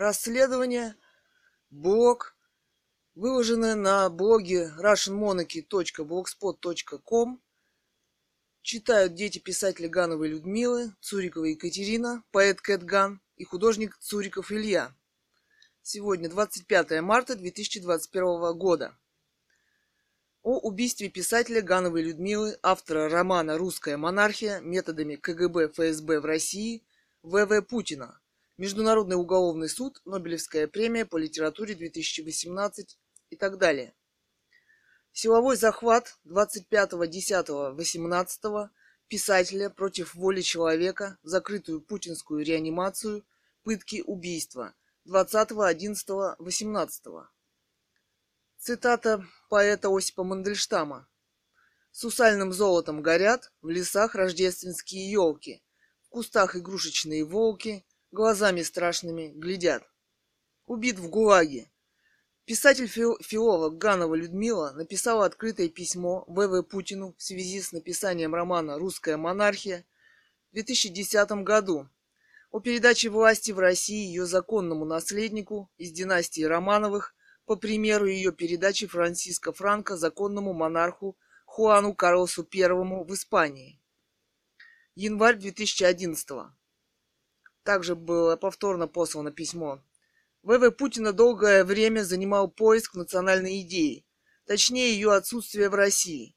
Расследование, блог, выложенное на блоге russianmonarchy.blogspot.com Читают дети писателя Гановой Людмилы, Цурикова Екатерина, поэт Кэт Ган и художник Цуриков Илья. Сегодня 25 марта 2021 года. О убийстве писателя Гановой Людмилы, автора романа «Русская монархия. Методами КГБ ФСБ в России» В.В. Путина. Международный уголовный суд, Нобелевская премия по литературе 2018 и так далее. Силовой захват 25.10.18 писателя против воли человека, закрытую путинскую реанимацию, пытки, убийства 20.11.18. Цитата поэта Осипа Мандельштама. Сусальным золотом горят в лесах рождественские елки, в кустах игрушечные волки глазами страшными глядят. Убит в ГУЛАГе, Писатель-филолог Ганова Людмила написала открытое письмо В.В. Путину в связи с написанием романа «Русская монархия» в 2010 году о передаче власти в России ее законному наследнику из династии Романовых по примеру ее передачи Франциско Франко законному монарху Хуану Карлосу I в Испании. Январь 2011 Также было повторно послано письмо ВВ Путина долгое время занимал поиск национальной идеи, точнее ее отсутствие в России.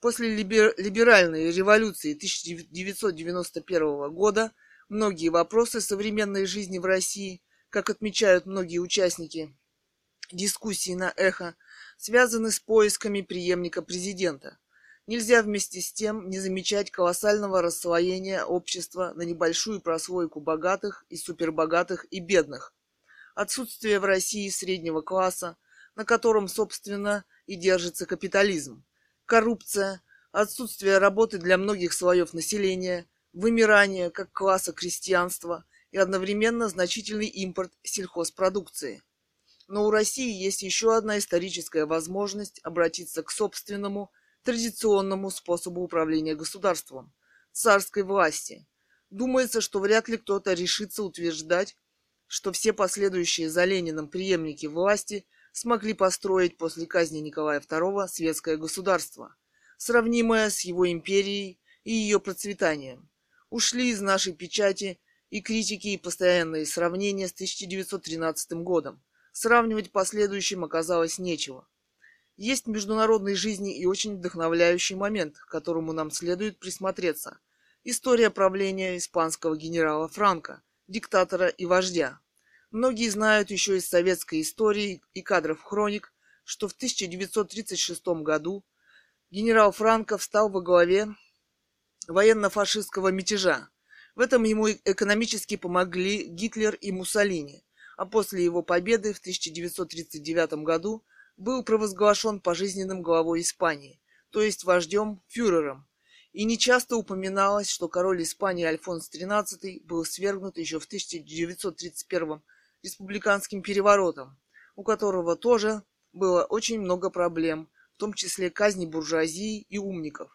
После либер... либеральной революции 1991 года многие вопросы современной жизни в России, как отмечают многие участники дискуссии на эхо, связаны с поисками преемника президента. Нельзя вместе с тем не замечать колоссального расслоения общества на небольшую прослойку богатых и супербогатых и бедных, отсутствие в России среднего класса, на котором, собственно, и держится капитализм, коррупция, отсутствие работы для многих слоев населения, вымирание как класса крестьянства и одновременно значительный импорт сельхозпродукции. Но у России есть еще одна историческая возможность обратиться к собственному традиционному способу управления государством – царской власти. Думается, что вряд ли кто-то решится утверждать, что все последующие за Лениным преемники власти смогли построить после казни Николая II светское государство, сравнимое с его империей и ее процветанием. Ушли из нашей печати и критики, и постоянные сравнения с 1913 годом. Сравнивать последующим оказалось нечего. Есть в международной жизни и очень вдохновляющий момент, к которому нам следует присмотреться. История правления испанского генерала Франко – диктатора и вождя. Многие знают еще из советской истории и кадров хроник, что в 1936 году генерал Франко встал во главе военно-фашистского мятежа. В этом ему экономически помогли Гитлер и Муссолини, а после его победы в 1939 году был провозглашен пожизненным главой Испании, то есть вождем фюрером, и нечасто упоминалось, что король Испании Альфонс XIII был свергнут еще в 1931 республиканским переворотом, у которого тоже было очень много проблем, в том числе казни буржуазии и умников,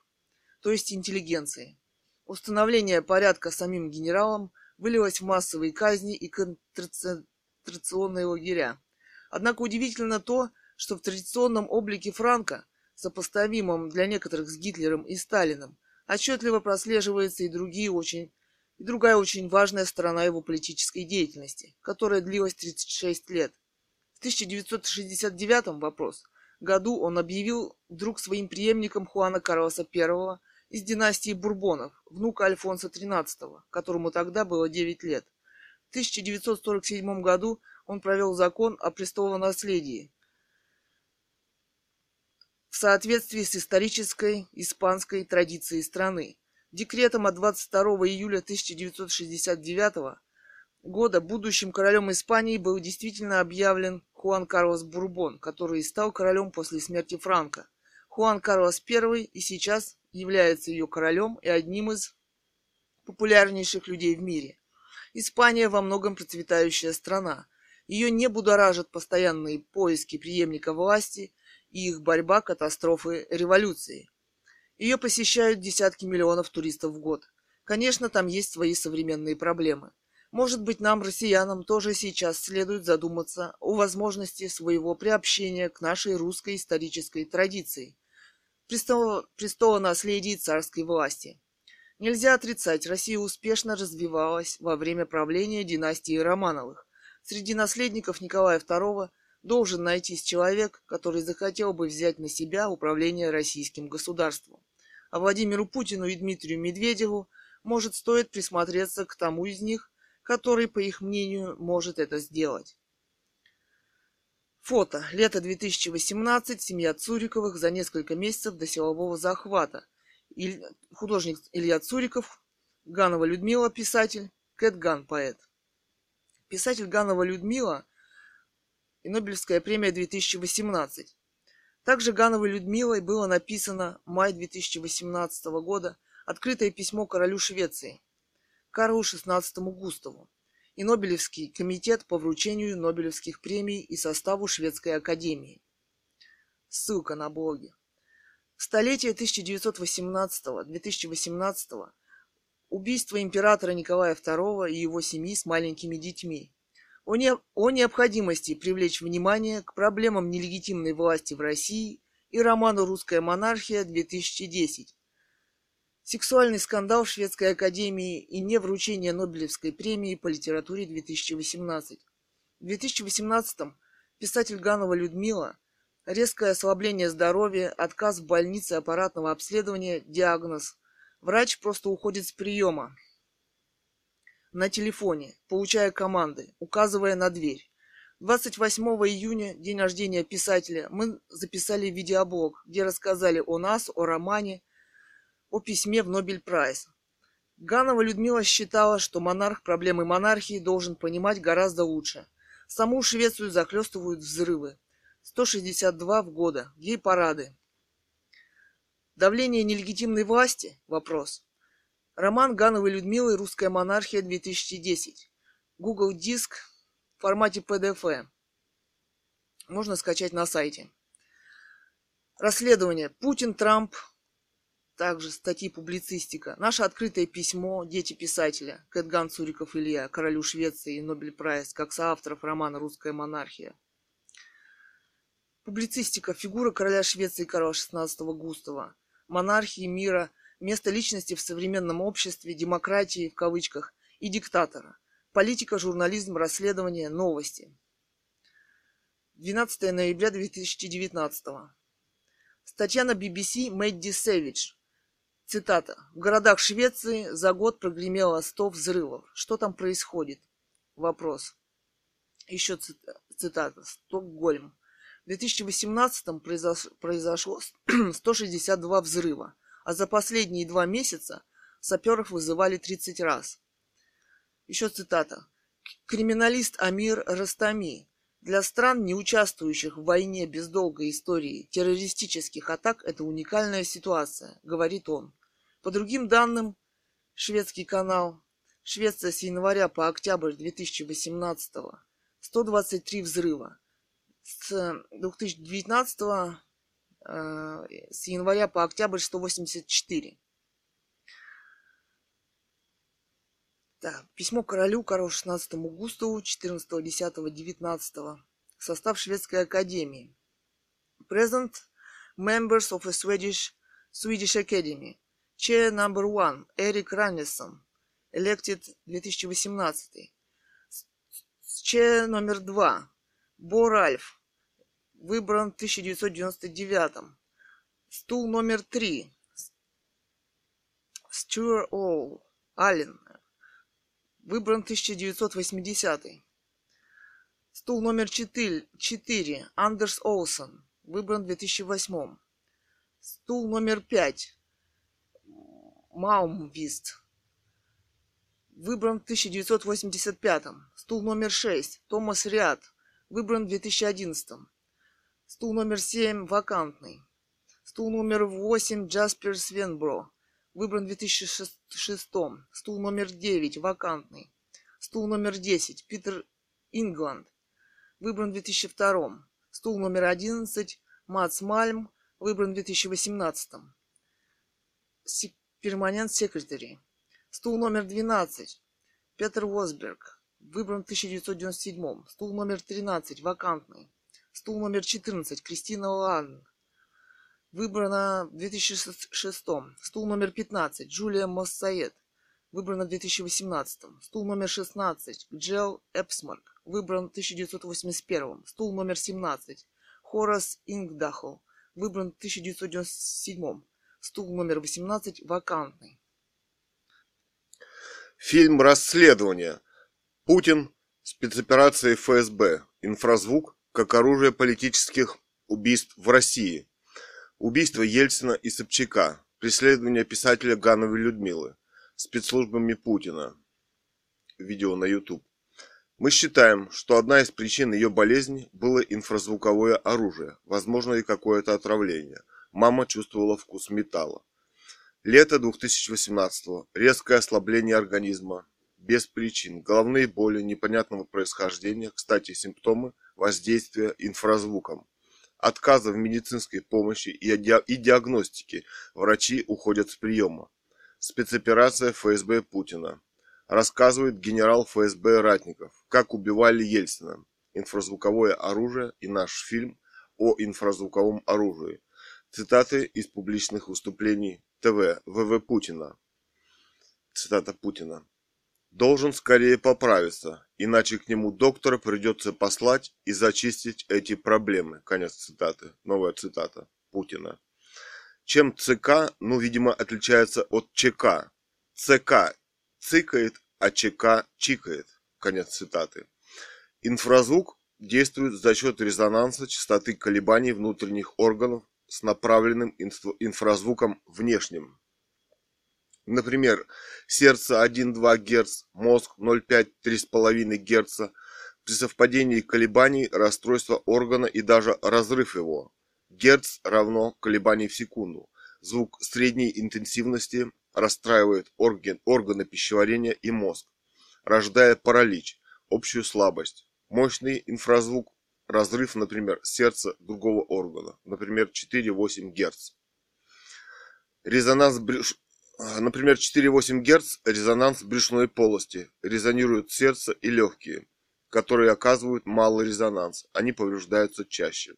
то есть интеллигенции. Установление порядка самим генералом вылилось в массовые казни и концентрационные лагеря. Однако удивительно то, что в традиционном облике Франка, сопоставимом для некоторых с Гитлером и Сталиным, отчетливо прослеживается и другие очень и другая очень важная сторона его политической деятельности, которая длилась 36 лет. В 1969 вопрос году он объявил вдруг своим преемником Хуана Карлоса I из династии Бурбонов, внука Альфонса XIII, которому тогда было 9 лет. В 1947 году он провел закон о престолонаследии, в соответствии с исторической испанской традицией страны. Декретом от 22 июля 1969 года будущим королем Испании был действительно объявлен Хуан Карлос Бурбон, который и стал королем после смерти Франка. Хуан Карлос I и сейчас является ее королем и одним из популярнейших людей в мире. Испания во многом процветающая страна. Ее не будоражат постоянные поиски преемника власти – и их борьба катастрофы революции. Ее посещают десятки миллионов туристов в год. Конечно, там есть свои современные проблемы. Может быть, нам, россиянам, тоже сейчас следует задуматься о возможности своего приобщения к нашей русской исторической традиции, престола, наследия царской власти. Нельзя отрицать, Россия успешно развивалась во время правления династии Романовых. Среди наследников Николая II должен найтись человек, который захотел бы взять на себя управление российским государством. А Владимиру Путину и Дмитрию Медведеву, может, стоит присмотреться к тому из них, который, по их мнению, может это сделать. Фото. Лето 2018. Семья Цуриковых за несколько месяцев до силового захвата. Иль... Художник Илья Цуриков, Ганова Людмила, писатель, Кэт Ган, поэт. Писатель Ганова Людмила и Нобелевская премия 2018. Также Гановой Людмилой было написано май 2018 года открытое письмо королю Швеции Карлу XVI Густаву и Нобелевский комитет по вручению Нобелевских премий и составу Шведской академии. Ссылка на блоге. Столетие 1918-2018 убийство императора Николая II и его семьи с маленькими детьми. О, не, о необходимости привлечь внимание к проблемам нелегитимной власти в России и роману «Русская монархия-2010», Сексуальный скандал в Шведской академии и невручение Нобелевской премии по литературе 2018. В 2018 писатель Ганова Людмила резкое ослабление здоровья, отказ в больнице аппаратного обследования, диагноз. Врач просто уходит с приема на телефоне, получая команды, указывая на дверь. 28 июня, день рождения писателя, мы записали видеоблог, где рассказали о нас, о романе – о письме в Нобель Прайс. Ганова Людмила считала, что монарх проблемы монархии должен понимать гораздо лучше. Саму Швецию захлестывают взрывы. 162 в года. Ей парады. Давление нелегитимной власти? Вопрос. Роман Гановой Людмилы «Русская монархия 2010». Google Диск в формате PDF. Можно скачать на сайте. Расследование. Путин, Трамп, также статьи публицистика. Наше открытое письмо «Дети писателя» Кэтган Цуриков Илья, королю Швеции Нобель Прайс, как соавторов романа «Русская монархия». Публицистика. Фигура короля Швеции Карла XVI Густава. Монархии мира. Место личности в современном обществе, демократии в кавычках и диктатора. Политика, журнализм, расследование, новости. 12 ноября 2019. Статья на BBC Мэдди Сэвидж. Цитата. В городах Швеции за год прогремело 100 взрывов. Что там происходит? Вопрос. Еще цитата. Стокгольм. В 2018 произошло 162 взрыва, а за последние два месяца саперов вызывали 30 раз. Еще цитата. Криминалист Амир Растами. Для стран, не участвующих в войне без долгой истории террористических атак, это уникальная ситуация, говорит он. По другим данным, шведский канал, Швеция с января по октябрь 2018 123 взрыва. С 2019 э, с января по октябрь 184. Так, письмо королю Карлу XVI Густаву 14, 10, 19. Состав Шведской Академии. Present members of a Swedish, Swedish Academy. Chair number one Эрик Раннисон, elected 2018. Chair номер два Бо Ральф, выбран в 1999. Стул номер три Стюар Олл, Аллен, выбран в 1980. Стул номер 4, 4 Андерс Олсон, выбран в 2008. Стул номер 5 Маумвист. Выбран в 1985 Стул номер 6. Томас Риад. Выбран в 2011 Стул номер 7. Вакантный. Стул номер 8. Джаспер Свенбро. Выбран в 2006 Стул номер 9. Вакантный. Стул номер 10. Питер Ингланд. Выбран в 2002 Стул номер 11. Мац Мальм. Выбран в 2018 Перманент секретари. Стул номер 12. Петр Восберг. Выбран в 1997. Стул номер 13. Вакантный. Стул номер 14. Кристина Лан. Выбрана в 2006. Стул номер 15. Джулия Моссаед. Выбрана в 2018. Стул номер 16. Джел Эпсмарк. Выбран в 1981. Стул номер 17. Хорас Ингдахл. Выбран в 1997. Стул номер 18. Вакантный. Фильм «Расследование». Путин. Спецоперация ФСБ. Инфразвук как оружие политических убийств в России. Убийство Ельцина и Собчака. Преследование писателя Гановой Людмилы. Спецслужбами Путина. Видео на YouTube. Мы считаем, что одна из причин ее болезни было инфразвуковое оружие, возможно и какое-то отравление. Мама чувствовала вкус металла. Лето 2018 -го. Резкое ослабление организма. Без причин. Головные боли непонятного происхождения. Кстати, симптомы воздействия инфразвуком. Отказа в медицинской помощи и диагностике. Врачи уходят с приема. Спецоперация ФСБ Путина. Рассказывает генерал ФСБ Ратников, как убивали Ельцина. Инфразвуковое оружие и наш фильм о инфразвуковом оружии. Цитаты из публичных выступлений ТВ ВВ Путина. Цитата Путина. Должен скорее поправиться, иначе к нему доктора придется послать и зачистить эти проблемы. Конец цитаты. Новая цитата Путина. Чем ЦК, ну, видимо, отличается от ЧК. ЦК цикает, а ЧК чикает. Конец цитаты. Инфразвук действует за счет резонанса частоты колебаний внутренних органов с направленным инфразвуком внешним. Например, сердце 1,2 Гц, мозг 0,5-3,5 Гц. При совпадении колебаний расстройство органа и даже разрыв его. Герц равно колебаний в секунду. Звук средней интенсивности расстраивает орган, органы пищеварения и мозг, рождая паралич, общую слабость. Мощный инфразвук разрыв, например, сердца другого органа, например, 4-8 Гц. Резонанс брюш... Например, 4-8 Гц – резонанс брюшной полости. Резонируют сердце и легкие, которые оказывают малый резонанс. Они повреждаются чаще.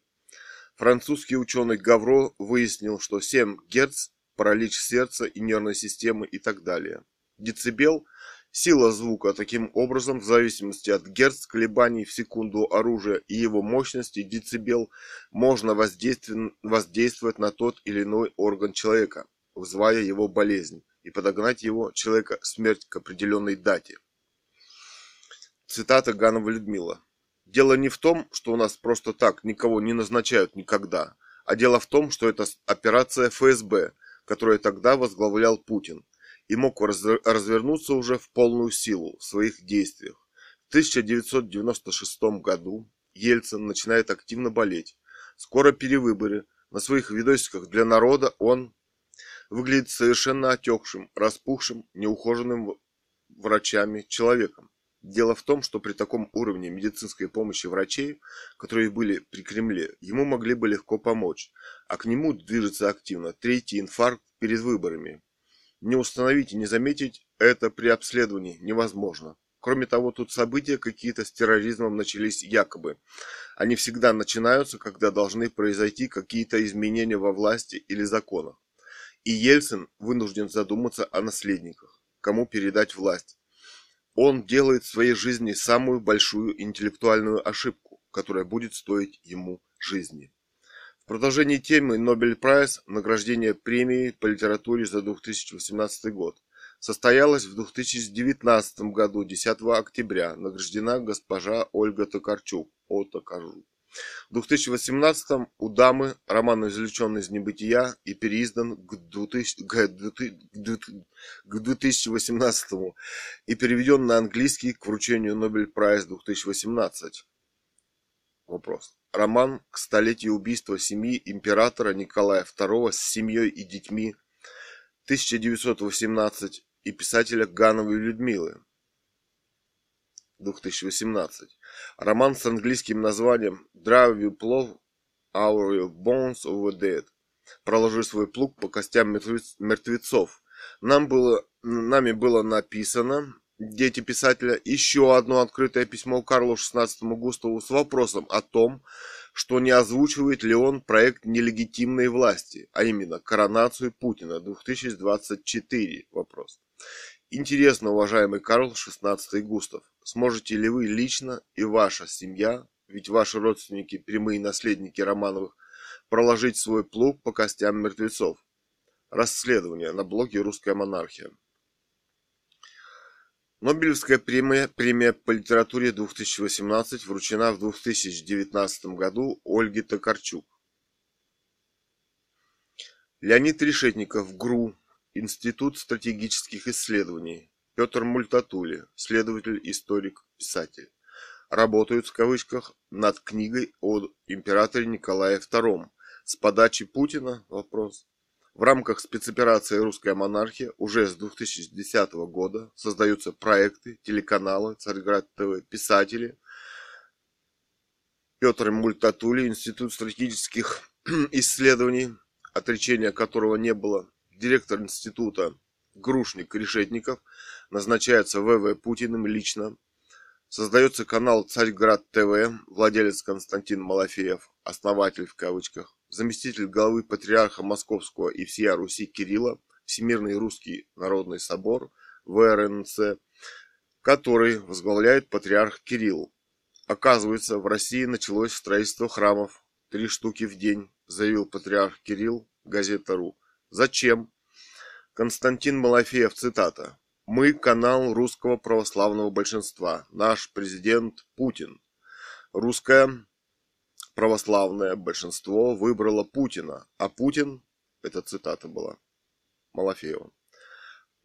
Французский ученый Гавро выяснил, что 7 Гц – паралич сердца и нервной системы и так далее. Децибел – Сила звука таким образом, в зависимости от герц колебаний в секунду оружия и его мощности децибел, можно воздействовать на тот или иной орган человека, вызывая его болезнь и подогнать его человека смерть к определенной дате. Цитата Ганова Людмила. Дело не в том, что у нас просто так никого не назначают никогда, а дело в том, что это операция ФСБ, которую тогда возглавлял Путин – и мог развернуться уже в полную силу в своих действиях. В 1996 году Ельцин начинает активно болеть. Скоро перевыборы. На своих видосиках для народа он выглядит совершенно отекшим, распухшим, неухоженным врачами человеком. Дело в том, что при таком уровне медицинской помощи врачей, которые были при Кремле, ему могли бы легко помочь, а к нему движется активно третий инфаркт перед выборами, не установить и не заметить это при обследовании невозможно. Кроме того, тут события какие-то с терроризмом начались якобы. Они всегда начинаются, когда должны произойти какие-то изменения во власти или законах. И Ельцин вынужден задуматься о наследниках, кому передать власть. Он делает в своей жизни самую большую интеллектуальную ошибку, которая будет стоить ему жизни. В продолжении темы Нобель Прайс награждение премии по литературе за 2018 год состоялось в 2019 году 10 октября. Награждена госпожа Ольга Токарчук. О, Токарчук. В 2018 у дамы роман извлечен из небытия и переиздан к, 2000, к 2018 и переведен на английский к вручению Нобель Прайс 2018. Вопрос. Роман к столетию убийства семьи императора Николая II с семьей и детьми 1918 и писателя Гановой Людмилы 2018. Роман с английским названием Drive You Plow Our Bones the Dead. Проложи свой плуг по костям мертвецов. Нам было, нами было написано дети писателя, еще одно открытое письмо Карлу XVI Густаву с вопросом о том, что не озвучивает ли он проект нелегитимной власти, а именно коронацию Путина 2024 вопрос. Интересно, уважаемый Карл XVI Густав, сможете ли вы лично и ваша семья, ведь ваши родственники прямые наследники Романовых, проложить свой плуг по костям мертвецов? Расследование на блоге «Русская монархия». Нобелевская премия, премия по литературе 2018 вручена в 2019 году Ольге Токарчук. Леонид Решетников, ГРУ, Институт стратегических исследований, Петр Мультатули, следователь, историк, писатель, работают в кавычках над книгой о императоре Николае II с подачи Путина вопрос в рамках спецоперации «Русская монархия» уже с 2010 года создаются проекты, телеканалы, Царьград ТВ, писатели. Петр Мультатули, Институт стратегических исследований, отречения которого не было, директор института Грушник Решетников, назначается ВВ Путиным лично. Создается канал Царьград ТВ, владелец Константин Малафеев, основатель в кавычках заместитель главы патриарха Московского и всея Руси Кирилла, Всемирный Русский Народный Собор, ВРНЦ, который возглавляет патриарх Кирилл. Оказывается, в России началось строительство храмов, три штуки в день, заявил патриарх Кирилл, газета.ру. Зачем? Константин Малафеев, цитата. «Мы канал русского православного большинства. Наш президент Путин. Русская православное большинство выбрало Путина, а Путин, эта цитата была, Малафеева,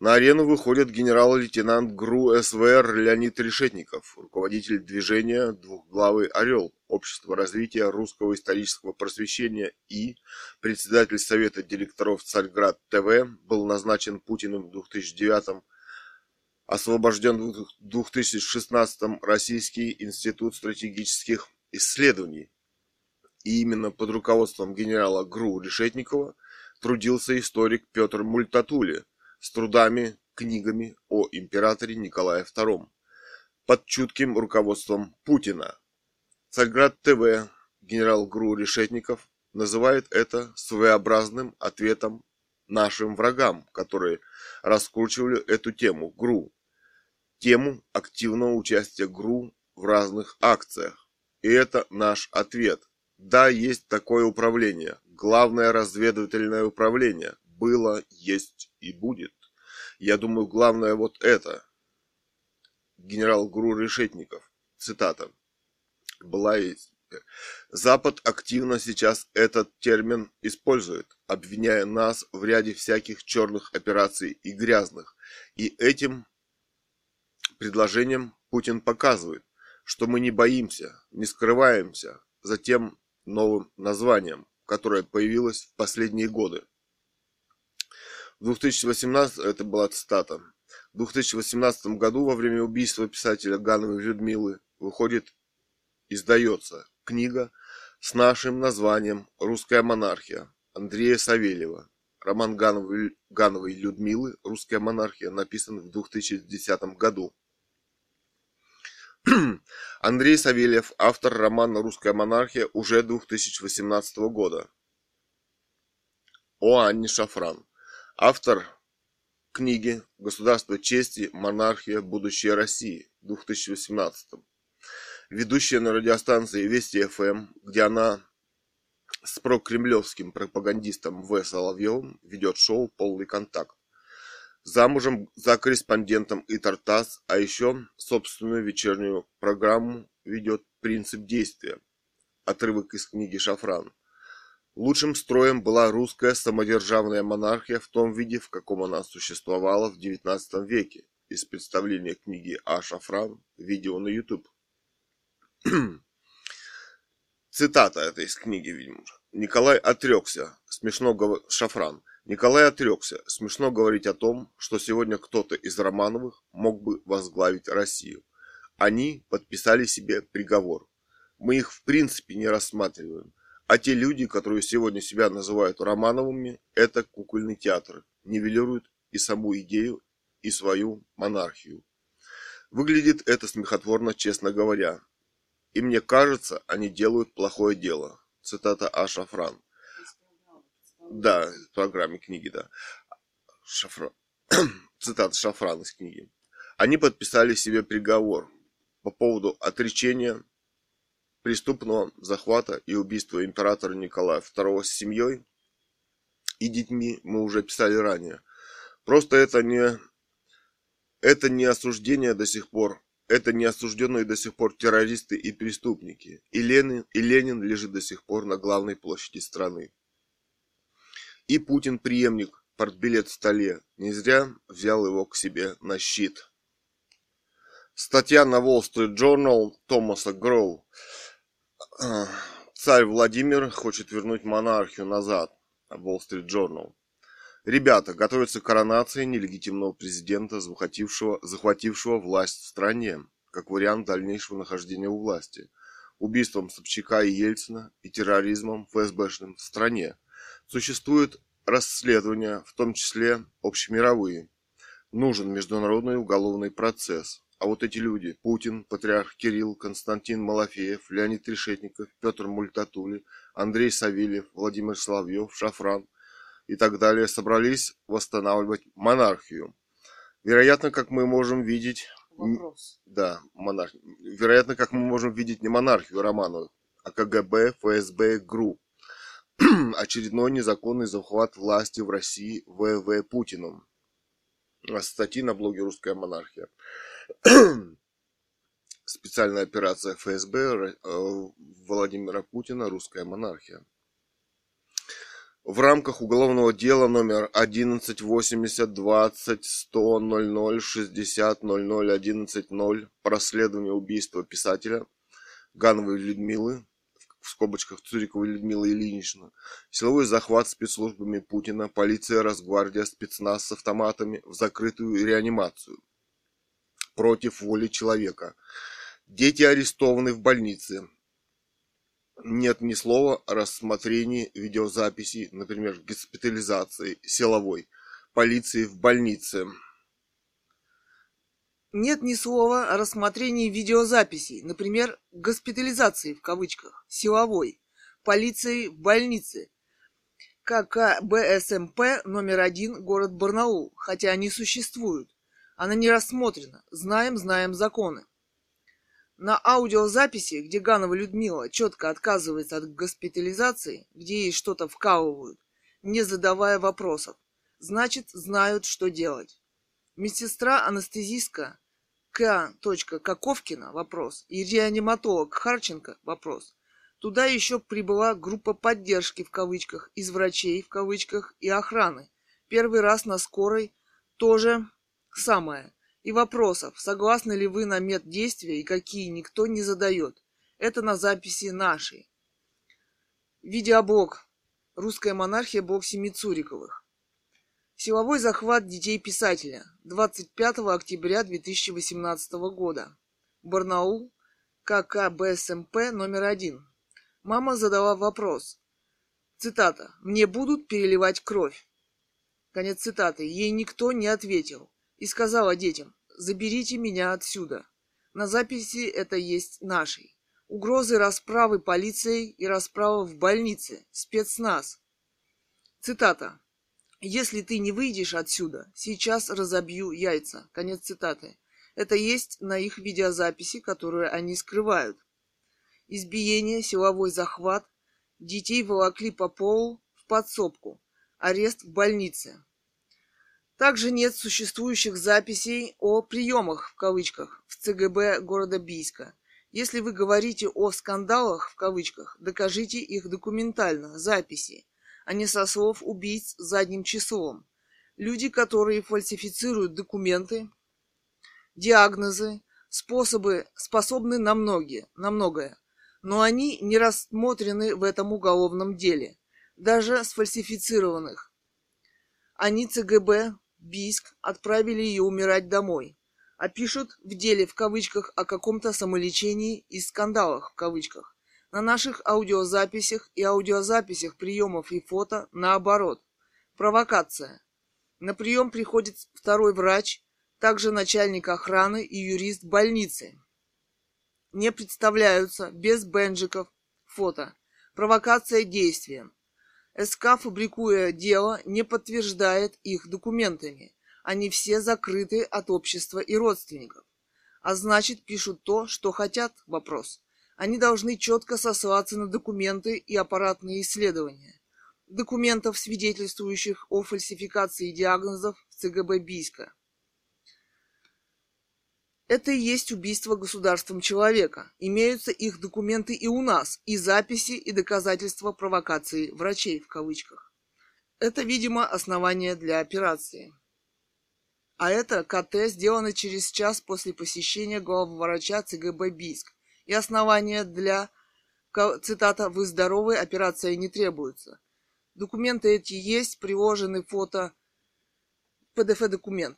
на арену выходит генерал-лейтенант ГРУ СВР Леонид Решетников, руководитель движения «Двухглавый орел» Общества развития русского исторического просвещения и председатель Совета директоров Царьград ТВ был назначен Путиным в 2009 освобожден в 2016 Российский институт стратегических исследований. И именно под руководством генерала ГРУ Решетникова трудился историк Петр Мультатули с трудами, книгами о императоре Николае II под чутким руководством Путина. Царьград ТВ генерал ГРУ Решетников называет это своеобразным ответом нашим врагам, которые раскручивали эту тему ГРУ, тему активного участия ГРУ в разных акциях. И это наш ответ. Да, есть такое управление. Главное разведывательное управление. Было, есть и будет. Я думаю, главное вот это. Генерал Гру Решетников. Цитата. Была есть. Запад активно сейчас этот термин использует, обвиняя нас в ряде всяких черных операций и грязных. И этим предложением Путин показывает, что мы не боимся, не скрываемся, затем новым названием, которое появилось в последние годы. В 2018, это была цитата, в 2018 году во время убийства писателя Гановой Людмилы выходит, издается книга с нашим названием «Русская монархия» Андрея Савельева. Роман Гановой, Гановой Людмилы «Русская монархия» написан в 2010 году. Андрей Савельев, автор романа «Русская монархия» уже 2018 года. О Анне Шафран, автор книги «Государство чести. Монархия. Будущее России» 2018. Ведущая на радиостанции Вести ФМ, где она с прокремлевским пропагандистом В. Соловьевым ведет шоу «Полный контакт» замужем за корреспондентом и Тартас, а еще собственную вечернюю программу ведет «Принцип действия». Отрывок из книги Шафран. Лучшим строем была русская самодержавная монархия в том виде, в каком она существовала в XIX веке. Из представления книги А. Шафран, видео на YouTube. Цитата этой из книги, видимо. Николай отрекся. Смешно говорит Шафран. Николай отрекся. Смешно говорить о том, что сегодня кто-то из Романовых мог бы возглавить Россию. Они подписали себе приговор. Мы их в принципе не рассматриваем. А те люди, которые сегодня себя называют Романовыми, это кукольный театр. Нивелируют и саму идею, и свою монархию. Выглядит это смехотворно, честно говоря. И мне кажется, они делают плохое дело. Цитата А. Шафран. Да, в программе книги, да. Шафран. Цитата Шафран из книги. Они подписали себе приговор по поводу отречения преступного захвата и убийства императора Николая II с семьей и детьми мы уже писали ранее. Просто это не, это не осуждение до сих пор, это не осужденные до сих пор террористы и преступники. И Ленин, и Ленин лежит до сих пор на главной площади страны. И Путин преемник, портбилет в столе, не зря взял его к себе на щит. Статья на Wall Street Journal Томаса Гроу. Царь Владимир хочет вернуть монархию назад. Wall Street Journal. Ребята, готовится к коронации нелегитимного президента, захватившего, захватившего власть в стране, как вариант дальнейшего нахождения у власти, убийством Собчака и Ельцина и терроризмом ФСБшным в стране. Существует расследования, в том числе общемировые. Нужен международный уголовный процесс. А вот эти люди, Путин, патриарх Кирилл, Константин Малафеев, Леонид Решетников, Петр Мультатули, Андрей Савельев, Владимир Соловьев, Шафран и так далее, собрались восстанавливать монархию. Вероятно, как мы можем видеть... Вопрос. Да, монарх... Вероятно, как мы можем видеть не монархию Романовых, а КГБ, ФСБ, ГРУ. Очередной незаконный захват власти в России ВВ Путиным. Статьи на блоге «Русская монархия». Специальная операция ФСБ э, Владимира Путина «Русская монархия». В рамках уголовного дела номер 11 80 20 100 00 60 00 11 0 по расследованию убийства писателя Гановой Людмилы в скобочках Цуриковой Людмилы Ильинична, силовой захват спецслужбами Путина, полиция, Росгвардия, спецназ с автоматами в закрытую реанимацию – против воли человека. Дети арестованы в больнице. Нет ни слова о рассмотрении видеозаписи, например, госпитализации силовой, полиции в больнице. Нет ни слова о рассмотрении видеозаписей, например, госпитализации в кавычках, силовой, полиции в больнице, ККБСМП номер один, город Барнаул, хотя они существуют. Она не рассмотрена. Знаем, знаем законы. На аудиозаписи, где Ганова Людмила четко отказывается от госпитализации, где ей что-то вкалывают, не задавая вопросов, значит, знают, что делать. Медсестра-анестезистка К. Каковкина – вопрос, и реаниматолог Харченко – вопрос. Туда еще прибыла группа поддержки в кавычках, из врачей в кавычках и охраны. Первый раз на скорой тоже самое. И вопросов, согласны ли вы на меддействия и какие, никто не задает. Это на записи нашей. Видеоблог. Русская монархия, блог семи Цуриковых. Силовой захват детей писателя. 25 октября 2018 года. Барнаул. ККБСМП номер один. Мама задала вопрос. Цитата. «Мне будут переливать кровь». Конец цитаты. Ей никто не ответил и сказала детям, заберите меня отсюда. На записи это есть нашей. Угрозы расправы полицией и расправа в больнице, спецназ. Цитата. «Если ты не выйдешь отсюда, сейчас разобью яйца». Конец цитаты. Это есть на их видеозаписи, которую они скрывают. Избиение, силовой захват, детей волокли по полу в подсобку, арест в больнице. Также нет существующих записей о приемах в кавычках в ЦГБ города Бийска. Если вы говорите о скандалах в кавычках, докажите их документально, записи, а не со слов убийц задним числом. Люди, которые фальсифицируют документы, диагнозы, способы способны на многие, на многое, но они не рассмотрены в этом уголовном деле, даже сфальсифицированных. Они ЦГБ Бийск отправили ее умирать домой. А пишут в деле в кавычках о каком-то самолечении и скандалах в кавычках. На наших аудиозаписях и аудиозаписях приемов и фото наоборот. Провокация. На прием приходит второй врач, также начальник охраны и юрист больницы. Не представляются без бенджиков фото. Провокация действием. СК, фабрикуя дело, не подтверждает их документами. Они все закрыты от общества и родственников. А значит, пишут то, что хотят, вопрос. Они должны четко сослаться на документы и аппаратные исследования. Документов, свидетельствующих о фальсификации диагнозов в ЦГБ Бийска. Это и есть убийство государством человека. Имеются их документы и у нас, и записи, и доказательства провокации врачей в кавычках. Это, видимо, основание для операции. А это КТ сделано через час после посещения главврача ЦГБ Бийск. И основания для, цитата, «Вы здоровы, операция не требуется». Документы эти есть, приложены фото, PDF-документ.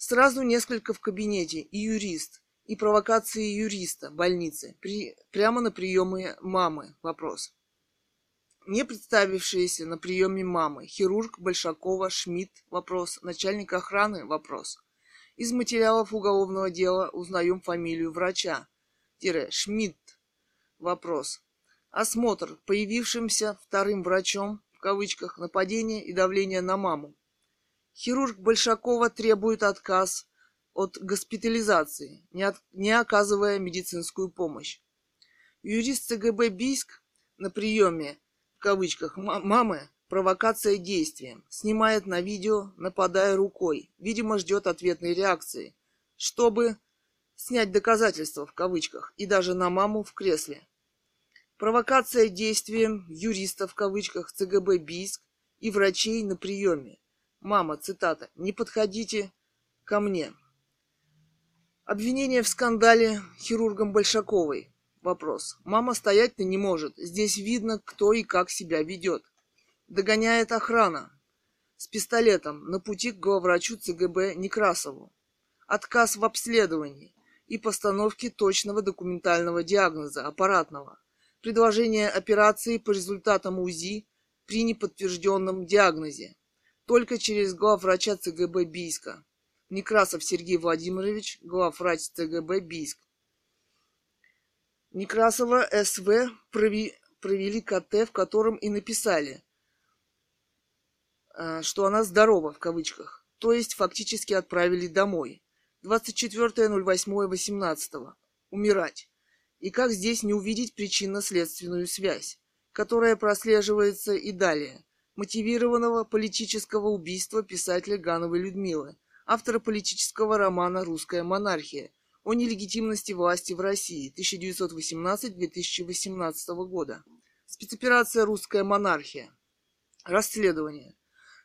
Сразу несколько в кабинете, и юрист, и провокации юриста больницы, при, прямо на приеме мамы. Вопрос. Не представившиеся на приеме мамы. Хирург Большакова, Шмидт. Вопрос. Начальник охраны. Вопрос. Из материалов уголовного дела узнаем фамилию врача. Тире. Шмидт. Вопрос. Осмотр появившимся вторым врачом, в кавычках, нападение и давление на маму. Хирург Большакова требует отказ от госпитализации, не, от, не оказывая медицинскую помощь. Юрист ЦГБ Бийск на приеме, в кавычках, мамы, провокация действием, снимает на видео, нападая рукой, видимо, ждет ответной реакции, чтобы снять доказательства, в кавычках, и даже на маму в кресле. Провокация действием юриста, в кавычках, ЦГБ Бийск и врачей на приеме. Мама, цитата, «Не подходите ко мне». Обвинение в скандале хирургом Большаковой. Вопрос. Мама стоять-то не может. Здесь видно, кто и как себя ведет. Догоняет охрана. С пистолетом на пути к главврачу ЦГБ Некрасову. Отказ в обследовании и постановке точного документального диагноза, аппаратного. Предложение операции по результатам УЗИ при неподтвержденном диагнозе только через главврача ЦГБ Бийска. Некрасов Сергей Владимирович, главврач ЦГБ Бийск. Некрасова СВ провели КТ, в котором и написали, э, что она здорова, в кавычках. То есть фактически отправили домой. 24.08.18. Умирать. И как здесь не увидеть причинно-следственную связь, которая прослеживается и далее мотивированного политического убийства писателя Гановой Людмилы, автора политического романа «Русская монархия» о нелегитимности власти в России 1918-2018 года. Спецоперация «Русская монархия». Расследование.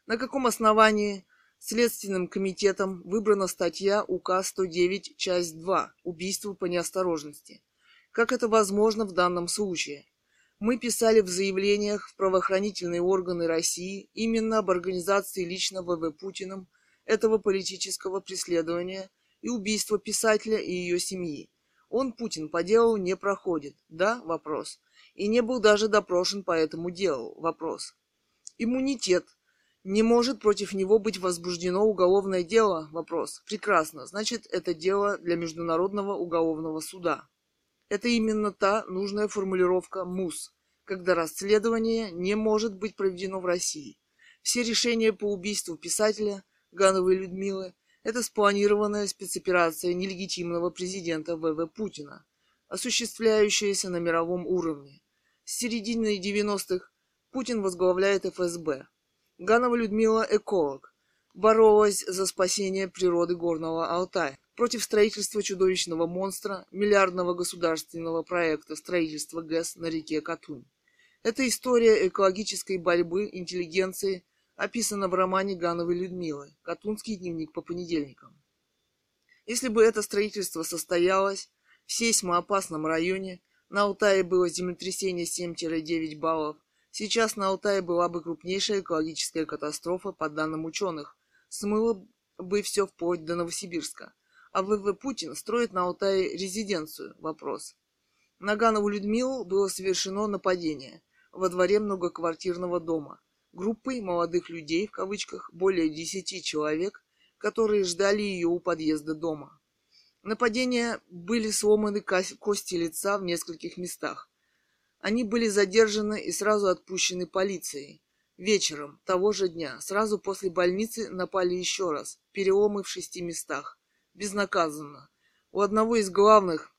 На каком основании Следственным комитетом выбрана статья УК 109, часть 2 «Убийство по неосторожности». Как это возможно в данном случае? Мы писали в заявлениях в правоохранительные органы России именно об организации лично ВВ Путиным этого политического преследования и убийства писателя и ее семьи. Он, Путин, по делу не проходит. Да? Вопрос. И не был даже допрошен по этому делу. Вопрос. Иммунитет. Не может против него быть возбуждено уголовное дело? Вопрос. Прекрасно. Значит, это дело для Международного уголовного суда. Это именно та нужная формулировка МУС, когда расследование не может быть проведено в России. Все решения по убийству писателя Гановой Людмилы – это спланированная спецоперация нелегитимного президента ВВ Путина, осуществляющаяся на мировом уровне. С середины 90-х Путин возглавляет ФСБ. Ганова Людмила – эколог, боролась за спасение природы Горного Алтая против строительства чудовищного монстра, миллиардного государственного проекта строительства ГЭС на реке Катунь. Эта история экологической борьбы интеллигенции описана в романе Гановой Людмилы «Катунский дневник по понедельникам». Если бы это строительство состоялось в сейсмоопасном районе, на Алтае было землетрясение 7-9 баллов, сейчас на Алтае была бы крупнейшая экологическая катастрофа, по данным ученых, смыло бы все вплоть до Новосибирска – а ВВ Путин строит на Алтае резиденцию? Вопрос. На Ганову Людмилу было совершено нападение во дворе многоквартирного дома. Группой молодых людей, в кавычках, более десяти человек, которые ждали ее у подъезда дома. Нападения были сломаны кости лица в нескольких местах. Они были задержаны и сразу отпущены полицией. Вечером того же дня, сразу после больницы, напали еще раз, переломы в шести местах. Безнаказанно. У одного из главных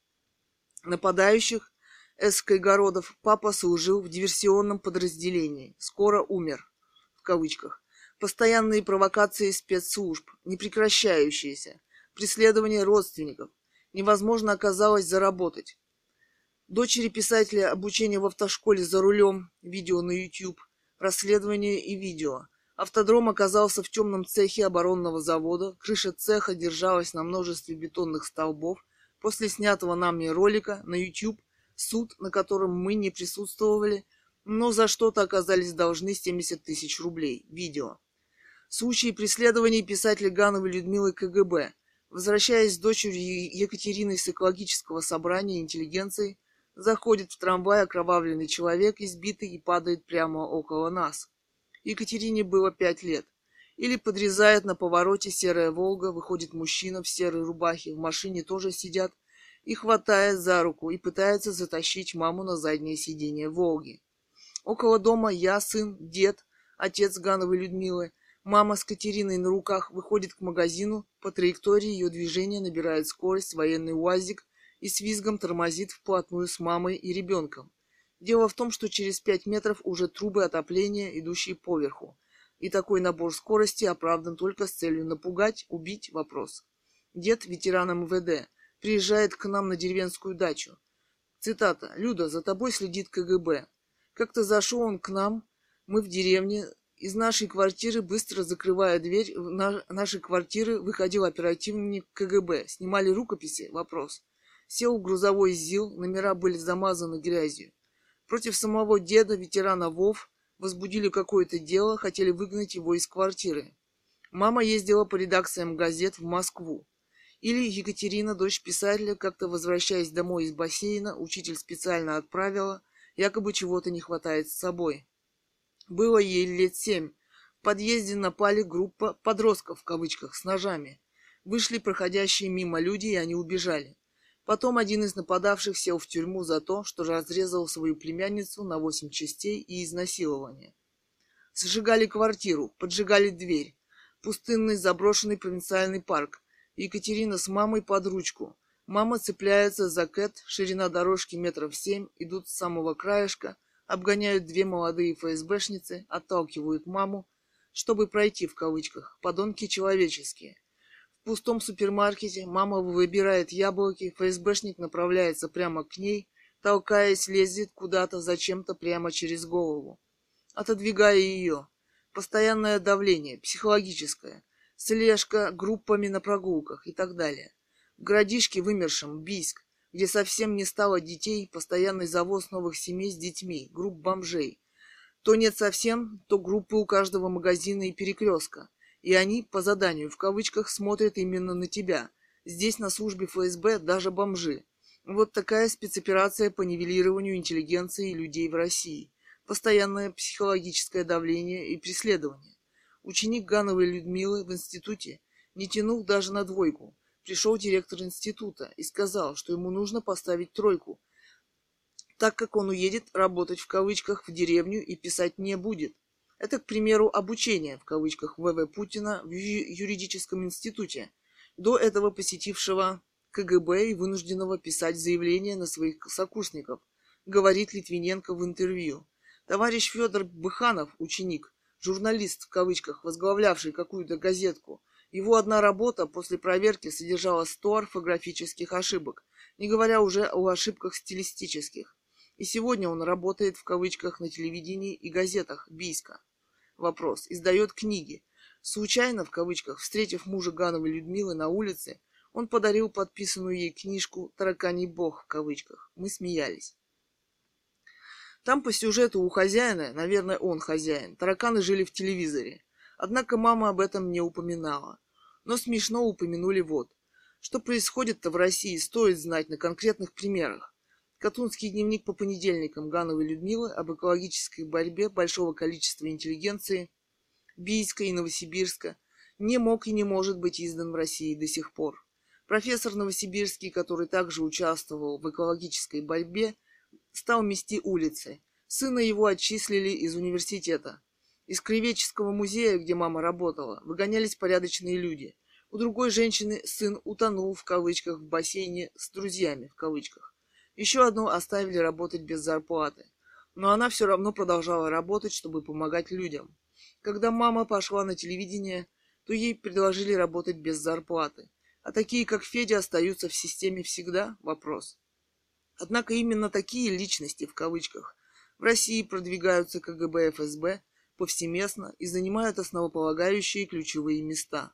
нападающих, Эскайгородов, папа служил в диверсионном подразделении. Скоро умер. В кавычках. Постоянные провокации спецслужб, непрекращающиеся. Преследование родственников. Невозможно оказалось заработать. Дочери писателя обучение в автошколе за рулем, видео на YouTube, расследование и видео. Автодром оказался в темном цехе оборонного завода, крыша цеха держалась на множестве бетонных столбов. После снятого нами ролика на YouTube суд, на котором мы не присутствовали, но за что-то оказались должны 70 тысяч рублей. Видео. Случаи преследований писателя Гановой Людмилы КГБ. Возвращаясь с дочерью Екатериной с экологического собрания интеллигенции, Заходит в трамвай окровавленный человек, избитый и падает прямо около нас. Екатерине было пять лет. Или подрезает на повороте серая «Волга», выходит мужчина в серой рубахе, в машине тоже сидят, и хватает за руку и пытается затащить маму на заднее сиденье «Волги». Около дома я, сын, дед, отец Гановой Людмилы, мама с Катериной на руках выходит к магазину, по траектории ее движения набирает скорость военный УАЗик и с визгом тормозит вплотную с мамой и ребенком. Дело в том, что через пять метров уже трубы отопления, идущие поверху. И такой набор скорости оправдан только с целью напугать, убить вопрос. Дед, ветеран МВД, приезжает к нам на деревенскую дачу. Цитата. «Люда, за тобой следит КГБ. Как-то зашел он к нам, мы в деревне, из нашей квартиры, быстро закрывая дверь в нашей квартиры, выходил оперативник КГБ. Снимали рукописи? Вопрос. Сел в грузовой ЗИЛ, номера были замазаны грязью. Против самого деда, ветерана ВОВ, возбудили какое-то дело, хотели выгнать его из квартиры. Мама ездила по редакциям газет в Москву. Или Екатерина, дочь писателя, как-то возвращаясь домой из бассейна, учитель специально отправила, якобы чего-то не хватает с собой. Было ей лет семь. В подъезде напали группа «подростков» в кавычках с ножами. Вышли проходящие мимо люди, и они убежали. Потом один из нападавших сел в тюрьму за то, что разрезал свою племянницу на восемь частей и изнасилование. Сжигали квартиру, поджигали дверь. Пустынный заброшенный провинциальный парк. Екатерина с мамой под ручку. Мама цепляется за кэт, ширина дорожки метров семь, идут с самого краешка, обгоняют две молодые ФСБшницы, отталкивают маму, чтобы пройти в кавычках, подонки человеческие. В пустом супермаркете мама выбирает яблоки, ФСБшник направляется прямо к ней, толкаясь, лезет куда-то зачем-то прямо через голову. Отодвигая ее. Постоянное давление, психологическое, слежка группами на прогулках и так далее. В вымершем, Бийск, где совсем не стало детей, постоянный завоз новых семей с детьми, групп бомжей. То нет совсем, то группы у каждого магазина и перекрестка и они, по заданию, в кавычках, смотрят именно на тебя. Здесь на службе ФСБ даже бомжи. Вот такая спецоперация по нивелированию интеллигенции и людей в России. Постоянное психологическое давление и преследование. Ученик Гановой Людмилы в институте не тянул даже на двойку. Пришел директор института и сказал, что ему нужно поставить тройку, так как он уедет работать в кавычках в деревню и писать не будет. Это, к примеру, обучение, в кавычках, ВВ Путина в юридическом институте, до этого посетившего КГБ и вынужденного писать заявление на своих сокурсников, говорит Литвиненко в интервью. Товарищ Федор Быханов, ученик, журналист в кавычках, возглавлявший какую-то газетку, его одна работа после проверки содержала 100 орфографических ошибок, не говоря уже о ошибках стилистических. И сегодня он работает в кавычках на телевидении и газетах Бийска. Вопрос. Издает книги. Случайно, в кавычках, встретив мужа Гановой Людмилы на улице, он подарил подписанную ей книжку «Тараканий бог» в кавычках. Мы смеялись. Там по сюжету у хозяина, наверное, он хозяин, тараканы жили в телевизоре. Однако мама об этом не упоминала. Но смешно упомянули вот. Что происходит-то в России, стоит знать на конкретных примерах. Катунский дневник по понедельникам Гановой Людмилы об экологической борьбе большого количества интеллигенции Бийска и Новосибирска не мог и не может быть издан в России до сих пор. Профессор Новосибирский, который также участвовал в экологической борьбе, стал мести улицы. Сына его отчислили из университета. Из Кривеческого музея, где мама работала, выгонялись порядочные люди. У другой женщины сын утонул в кавычках в бассейне с друзьями в кавычках. Еще одну оставили работать без зарплаты. Но она все равно продолжала работать, чтобы помогать людям. Когда мама пошла на телевидение, то ей предложили работать без зарплаты. А такие, как Федя, остаются в системе всегда? Вопрос. Однако именно такие личности, в кавычках, в России продвигаются КГБ ФСБ повсеместно и занимают основополагающие ключевые места.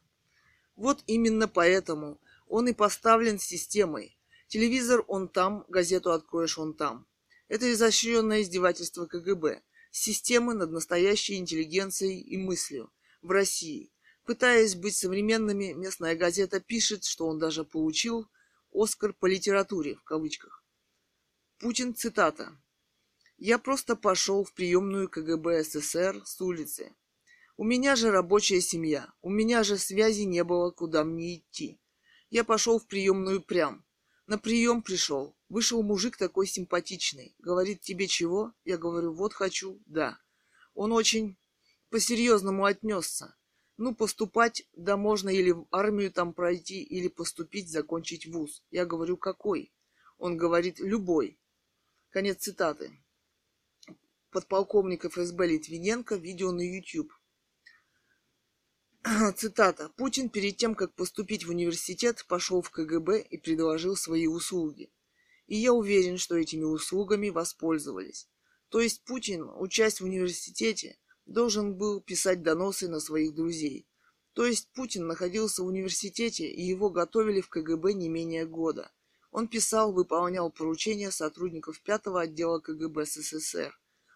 Вот именно поэтому он и поставлен системой. Телевизор он там, газету откроешь он там. Это изощренное издевательство КГБ, системы над настоящей интеллигенцией и мыслью в России. Пытаясь быть современными, местная газета пишет, что он даже получил «Оскар по литературе» в кавычках. Путин, цитата. «Я просто пошел в приемную КГБ СССР с улицы. У меня же рабочая семья, у меня же связи не было, куда мне идти. Я пошел в приемную прям. На прием пришел. Вышел мужик такой симпатичный. Говорит, тебе чего? Я говорю, вот хочу, да. Он очень по-серьезному отнесся. Ну, поступать, да можно или в армию там пройти, или поступить, закончить вуз. Я говорю, какой? Он говорит, любой. Конец цитаты. Подполковник ФСБ Литвиненко, видео на YouTube. Цитата. Путин перед тем, как поступить в университет, пошел в КГБ и предложил свои услуги. И я уверен, что этими услугами воспользовались. То есть Путин, учась в университете, должен был писать доносы на своих друзей. То есть Путин находился в университете, и его готовили в КГБ не менее года. Он писал, выполнял поручения сотрудников пятого отдела КГБ СССР,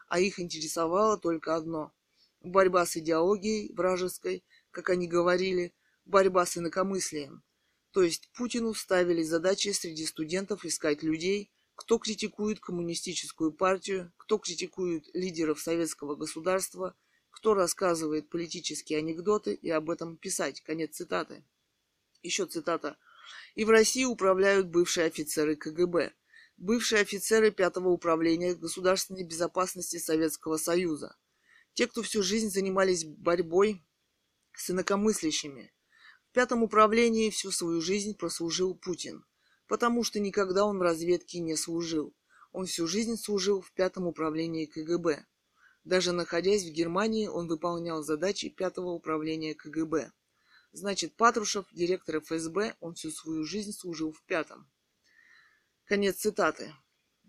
а их интересовало только одно – борьба с идеологией вражеской – как они говорили, борьба с инакомыслием. То есть Путину ставили задачи среди студентов искать людей, кто критикует коммунистическую партию, кто критикует лидеров советского государства, кто рассказывает политические анекдоты и об этом писать. Конец цитаты. Еще цитата. И в России управляют бывшие офицеры КГБ, бывшие офицеры Пятого управления государственной безопасности Советского Союза. Те, кто всю жизнь занимались борьбой с инакомыслящими. В пятом управлении всю свою жизнь прослужил Путин, потому что никогда он в разведке не служил. Он всю жизнь служил в пятом управлении КГБ. Даже находясь в Германии, он выполнял задачи пятого управления КГБ. Значит, Патрушев, директор ФСБ, он всю свою жизнь служил в пятом. Конец цитаты.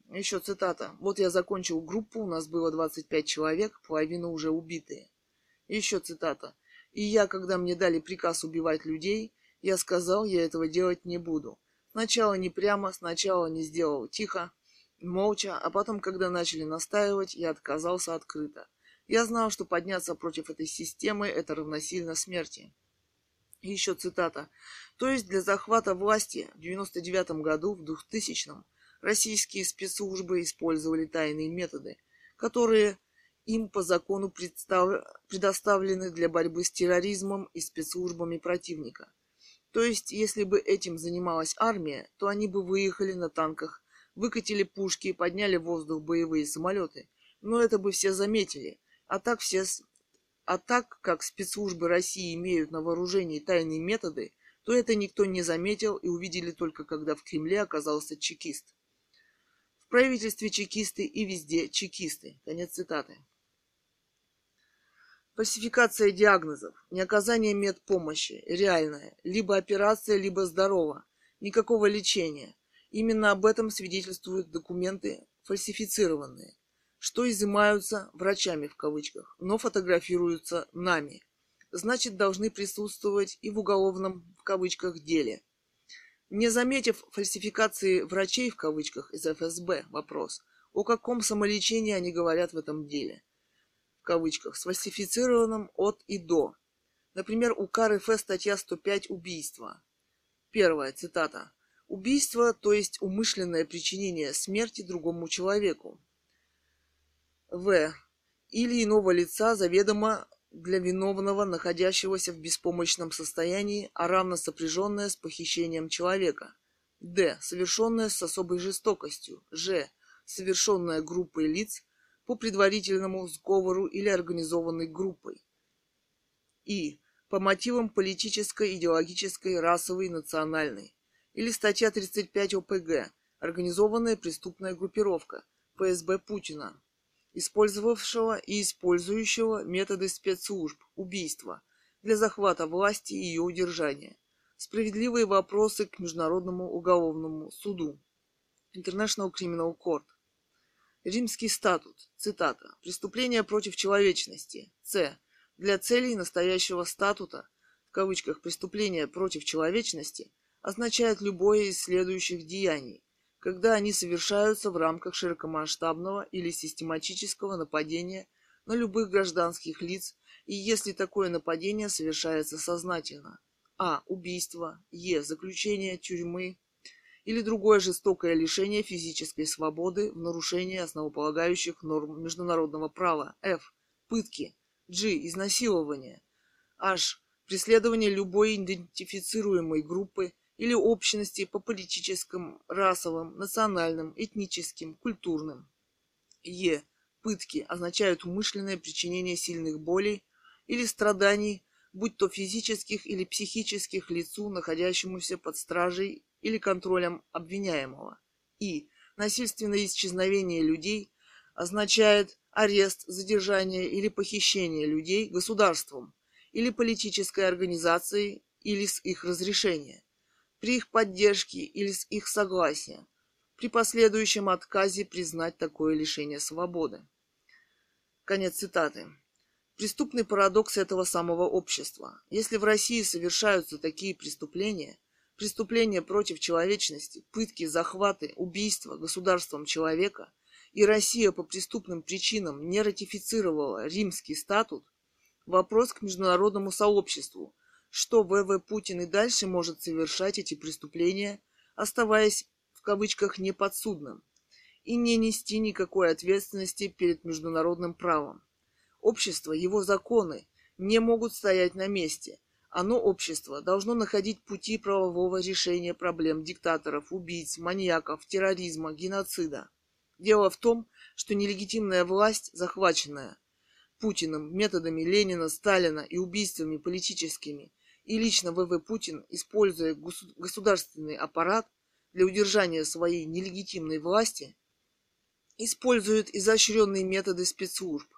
Еще цитата. Вот я закончил группу, у нас было 25 человек, половина уже убитые. Еще цитата. И я, когда мне дали приказ убивать людей, я сказал, я этого делать не буду. Сначала не прямо, сначала не сделал тихо, молча, а потом, когда начали настаивать, я отказался открыто. Я знал, что подняться против этой системы – это равносильно смерти. И еще цитата. То есть для захвата власти в 99 году, в 2000-м, российские спецслужбы использовали тайные методы, которые им по закону предоставлены для борьбы с терроризмом и спецслужбами противника. То есть, если бы этим занималась армия, то они бы выехали на танках, выкатили пушки, подняли в воздух боевые самолеты. Но это бы все заметили. А так все... А так как спецслужбы России имеют на вооружении тайные методы, то это никто не заметил и увидели только когда в Кремле оказался чекист. В правительстве чекисты и везде чекисты. Конец цитаты. Фальсификация диагнозов, неоказание медпомощи, реальная, либо операция, либо здорово, никакого лечения. Именно об этом свидетельствуют документы фальсифицированные, что изымаются врачами в кавычках, но фотографируются нами. Значит, должны присутствовать и в уголовном в кавычках деле. Не заметив фальсификации врачей в кавычках из ФСБ, вопрос, о каком самолечении они говорят в этом деле – кавычках, сфальсифицированном от и до. Например, у КРФ статья 105 «Убийство». Первая цитата. Убийство, то есть умышленное причинение смерти другому человеку. В. Или иного лица заведомо для виновного, находящегося в беспомощном состоянии, а равно сопряженное с похищением человека. Д. Совершенное с особой жестокостью. Ж. Совершенное группой лиц по предварительному сговору или организованной группой. И. По мотивам политической, идеологической, расовой, национальной. Или статья 35 ОПГ. Организованная преступная группировка. ФСБ Путина использовавшего и использующего методы спецслужб убийства для захвата власти и ее удержания. Справедливые вопросы к Международному уголовному суду. International Criminal Court. Римский статут. Цитата. Преступление против человечности. С. Для целей настоящего статута, в кавычках преступление против человечности, означает любое из следующих деяний, когда они совершаются в рамках широкомасштабного или систематического нападения на любых гражданских лиц и если такое нападение совершается сознательно. А. Убийство. Е. Заключение тюрьмы или другое жестокое лишение физической свободы в нарушении основополагающих норм международного права. Ф. Пытки. G. Изнасилование. H. Преследование любой идентифицируемой группы или общности по политическим, расовым, национальным, этническим, культурным. Е. Пытки означают умышленное причинение сильных болей или страданий, будь то физических или психических лицу, находящемуся под стражей или контролем обвиняемого. И. Насильственное исчезновение людей означает арест, задержание или похищение людей государством или политической организацией или с их разрешения при их поддержке или с их согласия, при последующем отказе признать такое лишение свободы. Конец цитаты. Преступный парадокс этого самого общества. Если в России совершаются такие преступления, преступления против человечности, пытки, захваты, убийства государством человека, и Россия по преступным причинам не ратифицировала римский статут, вопрос к международному сообществу – что ВВ Путин и дальше может совершать эти преступления, оставаясь в кавычках неподсудным и не нести никакой ответственности перед международным правом. Общество, его законы не могут стоять на месте. Оно, общество, должно находить пути правового решения проблем диктаторов, убийц, маньяков, терроризма, геноцида. Дело в том, что нелегитимная власть, захваченная Путиным методами Ленина, Сталина и убийствами политическими – и лично ВВ Путин, используя государственный аппарат для удержания своей нелегитимной власти, использует изощренные методы спецслужб.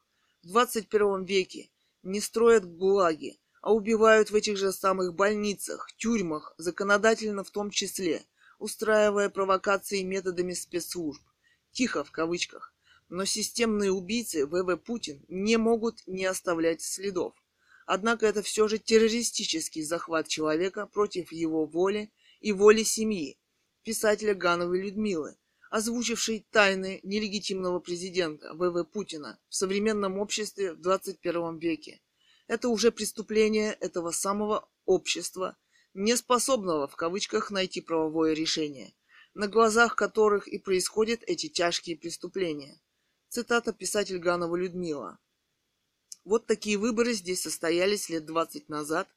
В 21 веке не строят гулаги, а убивают в этих же самых больницах, тюрьмах, законодательно в том числе, устраивая провокации методами спецслужб. Тихо в кавычках. Но системные убийцы ВВ Путин не могут не оставлять следов. Однако это все же террористический захват человека против его воли и воли семьи, писателя Гановой Людмилы, озвучившей тайны нелегитимного президента В.В. Путина в современном обществе в 21 веке. Это уже преступление этого самого общества, не способного в кавычках найти правовое решение, на глазах которых и происходят эти тяжкие преступления. Цитата писатель Ганова Людмила. Вот такие выборы здесь состоялись лет 20 назад,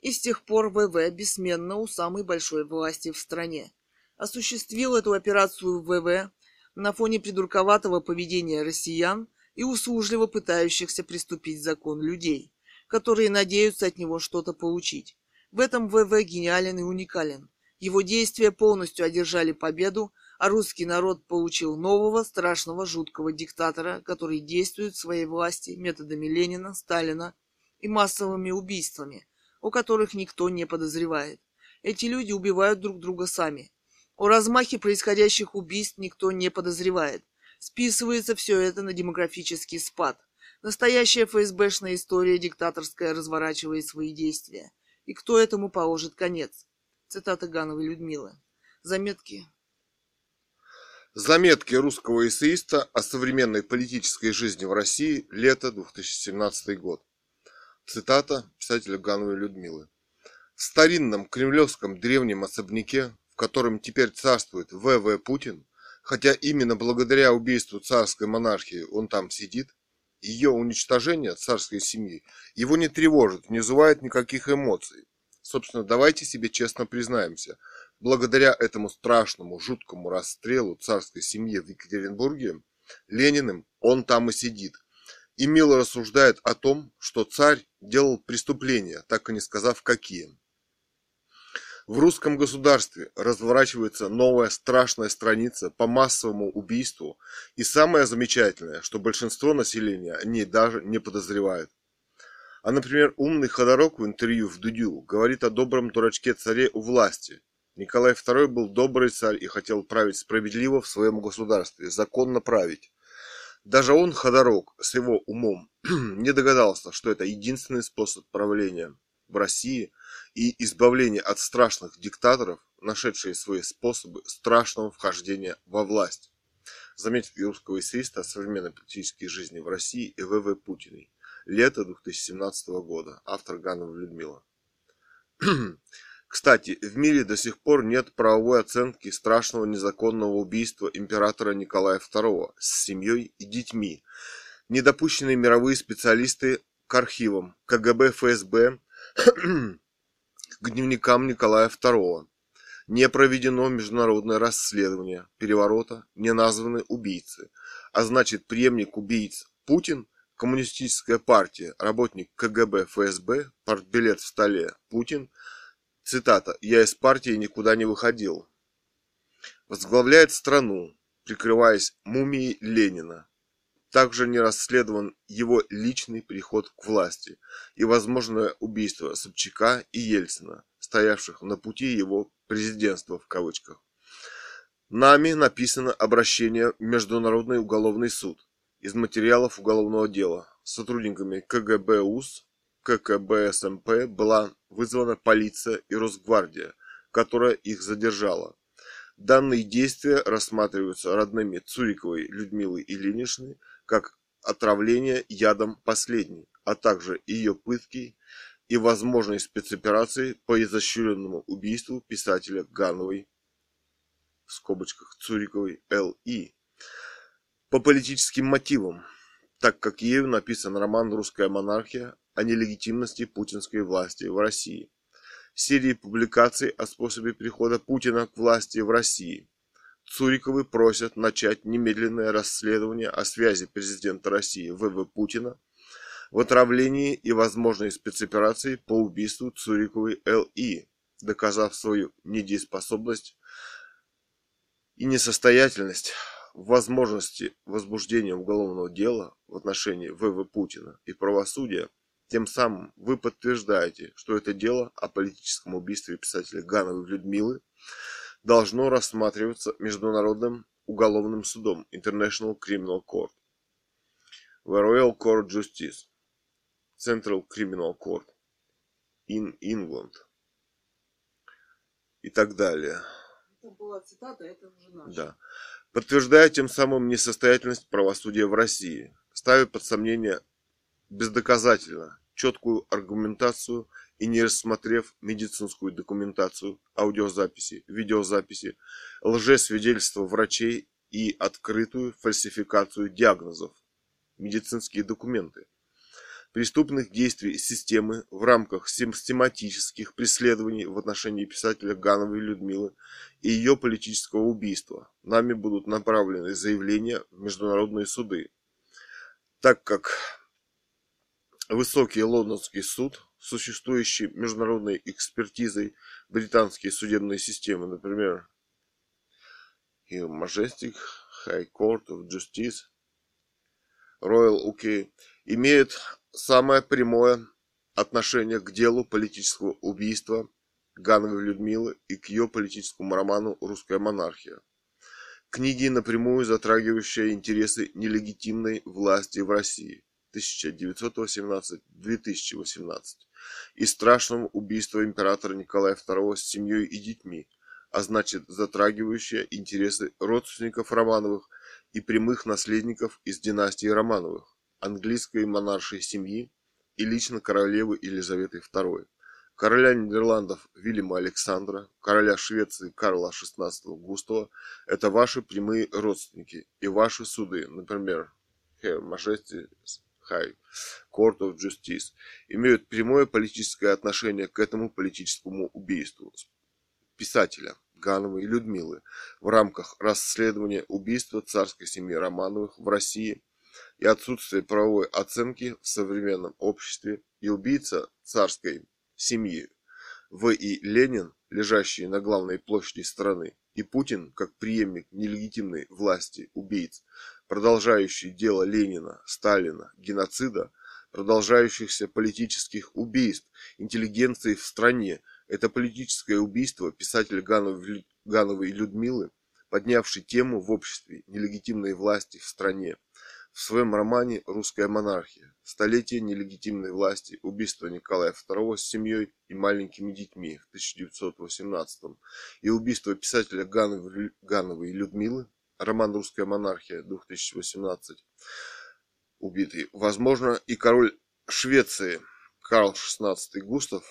и с тех пор ВВ бессменно у самой большой власти в стране. Осуществил эту операцию ВВ на фоне придурковатого поведения россиян и услужливо пытающихся приступить закон людей, которые надеются от него что-то получить. В этом ВВ гениален и уникален. Его действия полностью одержали победу а русский народ получил нового страшного жуткого диктатора, который действует в своей власти методами Ленина, Сталина и массовыми убийствами, о которых никто не подозревает. Эти люди убивают друг друга сами. О размахе происходящих убийств никто не подозревает. Списывается все это на демографический спад. Настоящая ФСБшная история диктаторская разворачивает свои действия. И кто этому положит конец? Цитата Гановой Людмилы. Заметки Заметки русского эссеиста о современной политической жизни в России. Лето 2017 год. Цитата писателя Гановой Людмилы. В старинном кремлевском древнем особняке, в котором теперь царствует В.В. Путин, хотя именно благодаря убийству царской монархии он там сидит, ее уничтожение царской семьи его не тревожит, не вызывает никаких эмоций. Собственно, давайте себе честно признаемся, благодаря этому страшному, жуткому расстрелу царской семьи в Екатеринбурге, Лениным он там и сидит. И мило рассуждает о том, что царь делал преступления, так и не сказав какие. В русском государстве разворачивается новая страшная страница по массовому убийству, и самое замечательное, что большинство населения о ней даже не подозревает. А, например, умный Ходорок в интервью в Дудю говорит о добром дурачке-царе у власти. Николай II был добрый царь и хотел править справедливо в своем государстве, законно править. Даже он, Ходорок, с его умом, не догадался, что это единственный способ правления в России – и избавление от страшных диктаторов, нашедшие свои способы страшного вхождения во власть. Заметит русского эссеиста о современной политической жизни в России и В.В. Путиной. Лето 2017 года. Автор Ганова Людмила. Кстати, в мире до сих пор нет правовой оценки страшного незаконного убийства императора Николая II с семьей и детьми. Недопущенные мировые специалисты к архивам КГБ, ФСБ к дневникам Николая II. Не проведено международное расследование переворота, не названы убийцы. А значит, преемник убийц Путин, коммунистическая партия, работник КГБ, ФСБ, партбилет в столе, Путин, цитата, «Я из партии никуда не выходил». Возглавляет страну, прикрываясь мумией Ленина, также не расследован его личный приход к власти и возможное убийство Собчака и Ельцина, стоявших на пути его президентства в кавычках. Нами написано обращение в Международный уголовный суд из материалов уголовного дела. Сотрудниками КГБ УС, ККБ СМП была вызвана полиция и Росгвардия, которая их задержала. Данные действия рассматриваются родными Цуриковой Людмилы Ильиничны как отравление ядом последней, а также ее пытки и возможной спецоперации по изощренному убийству писателя Гановой в скобочках Цуриковой Л.И. по политическим мотивам, так как ею написан роман «Русская монархия» о нелегитимности путинской власти в России, серии публикаций о способе прихода Путина к власти в России – Цуриковы просят начать немедленное расследование о связи президента России В.В. Путина в отравлении и возможной спецоперации по убийству Цуриковой Л.И., доказав свою недееспособность и несостоятельность в возможности возбуждения уголовного дела в отношении В.В. Путина и правосудия, тем самым вы подтверждаете, что это дело о политическом убийстве писателя Гановой Людмилы должно рассматриваться Международным уголовным судом International Criminal Court, the Royal Court Justice, Central Criminal Court in England и так далее. Это была цитата, это уже наша. Да. Подтверждая тем самым несостоятельность правосудия в России, ставя под сомнение бездоказательно четкую аргументацию и не рассмотрев медицинскую документацию, аудиозаписи, видеозаписи, лжесвидетельства врачей и открытую фальсификацию диагнозов, медицинские документы, преступных действий системы в рамках систематических преследований в отношении писателя Гановой Людмилы и ее политического убийства. Нами будут направлены заявления в международные суды, так как Высокий Лондонский суд, существующий международной экспертизой британские судебные системы, например, Her Majestic High Court of Justice, Royal UK, имеют самое прямое отношение к делу политического убийства Гановой Людмилы и к ее политическому роману «Русская монархия». Книги, напрямую затрагивающие интересы нелегитимной власти в России – 1918-2018 и страшного убийства императора Николая II с семьей и детьми, а значит затрагивающая интересы родственников Романовых и прямых наследников из династии Романовых, английской монаршей семьи и лично королевы Елизаветы II, короля Нидерландов Вильяма Александра, короля Швеции Карла XVI Густава – это ваши прямые родственники и ваши суды, например, Her Majesty High Court of Justice, имеют прямое политическое отношение к этому политическому убийству писателя Гановой и Людмилы в рамках расследования убийства царской семьи Романовых в России и отсутствия правовой оценки в современном обществе и убийца царской семьи В. И. Ленин, лежащий на главной площади страны, и Путин, как преемник нелегитимной власти убийц, продолжающий дело Ленина, Сталина, геноцида, продолжающихся политических убийств интеллигенции в стране, это политическое убийство писателя Гановой Людмилы, поднявшей тему в обществе нелегитимной власти в стране, в своем романе «Русская монархия. Столетие нелегитимной власти. Убийство Николая II с семьей и маленькими детьми» в 1918 и убийство писателя Гановой Людмилы, роман «Русская монархия» 2018, убитый. Возможно, и король Швеции Карл XVI Густав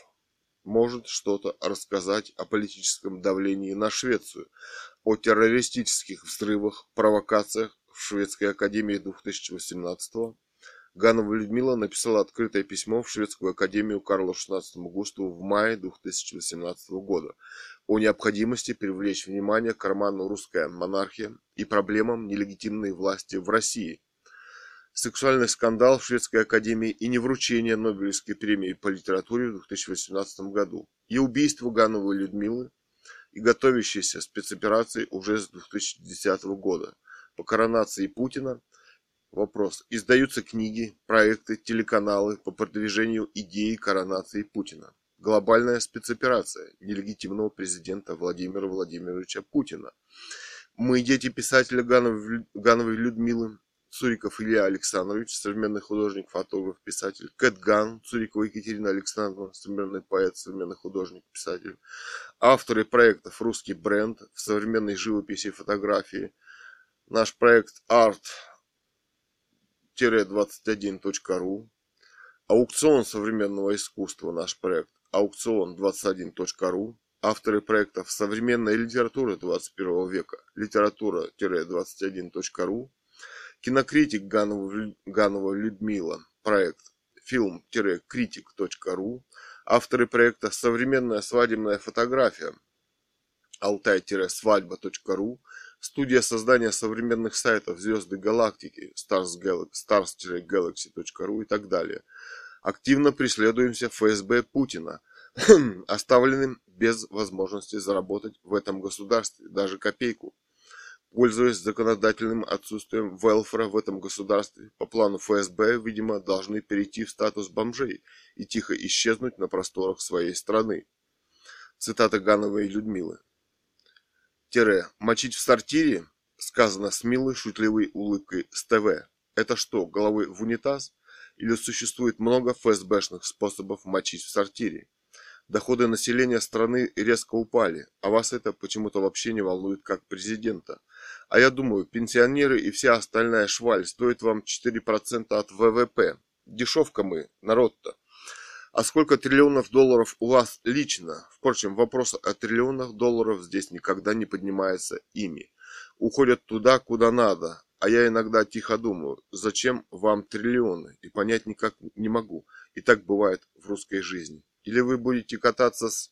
может что-то рассказать о политическом давлении на Швецию, о террористических взрывах, провокациях, в Шведской академии 2018 -го. Ганова Людмила написала открытое письмо в Шведскую академию Карлу XVI Густаву в мае 2018 года о необходимости привлечь внимание к роману «Русская монархия» и проблемам нелегитимной власти в России. Сексуальный скандал в Шведской академии и невручение Нобелевской премии по литературе в 2018 году и убийство Гановой Людмилы и готовящиеся спецоперации уже с 2010 года – по коронации Путина. Вопрос. Издаются книги, проекты, телеканалы по продвижению идеи коронации Путина. Глобальная спецоперация нелегитимного президента Владимира Владимировича Путина. Мы дети писателя Гановой, Людмилы, Цуриков Илья Александрович, современный художник, фотограф, писатель. Кэт Ган, Цурикова Екатерина Александровна, современный поэт, современный художник, писатель. Авторы проектов «Русский бренд» в современной живописи и фотографии. Наш проект art-21.ru. Аукцион современного искусства. Наш проект аукцион21.ру. Авторы проектов «Современная литература 21 века», литература-21.ру, кинокритик Ганова, Ганова Людмила, проект фильм-критик.ру, авторы проекта «Современная свадебная фотография», алтай-свадьба.ру, Студия создания современных сайтов «Звезды галактики», stars-galaxy.ru и так далее. Активно преследуемся ФСБ Путина, оставленным без возможности заработать в этом государстве даже копейку. Пользуясь законодательным отсутствием велфора в этом государстве, по плану ФСБ, видимо, должны перейти в статус бомжей и тихо исчезнуть на просторах своей страны. Цитата Гановой Людмилы мочить в сортире, сказано с милой шутливой улыбкой с ТВ. Это что, головой в унитаз? Или существует много ФСБшных способов мочить в сортире? Доходы населения страны резко упали, а вас это почему-то вообще не волнует как президента. А я думаю, пенсионеры и вся остальная шваль стоит вам 4% от ВВП. Дешевка мы, народ-то. А сколько триллионов долларов у вас лично? Впрочем, вопрос о триллионах долларов здесь никогда не поднимается ими. Уходят туда, куда надо. А я иногда тихо думаю, зачем вам триллионы? И понять никак не могу. И так бывает в русской жизни. Или вы будете кататься с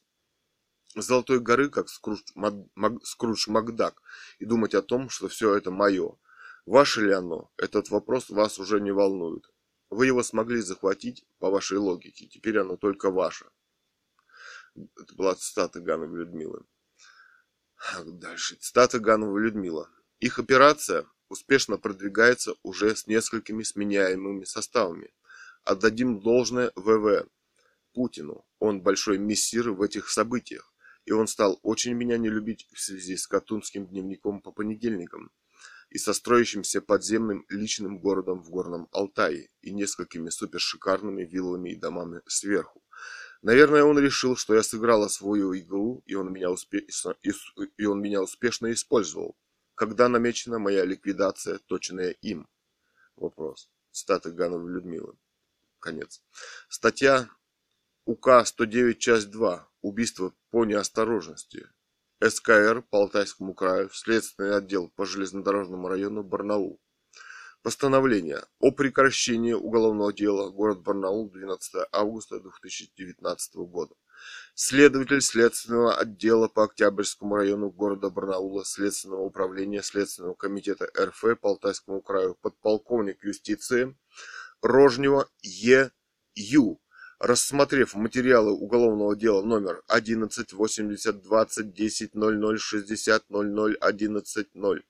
Золотой горы, как Скрудж, Мак, Мак, Скрудж Макдак, и думать о том, что все это мое. Ваше ли оно? Этот вопрос вас уже не волнует. Вы его смогли захватить по вашей логике, теперь оно только ваше. Это была цитата Гановой Людмилы. Дальше. Цитата Гановой Людмила. Их операция успешно продвигается уже с несколькими сменяемыми составами. Отдадим должное ВВ Путину. Он большой мессир в этих событиях. И он стал очень меня не любить в связи с Катунским дневником по понедельникам и со строящимся подземным личным городом в Горном Алтае и несколькими супершикарными виллами и домами сверху. Наверное, он решил, что я сыграла свою игру, и он меня, успешно, и он меня успешно использовал. Когда намечена моя ликвидация, точная им? Вопрос. Стата Гановой Людмилы. Конец. Статья УК 109, часть 2. Убийство по неосторожности. СКР по Алтайскому краю, Следственный отдел по железнодорожному району Барнаул. Постановление о прекращении уголовного дела город Барнаул 12 августа 2019 года. Следователь Следственного отдела по Октябрьскому району города Барнаула Следственного управления Следственного комитета РФ по Алтайскому краю подполковник юстиции Рожнева Е. Ю рассмотрев материалы уголовного дела номер 11 80 20 10 00 60 00 11 0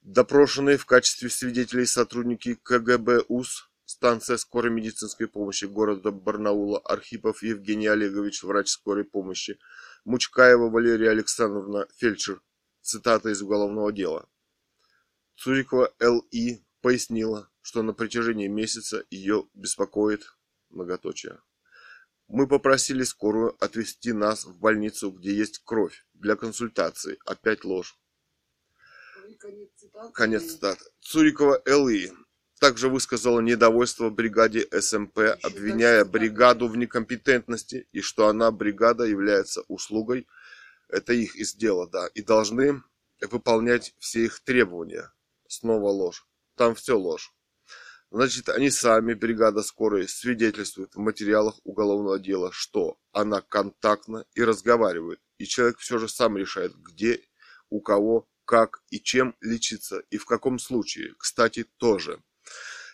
допрошенные в качестве свидетелей сотрудники КГБ УС, станция скорой медицинской помощи города Барнаула, Архипов Евгений Олегович, врач скорой помощи, Мучкаева Валерия Александровна, фельдшер, цитата из уголовного дела. Цурикова Л.И. пояснила, что на протяжении месяца ее беспокоит многоточие. Мы попросили скорую отвезти нас в больницу, где есть кровь, для консультации. Опять ложь. Конец цитаты. Цурикова Л.И. также высказала недовольство бригаде СМП, обвиняя бригаду в некомпетентности и что она, бригада, является услугой. Это их из дела, да. И должны выполнять все их требования. Снова ложь. Там все ложь. Значит, они сами, бригада скорой, свидетельствуют в материалах уголовного дела, что она контактна и разговаривает. И человек все же сам решает, где, у кого, как и чем лечиться, и в каком случае. Кстати, тоже.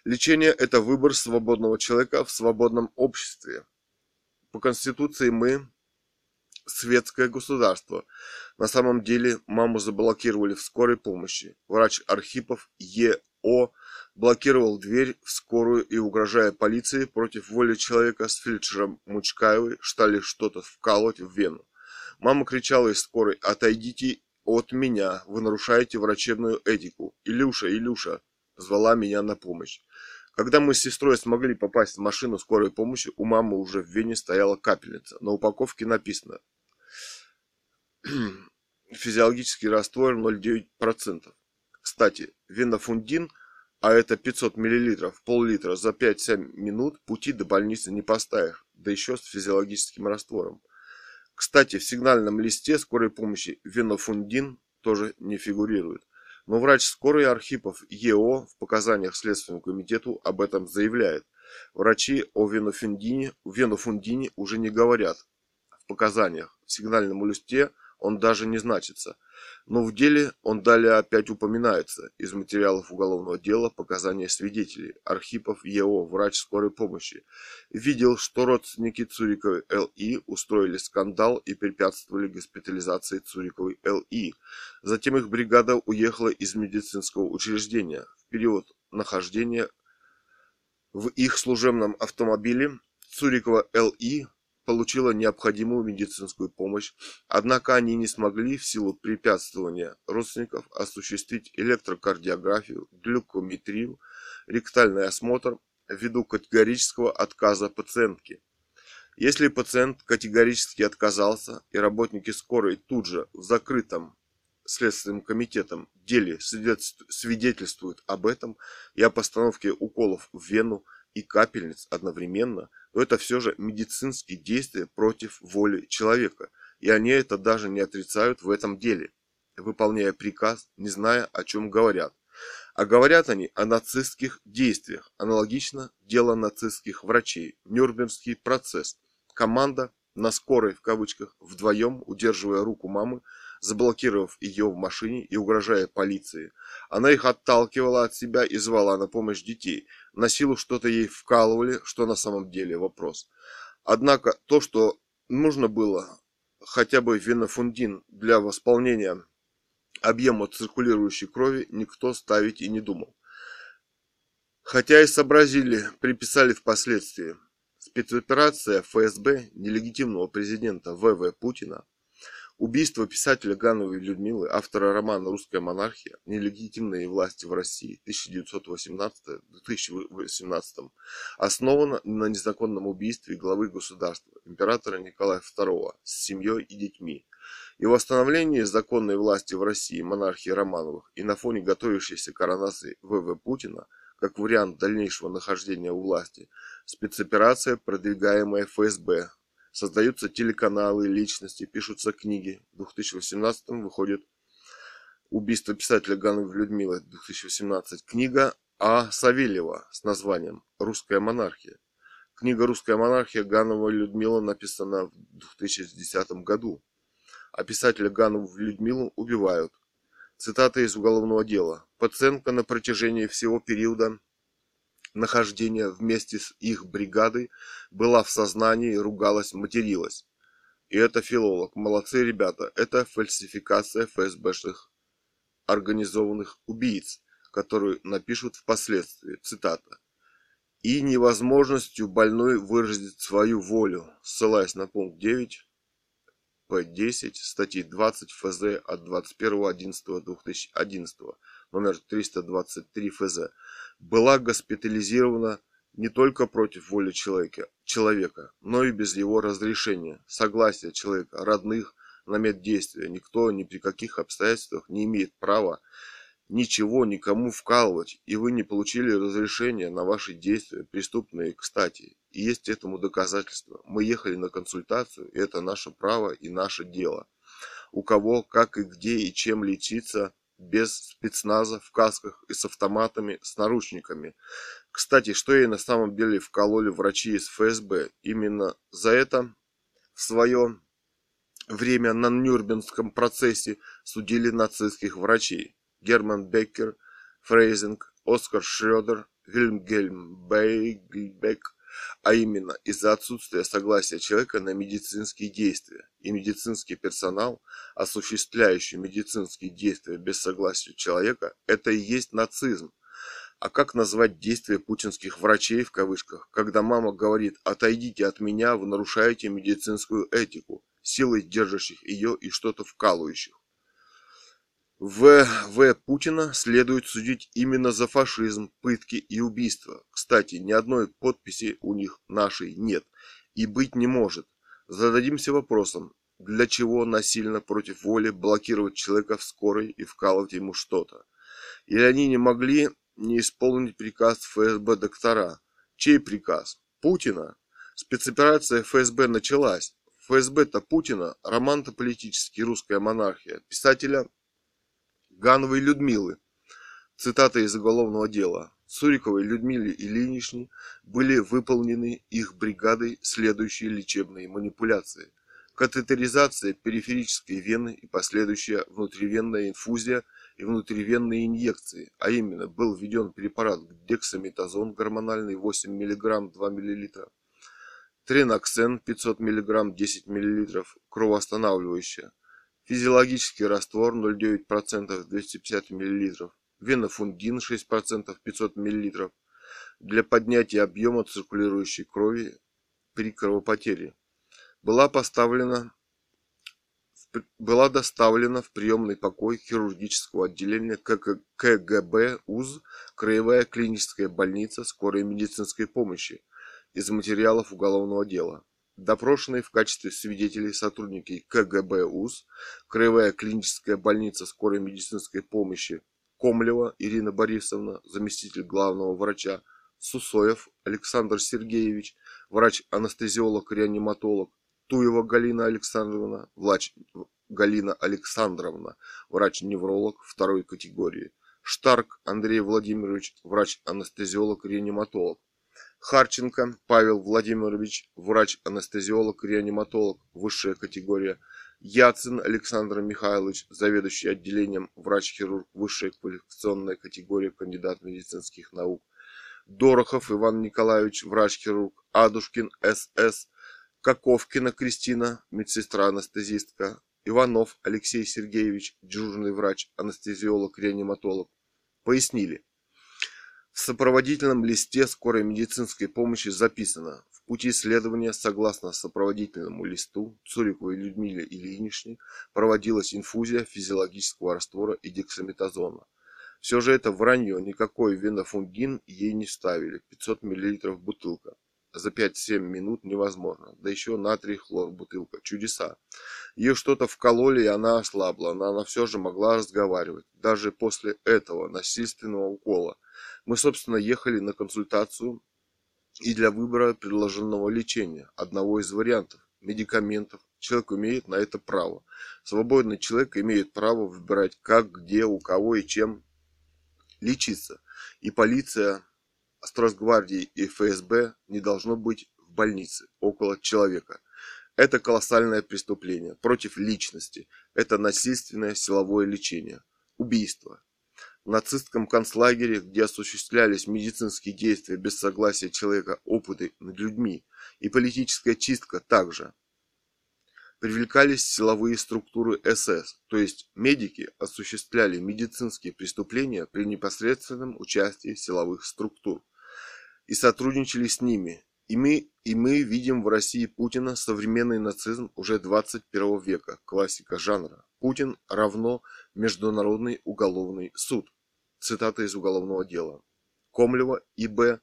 Лечение – это выбор свободного человека в свободном обществе. По Конституции мы светское государство. На самом деле маму заблокировали в скорой помощи. Врач Архипов Е.О блокировал дверь в скорую и, угрожая полиции против воли человека с фельдшером Мучкаевой, стали что-то вкалывать в вену. Мама кричала из скорой «Отойдите от меня, вы нарушаете врачебную этику. Илюша, Илюша!» звала меня на помощь. Когда мы с сестрой смогли попасть в машину скорой помощи, у мамы уже в вене стояла капельница. На упаковке написано физиологический раствор 0,9%. Кстати, венофундин – а это 500 миллилитров, пол-литра за 5-7 минут пути до больницы не поставишь, да еще с физиологическим раствором. Кстати, в сигнальном листе скорой помощи венофундин тоже не фигурирует. Но врач скорой Архипов ЕО в показаниях Следственному комитету об этом заявляет. Врачи о венофундине, венофундине уже не говорят в показаниях. В сигнальном листе он даже не значится. Но в деле он далее опять упоминается. Из материалов уголовного дела показания свидетелей. Архипов ЕО, врач скорой помощи. Видел, что родственники Цуриковой Л.И. устроили скандал и препятствовали госпитализации Цуриковой Л.И. Затем их бригада уехала из медицинского учреждения. В период нахождения в их служебном автомобиле Цурикова Л.И получила необходимую медицинскую помощь, однако они не смогли в силу препятствования родственников осуществить электрокардиографию, глюкометрию, ректальный осмотр ввиду категорического отказа пациентки. Если пациент категорически отказался и работники скорой тут же в закрытом Следственным комитетом деле свидетельствуют об этом и о постановке уколов в вену и капельниц одновременно, то это все же медицинские действия против воли человека, и они это даже не отрицают в этом деле, выполняя приказ, не зная, о чем говорят. А говорят они о нацистских действиях, аналогично дело нацистских врачей, Нюрнбергский процесс. Команда на скорой, в кавычках, вдвоем, удерживая руку мамы, заблокировав ее в машине и угрожая полиции. Она их отталкивала от себя и звала на помощь детей. На силу что-то ей вкалывали, что на самом деле вопрос. Однако то, что нужно было хотя бы венофундин для восполнения объема циркулирующей крови, никто ставить и не думал. Хотя и сообразили, приписали впоследствии. Спецоперация ФСБ нелегитимного президента В.В. Путина Убийство писателя Гановой Людмилы, автора романа «Русская монархия. Нелегитимные власти в России» 1918-2018 основано на незаконном убийстве главы государства, императора Николая II с семьей и детьми и восстановлении законной власти в России монархии Романовых и на фоне готовящейся коронации В.В. Путина как вариант дальнейшего нахождения у власти, спецоперация, продвигаемая ФСБ создаются телеканалы, личности, пишутся книги. В 2018 выходит Убийство писателя Гановой Людмилы 2018. Книга А. Савельева с названием «Русская монархия». Книга «Русская монархия» Ганова Людмила написана в 2010 году. А писателя Ганову Людмилу убивают. Цитата из уголовного дела. Пациентка на протяжении всего периода нахождения вместе с их бригадой была в сознании, ругалась, материлась. И это филолог. Молодцы ребята. Это фальсификация ФСБшных организованных убийц, которую напишут впоследствии. Цитата и невозможностью больной выразить свою волю, ссылаясь на пункт 9 П10 статьи 20 ФЗ от 21.11.2011 номер 323 ФЗ, была госпитализирована не только против воли человека, человека, но и без его разрешения, согласия человека, родных на меддействие. Никто ни при каких обстоятельствах не имеет права ничего никому вкалывать, и вы не получили разрешения на ваши действия, преступные, кстати. И есть этому доказательство. Мы ехали на консультацию, и это наше право и наше дело. У кого, как и где и чем лечиться без спецназа, в касках и с автоматами, с наручниками. Кстати, что ей на самом деле вкололи врачи из ФСБ? Именно за это в свое время на Нюрнбергском процессе судили нацистских врачей. Герман Беккер, Фрейзинг, Оскар Шредер, Вильгельм Бейгельбек, а именно из-за отсутствия согласия человека на медицинские действия. И медицинский персонал, осуществляющий медицинские действия без согласия человека, это и есть нацизм. А как назвать действия путинских врачей в кавычках, когда мама говорит «отойдите от меня, вы нарушаете медицинскую этику», силой держащих ее и что-то вкалывающих? В. В. Путина следует судить именно за фашизм, пытки и убийства. Кстати, ни одной подписи у них нашей нет и быть не может. Зададимся вопросом, для чего насильно против воли блокировать человека в скорой и вкалывать ему что-то? Или они не могли не исполнить приказ ФСБ доктора? Чей приказ? Путина? Спецоперация ФСБ началась. ФСБ-то Путина, роман-то политический, русская монархия. Писателя Гановой Людмилы. Цитата из уголовного дела. Суриковой Людмиле Ильиничне были выполнены их бригадой следующие лечебные манипуляции. Катетеризация периферической вены и последующая внутривенная инфузия и внутривенные инъекции, а именно был введен препарат дексаметазон гормональный 8 мг 2 мл, треноксен 500 мг 10 мл, кровоостанавливающая, Физиологический раствор 0,9% 250 мл. Венофунгин 6% 500 мл. Для поднятия объема циркулирующей крови при кровопотере. Была поставлена была доставлена в приемный покой хирургического отделения КГБ УЗ Краевая клиническая больница скорой медицинской помощи из материалов уголовного дела. Допрошенные в качестве свидетелей сотрудники КГБ УЗ, Краевая клиническая больница скорой медицинской помощи Комлева Ирина Борисовна, заместитель главного врача, Сусоев Александр Сергеевич, врач-анестезиолог-реаниматолог, Туева Галина Александровна, врач Галина Александровна, врач-невролог второй категории, Штарк Андрей Владимирович, врач-анестезиолог-реаниматолог, Харченко Павел Владимирович, врач-анестезиолог, реаниматолог, высшая категория. Яцин Александр Михайлович, заведующий отделением, врач-хирург, высшая квалификационная категория, кандидат медицинских наук. Дорохов Иван Николаевич, врач-хирург. Адушкин СС. Каковкина Кристина, медсестра-анестезистка. Иванов Алексей Сергеевич, дежурный врач, анестезиолог, реаниматолог. Пояснили. В сопроводительном листе скорой медицинской помощи записано «В пути следования, согласно сопроводительному листу, Цуриковой Людмиле Ильиничне проводилась инфузия физиологического раствора и дексаметазона. Все же это вранье, никакой венофунгин ей не ставили, 500 мл бутылка. За 5-7 минут невозможно. Да еще натрий хлор бутылка. Чудеса. Ее что-то вкололи, и она ослабла, но она все же могла разговаривать. Даже после этого насильственного укола мы, собственно, ехали на консультацию и для выбора предложенного лечения, одного из вариантов, медикаментов, Человек имеет на это право. Свободный человек имеет право выбирать, как, где, у кого и чем лечиться. И полиция, Страсгвардии и ФСБ не должно быть в больнице около человека. Это колоссальное преступление против личности. Это насильственное силовое лечение. Убийство. В нацистском концлагере, где осуществлялись медицинские действия без согласия человека, опыты над людьми и политическая чистка также – привлекались силовые структуры СС, то есть медики осуществляли медицинские преступления при непосредственном участии силовых структур и сотрудничали с ними. И мы, и мы видим в России Путина современный нацизм уже 21 века, классика жанра. Путин равно Международный уголовный суд. Цитата из уголовного дела. Комлева И.Б.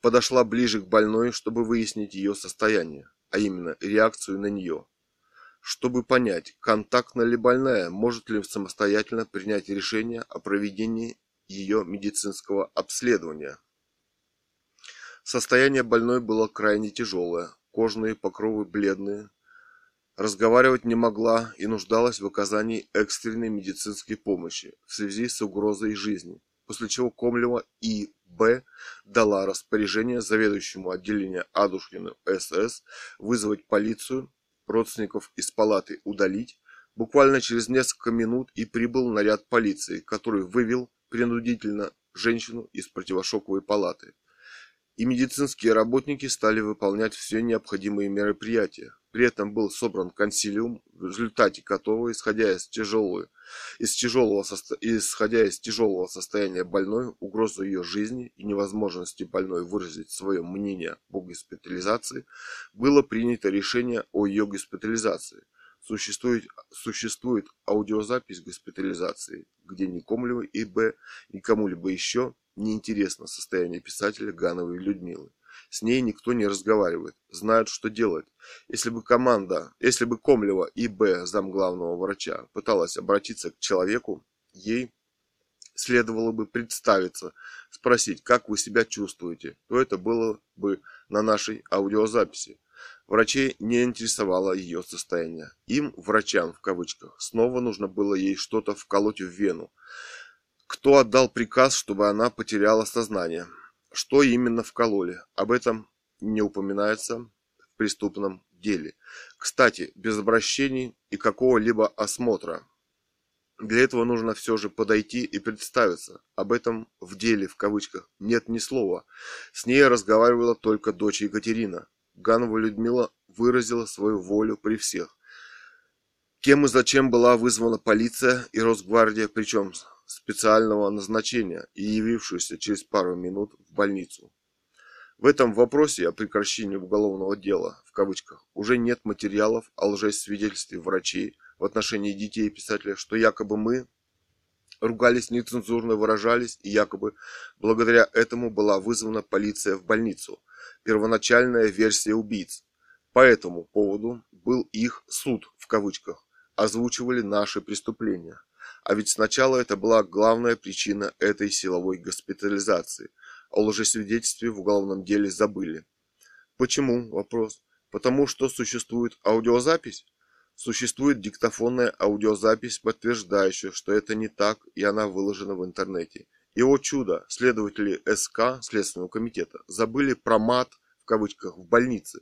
подошла ближе к больной, чтобы выяснить ее состояние, а именно реакцию на нее чтобы понять, контактна ли больная, может ли самостоятельно принять решение о проведении ее медицинского обследования. Состояние больной было крайне тяжелое, кожные покровы бледные, разговаривать не могла и нуждалась в оказании экстренной медицинской помощи в связи с угрозой жизни, после чего Комлева И. Б. дала распоряжение заведующему отделения Адушкину СС вызвать полицию родственников из палаты удалить, буквально через несколько минут и прибыл наряд полиции, который вывел принудительно женщину из противошоковой палаты. И медицинские работники стали выполнять все необходимые мероприятия. При этом был собран консилиум, в результате которого, исходя из тяжелого, из тяжелого, исходя из тяжелого состояния больной, угрозы ее жизни и невозможности больной выразить свое мнение о госпитализации, было принято решение о ее госпитализации. Существует, существует аудиозапись госпитализации, где ни Комлевой и Б, ни кому-либо еще не интересно состояние писателя Гановой Людмилы. С ней никто не разговаривает, знают, что делать. Если бы команда, если бы Комлева и Б, замглавного врача, пыталась обратиться к человеку, ей следовало бы представиться, спросить, как вы себя чувствуете, то это было бы на нашей аудиозаписи. Врачей не интересовало ее состояние. Им, врачам в кавычках, снова нужно было ей что-то вколоть в вену. Кто отдал приказ, чтобы она потеряла сознание? Что именно вкололи? Об этом не упоминается в преступном деле. Кстати, без обращений и какого-либо осмотра. Для этого нужно все же подойти и представиться. Об этом в деле, в кавычках, нет ни слова. С ней разговаривала только дочь Екатерина. Ганова Людмила выразила свою волю при всех. Кем и зачем была вызвана полиция и Росгвардия, причем специального назначения и явившуюся через пару минут в больницу. В этом вопросе о прекращении уголовного дела, в кавычках, уже нет материалов о лжесвидетельстве врачей в отношении детей писателя, что якобы мы ругались, нецензурно выражались, и якобы благодаря этому была вызвана полиция в больницу. Первоначальная версия убийц. По этому поводу был их суд, в кавычках, озвучивали наши преступления. А ведь сначала это была главная причина этой силовой госпитализации. О лжесвидетельстве в уголовном деле забыли. Почему? Вопрос. Потому что существует аудиозапись? Существует диктофонная аудиозапись, подтверждающая, что это не так, и она выложена в интернете. И о чудо, следователи СК, Следственного комитета, забыли про мат, кавычках, в больнице.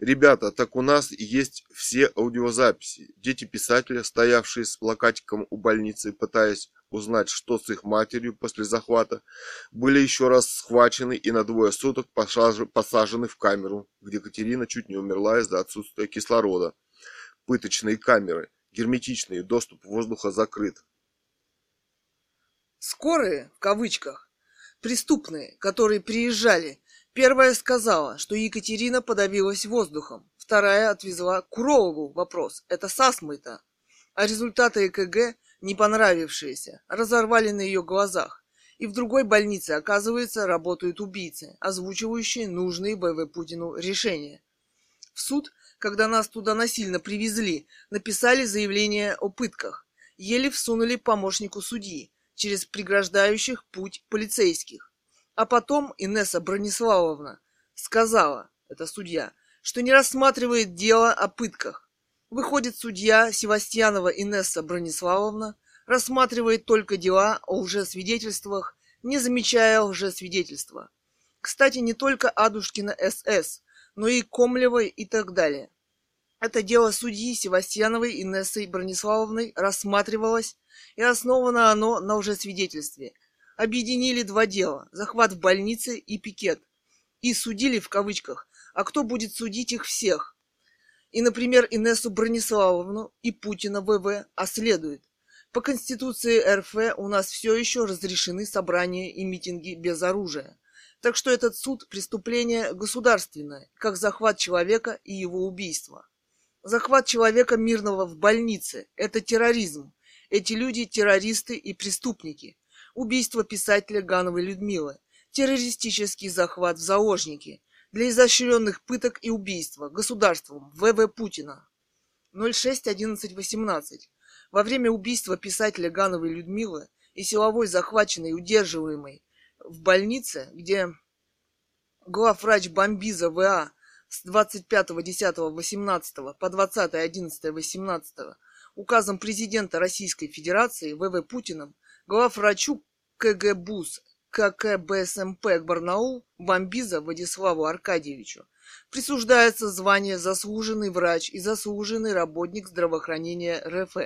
Ребята, так у нас есть все аудиозаписи. Дети писателя, стоявшие с плакатиком у больницы, пытаясь узнать, что с их матерью после захвата, были еще раз схвачены и на двое суток посажены в камеру, где Катерина чуть не умерла из-за отсутствия кислорода. Пыточные камеры, герметичные, доступ воздуха закрыт. Скорые, в кавычках, преступные, которые приезжали Первая сказала, что Екатерина подавилась воздухом. Вторая отвезла Курову вопрос. Это с астмой-то. А результаты ЭКГ, не понравившиеся, разорвали на ее глазах. И в другой больнице, оказывается, работают убийцы, озвучивающие нужные БВ Путину решения. В суд, когда нас туда насильно привезли, написали заявление о пытках. Еле всунули помощнику судьи через преграждающих путь полицейских. А потом Инесса Брониславовна сказала, это судья, что не рассматривает дело о пытках. Выходит, судья Севастьянова Инесса Брониславовна рассматривает только дела о лжесвидетельствах, не замечая лжесвидетельства. Кстати, не только Адушкина СС, но и Комлевой и так далее. Это дело судьи Севастьяновой Инессой Брониславовной рассматривалось, и основано оно на лжесвидетельстве. Объединили два дела – захват в больнице и пикет. И судили в кавычках, а кто будет судить их всех? И, например, Инессу Брониславовну и Путина ВВ, а следует. По Конституции РФ у нас все еще разрешены собрания и митинги без оружия. Так что этот суд – преступление государственное, как захват человека и его убийство. Захват человека мирного в больнице – это терроризм. Эти люди – террористы и преступники. Убийство писателя Гановой Людмилы – террористический захват в заложники для изощренных пыток и убийства государством ВВ Путина. 06.11.18. Во время убийства писателя Гановой Людмилы и силовой захваченной и удерживаемой в больнице, где главврач Бомбиза ВА с 25.10.18 по 20.11.18 указом президента Российской Федерации ВВ Путиным главврачу КГБУС ККБСМП Барнаул Бомбиза Владиславу Аркадьевичу присуждается звание «Заслуженный врач» и «Заслуженный работник здравоохранения РФ».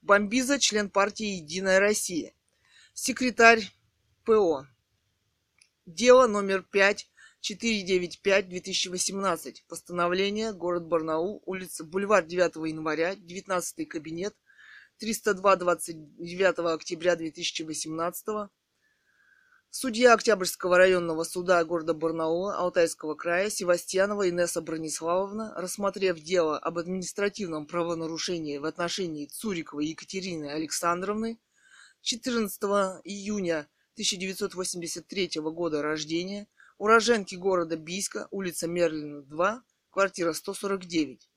Бомбиза – член партии «Единая Россия», секретарь ПО. Дело номер 5 495-2018. Постановление. Город Барнаул. Улица Бульвар 9 января. 19 кабинет. 302 29 октября 2018. Судья Октябрьского районного суда города Барнаула Алтайского края Севастьянова Инесса Брониславовна, рассмотрев дело об административном правонарушении в отношении Цуриковой Екатерины Александровны 14 июня 1983 года рождения, уроженки города Бийска, улица Мерлина, 2, квартира 149.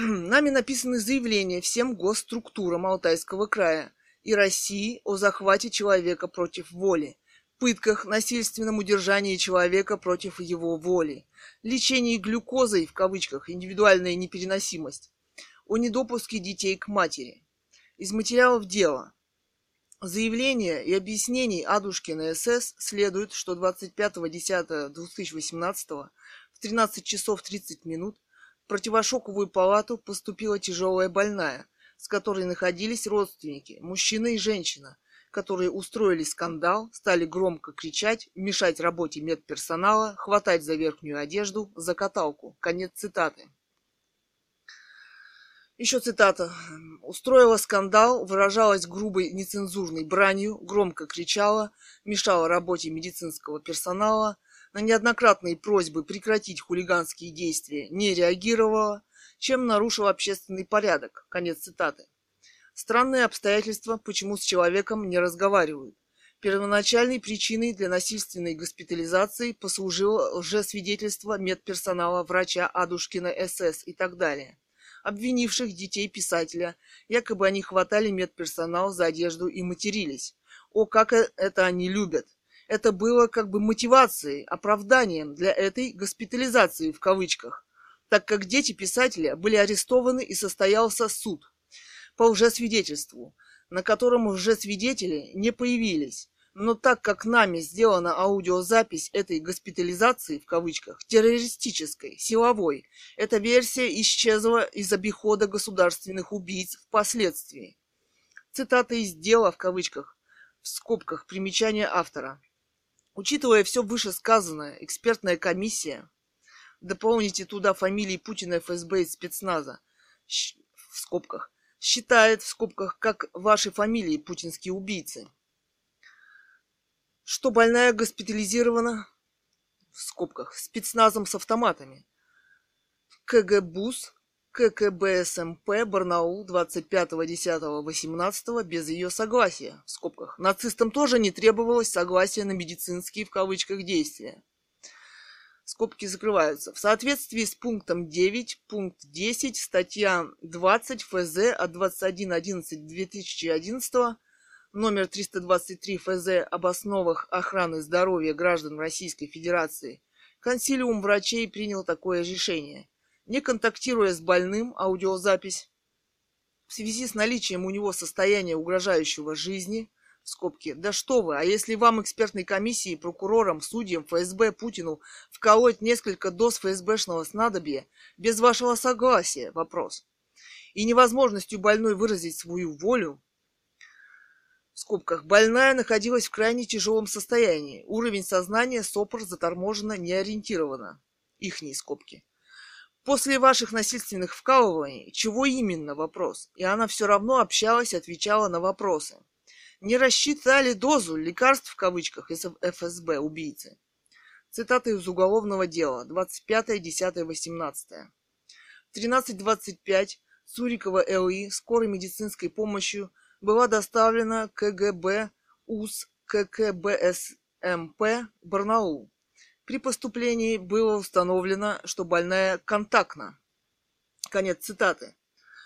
Нами написаны заявления всем госструктурам Алтайского края и России о захвате человека против воли, пытках, насильственном удержании человека против его воли, лечении глюкозой, в кавычках, индивидуальная непереносимость, о недопуске детей к матери. Из материалов дела – заявления и объяснений Адушкина СС следует, что 25.10.2018 в 13 часов 30 минут противошоковую палату поступила тяжелая больная, с которой находились родственники, мужчина и женщина, которые устроили скандал, стали громко кричать, мешать работе медперсонала, хватать за верхнюю одежду, за каталку. Конец цитаты. Еще цитата. Устроила скандал, выражалась грубой нецензурной бранью, громко кричала, мешала работе медицинского персонала, на неоднократные просьбы прекратить хулиганские действия не реагировала, чем нарушила общественный порядок. Конец цитаты. Странные обстоятельства, почему с человеком не разговаривают. Первоначальной причиной для насильственной госпитализации послужило лжесвидетельство медперсонала врача Адушкина СС и так далее обвинивших детей писателя. Якобы они хватали медперсонал за одежду и матерились. О, как э, это они любят! Это было как бы мотивацией, оправданием для этой госпитализации в кавычках, так как дети писателя были арестованы и состоялся суд по лжесвидетельству, на котором лжесвидетели не появились, но так как нами сделана аудиозапись этой госпитализации, в кавычках, террористической, силовой, эта версия исчезла из обихода государственных убийц впоследствии. Цитата из дела, в кавычках, в скобках, примечание автора. Учитывая все вышесказанное, экспертная комиссия, дополните туда фамилии Путина, ФСБ и спецназа, в скобках, считает, в скобках, как ваши фамилии путинские убийцы – что больная госпитализирована в скобках спецназом с автоматами. КГБУС, ККБСМП, Барнаул 25.10.18 без ее согласия, в скобках. Нацистам тоже не требовалось согласия на медицинские, в кавычках, действия. Скобки закрываются. В соответствии с пунктом 9, пункт 10, статья 20 ФЗ от 21.11.2011 номер 323 ФЗ об основах охраны здоровья граждан Российской Федерации, консилиум врачей принял такое решение. Не контактируя с больным, аудиозапись в связи с наличием у него состояния угрожающего жизни, в скобке, да что вы, а если вам экспертной комиссии, прокурорам, судьям, ФСБ, Путину вколоть несколько доз ФСБшного снадобья без вашего согласия, вопрос, и невозможностью больной выразить свою волю, в скобках, больная находилась в крайне тяжелом состоянии, уровень сознания сопр заторможенно не ориентировано, ихние скобки. После ваших насильственных вкалываний, чего именно вопрос? И она все равно общалась отвечала на вопросы. Не рассчитали дозу лекарств в кавычках из ФСБ убийцы. Цитаты из уголовного дела 25.10.18. В 13.25 Цурикова ЛИ скорой медицинской помощью была доставлена КГБ УС ККБСМП Барнаул при поступлении было установлено, что больная контактна. Конец цитаты.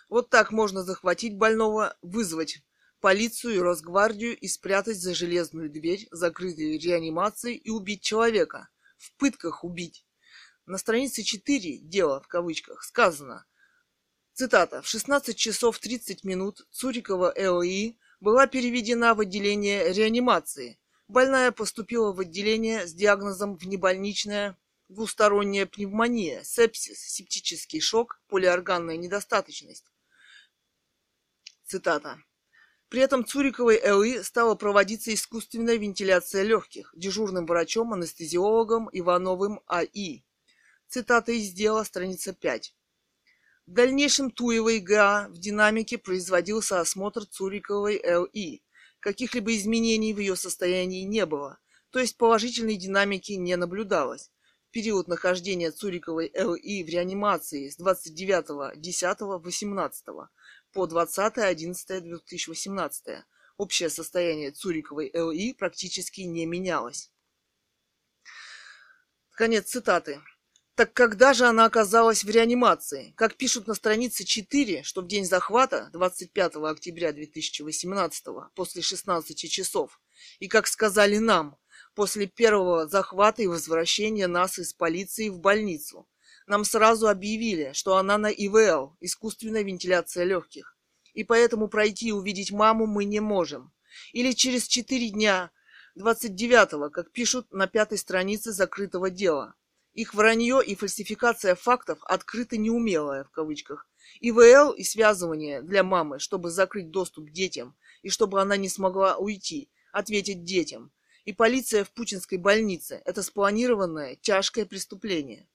Вот так можно захватить больного, вызвать полицию и Росгвардию и спрятать за железную дверь закрытой реанимации и убить человека. В пытках убить. На странице 4 «Дело» в кавычках сказано, цитата, «В 16 часов 30 минут Цурикова ЛИ была переведена в отделение реанимации, Больная поступила в отделение с диагнозом внебольничная двусторонняя пневмония, сепсис, септический шок, полиорганная недостаточность. Цитата. При этом Цуриковой ЛИ стала проводиться искусственная вентиляция легких дежурным врачом-анестезиологом Ивановым А.И. Цитата из дела, страница 5. В дальнейшем Туевой ГА в динамике производился осмотр Цуриковой Л.И. Каких-либо изменений в ее состоянии не было, то есть положительной динамики не наблюдалось. В период нахождения Цуриковой ЛИ в реанимации с 29.10.18 по 20.11.2018 общее состояние Цуриковой ЛИ практически не менялось. Конец цитаты. Так когда же она оказалась в реанимации? Как пишут на странице 4, что в день захвата, 25 октября 2018, после 16 часов, и как сказали нам, после первого захвата и возвращения нас из полиции в больницу, нам сразу объявили, что она на ИВЛ, искусственная вентиляция легких, и поэтому пройти и увидеть маму мы не можем. Или через 4 дня, 29-го, как пишут на пятой странице закрытого дела – их вранье и фальсификация фактов открыто неумелая, в кавычках. ИВЛ и связывание для мамы, чтобы закрыть доступ детям, и чтобы она не смогла уйти, ответить детям. И полиция в путинской больнице – это спланированное тяжкое преступление.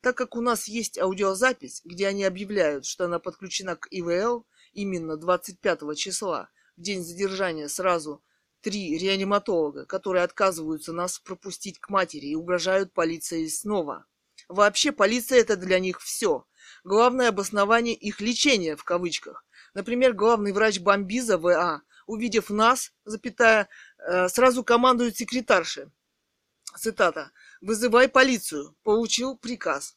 Так как у нас есть аудиозапись, где они объявляют, что она подключена к ИВЛ именно 25 числа, в день задержания сразу Три реаниматолога, которые отказываются нас пропустить к матери и угрожают полиции снова. Вообще, полиция это для них все. Главное обоснование их лечения, в кавычках. Например, главный врач Бомбиза В.А., увидев нас, запятая, э, сразу командует секретарше. Цитата. «Вызывай полицию». Получил приказ.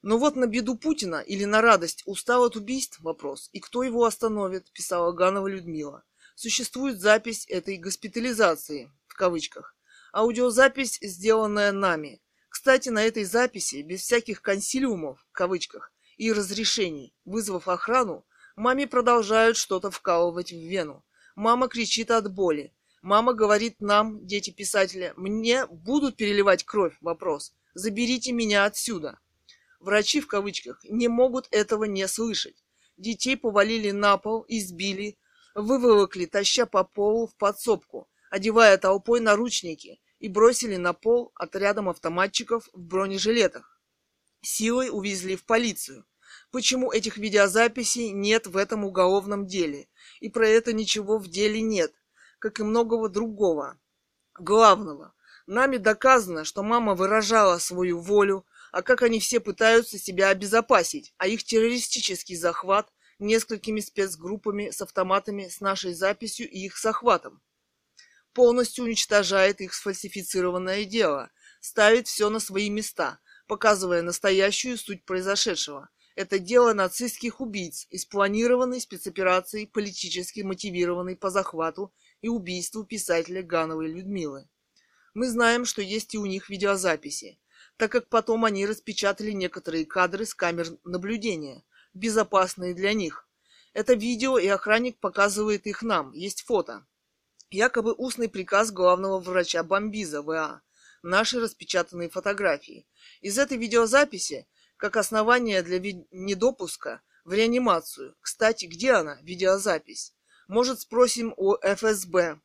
Но вот на беду Путина или на радость устал от убийств вопрос. И кто его остановит, писала Ганова Людмила существует запись этой госпитализации, в кавычках. Аудиозапись, сделанная нами. Кстати, на этой записи, без всяких консилиумов, в кавычках, и разрешений, вызвав охрану, маме продолжают что-то вкалывать в вену. Мама кричит от боли. Мама говорит нам, дети писателя, мне будут переливать кровь, вопрос. Заберите меня отсюда. Врачи, в кавычках, не могут этого не слышать. Детей повалили на пол, избили, выволокли, таща по полу в подсобку, одевая толпой наручники и бросили на пол отрядом автоматчиков в бронежилетах. Силой увезли в полицию. Почему этих видеозаписей нет в этом уголовном деле? И про это ничего в деле нет, как и многого другого. Главного. Нами доказано, что мама выражала свою волю, а как они все пытаются себя обезопасить, а их террористический захват несколькими спецгруппами с автоматами с нашей записью и их захватом. Полностью уничтожает их сфальсифицированное дело, ставит все на свои места, показывая настоящую суть произошедшего. Это дело нацистских убийц из планированной спецоперации, политически мотивированной по захвату и убийству писателя Гановой Людмилы. Мы знаем, что есть и у них видеозаписи. так как потом они распечатали некоторые кадры с камер наблюдения, безопасные для них. Это видео, и охранник показывает их нам, есть фото. Якобы устный приказ главного врача Бомбиза ВА, наши распечатанные фотографии. Из этой видеозаписи, как основание для недопуска в реанимацию. Кстати, где она, видеозапись? Может, спросим у ФСБ.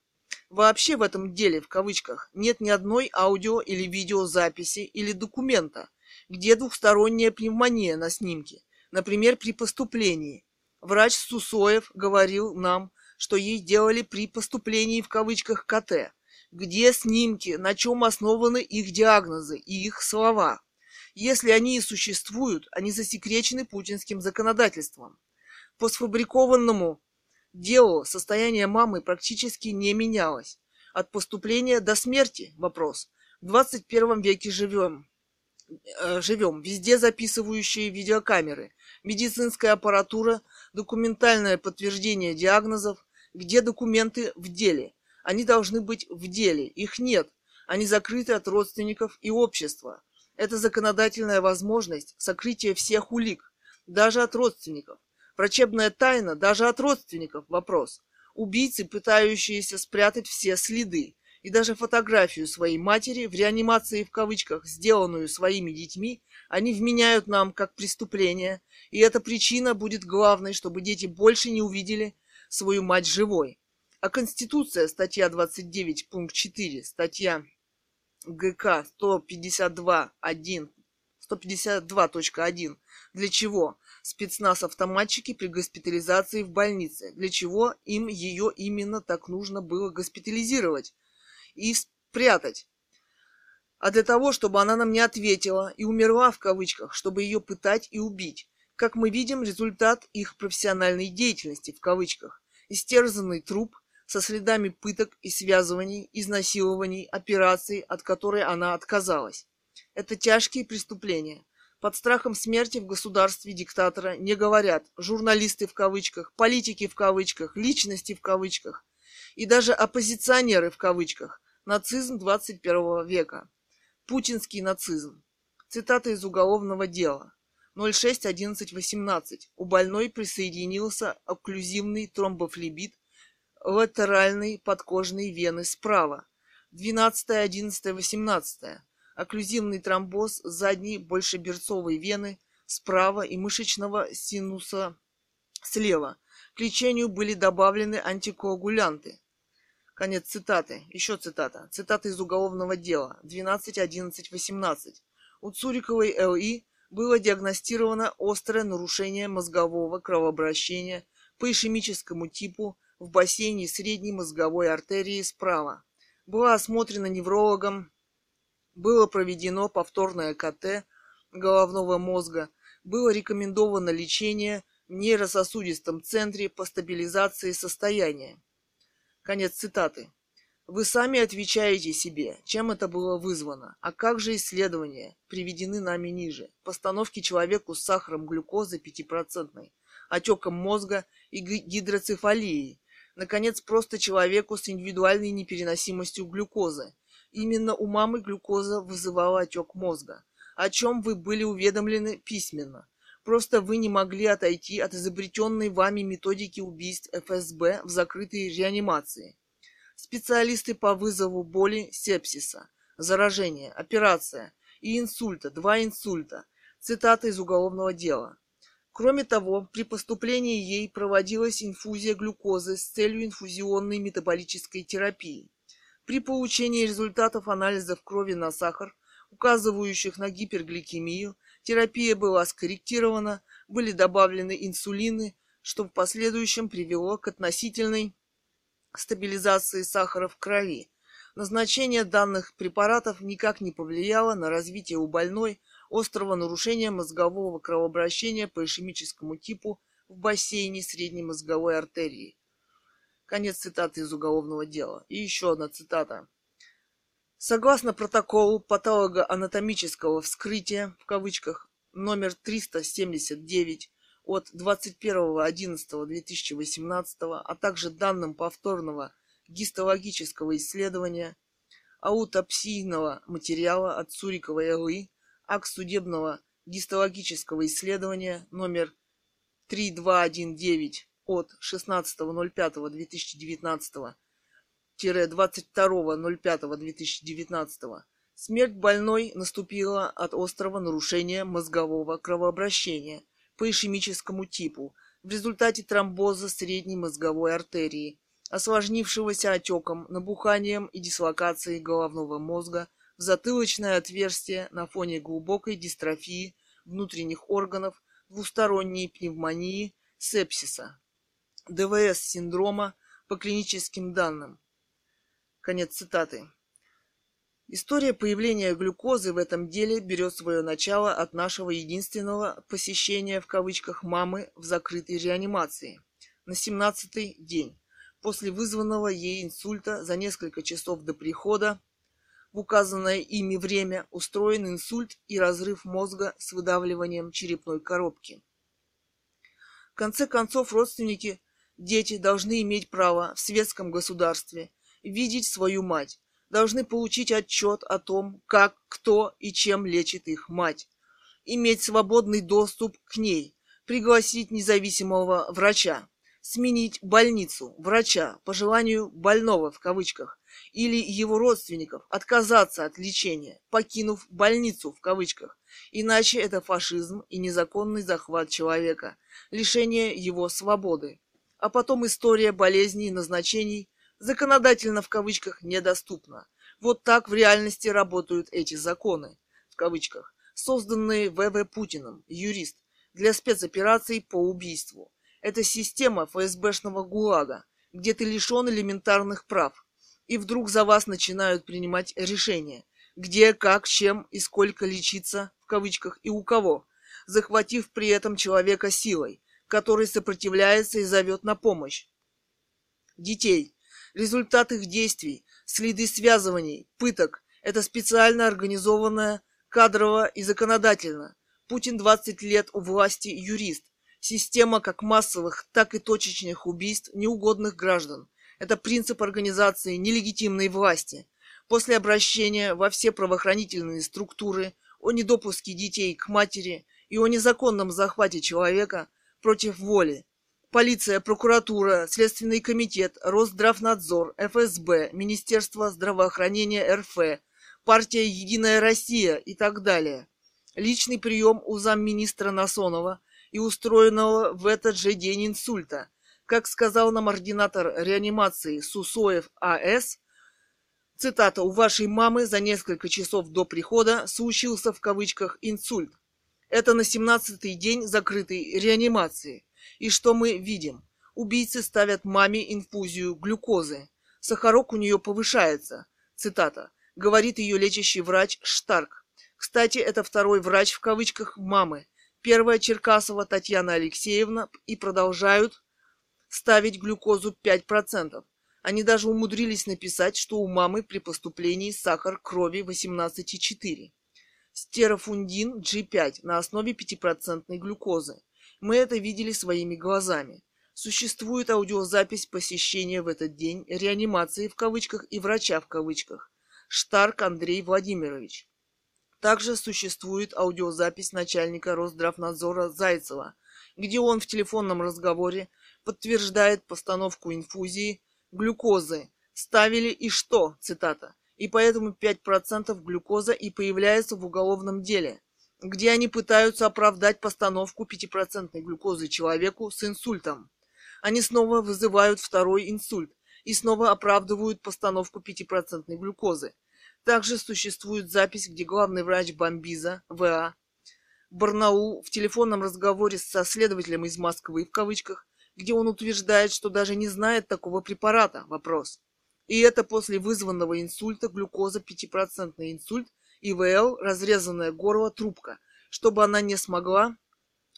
Вообще в этом деле, в кавычках, нет ни одной аудио или видеозаписи или документа, где двухсторонняя пневмония на снимке, например, при поступлении. Врач Сусоев говорил нам, что ей делали при поступлении в кавычках КТ. Где снимки, на чем основаны их диагнозы и их слова? Если они и существуют, они засекречены путинским законодательством. По сфабрикованному делу состояние мамы практически не менялось. От поступления до смерти вопрос. В 21 веке живем. Э, живем. Везде записывающие видеокамеры, медицинская аппаратура, документальное подтверждение диагнозов, где документы в деле. Они должны быть в деле. Их нет. Они закрыты от родственников и общества. Это законодательная возможность сокрытия всех улик, даже от родственников. Врачебная тайна даже от родственников вопрос. Убийцы, пытающиеся спрятать все следы, и даже фотографию своей матери в реанимации в кавычках, сделанную своими детьми, они вменяют нам как преступление, и эта причина будет главной, чтобы дети больше не увидели свою мать живой. А Конституция, статья 29, пункт 4, статья ГК 152.1, 152.1. Для чего? Спецназ-автоматчики при госпитализации в больнице. Для чего им ее именно так нужно было госпитализировать и спрятать? А для того, чтобы она нам не ответила и умерла в кавычках, чтобы ее пытать и убить. Как мы видим, результат их профессиональной деятельности в кавычках. Истерзанный труп – со следами пыток и связываний, изнасилований, операций, от которой она отказалась. Это тяжкие преступления. Под страхом смерти в государстве диктатора не говорят журналисты в кавычках, политики в кавычках, личности в кавычках и даже оппозиционеры в кавычках. Нацизм 21 века. Путинский нацизм. Цитата из уголовного дела. 06.11.18. У больной присоединился окклюзивный тромбофлебит латеральной подкожной вены справа. 12, 11, 18. Окклюзивный тромбоз задней большеберцовой вены справа и мышечного синуса слева. К лечению были добавлены антикоагулянты. Конец цитаты. Еще цитата. Цитата из уголовного дела. 12, 11, 18. У Цуриковой Л.И. было диагностировано острое нарушение мозгового кровообращения по ишемическому типу в бассейне средней мозговой артерии справа. Была осмотрена неврологом, было проведено повторное КТ головного мозга, было рекомендовано лечение в нейрососудистом центре по стабилизации состояния. Конец цитаты. Вы сами отвечаете себе, чем это было вызвано. А как же исследования, приведены нами ниже? Постановки человеку с сахаром глюкозы 5%, отеком мозга и гидроцефалией, Наконец, просто человеку с индивидуальной непереносимостью глюкозы. Именно у мамы глюкоза вызывала отек мозга, о чем вы были уведомлены письменно. Просто вы не могли отойти от изобретенной вами методики убийств ФСБ в закрытой реанимации. Специалисты по вызову боли, сепсиса, заражения, операция и инсульта, два инсульта. Цитата из уголовного дела. Кроме того, при поступлении ей проводилась инфузия глюкозы с целью инфузионной метаболической терапии. При получении результатов анализов крови на сахар, указывающих на гипергликемию, терапия была скорректирована, были добавлены инсулины, что в последующем привело к относительной стабилизации сахара в крови. Назначение данных препаратов никак не повлияло на развитие у больной острого нарушения мозгового кровообращения по ишемическому типу в бассейне средней мозговой артерии. Конец цитаты из уголовного дела. И еще одна цитата. Согласно протоколу патологоанатомического вскрытия, в кавычках, номер 379 от 21.11.2018, а также данным повторного гистологического исследования аутопсийного материала от Цуриковой ЛИ акт судебного гистологического исследования номер 3219 от 16.05.2019 22.05.2019 смерть больной наступила от острого нарушения мозгового кровообращения по ишемическому типу в результате тромбоза средней мозговой артерии, осложнившегося отеком, набуханием и дислокацией головного мозга в затылочное отверстие на фоне глубокой дистрофии внутренних органов, двусторонней пневмонии, сепсиса, ДВС-синдрома по клиническим данным. Конец цитаты. История появления глюкозы в этом деле берет свое начало от нашего единственного посещения в кавычках мамы в закрытой реанимации на 17-й день после вызванного ей инсульта за несколько часов до прихода в указанное ими время устроен инсульт и разрыв мозга с выдавливанием черепной коробки. В конце концов, родственники, дети должны иметь право в светском государстве видеть свою мать, должны получить отчет о том, как, кто и чем лечит их мать, иметь свободный доступ к ней, пригласить независимого врача, сменить больницу, врача, по желанию больного в кавычках, или его родственников, отказаться от лечения, покинув больницу в кавычках. Иначе это фашизм и незаконный захват человека, лишение его свободы. А потом история болезней и назначений законодательно в кавычках недоступна. Вот так в реальности работают эти законы, в кавычках, созданные В.В. Путиным, юрист, для спецопераций по убийству. Это система ФСБшного ГУЛАГа, где ты лишен элементарных прав. И вдруг за вас начинают принимать решения, где, как, чем и сколько лечиться, в кавычках, и у кого, захватив при этом человека силой, который сопротивляется и зовет на помощь. Детей. Результат их действий, следы связываний, пыток – это специально организованное кадрово и законодательно. Путин 20 лет у власти юрист, Система как массовых, так и точечных убийств неугодных граждан. Это принцип организации нелегитимной власти. После обращения во все правоохранительные структуры о недопуске детей к матери и о незаконном захвате человека против воли. Полиция, прокуратура, Следственный комитет, Росздравнадзор, ФСБ, Министерство здравоохранения РФ, партия «Единая Россия» и так далее. Личный прием у замминистра Насонова – и устроенного в этот же день инсульта. Как сказал нам ординатор реанимации Сусоев А.С., цитата, «У вашей мамы за несколько часов до прихода случился в кавычках инсульт. Это на 17-й день закрытой реанимации. И что мы видим? Убийцы ставят маме инфузию глюкозы. Сахарок у нее повышается. Цитата. Говорит ее лечащий врач Штарк. Кстати, это второй врач в кавычках мамы, Первая Черкасова Татьяна Алексеевна и продолжают ставить глюкозу 5%. Они даже умудрились написать, что у мамы при поступлении сахар крови 18,4. Стерофундин G5 на основе 5% глюкозы. Мы это видели своими глазами. Существует аудиозапись посещения в этот день реанимации в кавычках и врача в кавычках. Штарк Андрей Владимирович. Также существует аудиозапись начальника Росздравнадзора Зайцева, где он в телефонном разговоре подтверждает постановку инфузии глюкозы. Ставили и что, цитата, и поэтому 5% глюкоза и появляется в уголовном деле, где они пытаются оправдать постановку 5% глюкозы человеку с инсультом. Они снова вызывают второй инсульт и снова оправдывают постановку 5% глюкозы. Также существует запись, где главный врач Бомбиза, ВА, Барнаул в телефонном разговоре со следователем из Москвы, в кавычках, где он утверждает, что даже не знает такого препарата. Вопрос. И это после вызванного инсульта, глюкоза, 5% инсульт, ИВЛ, разрезанное горло, трубка, чтобы она не смогла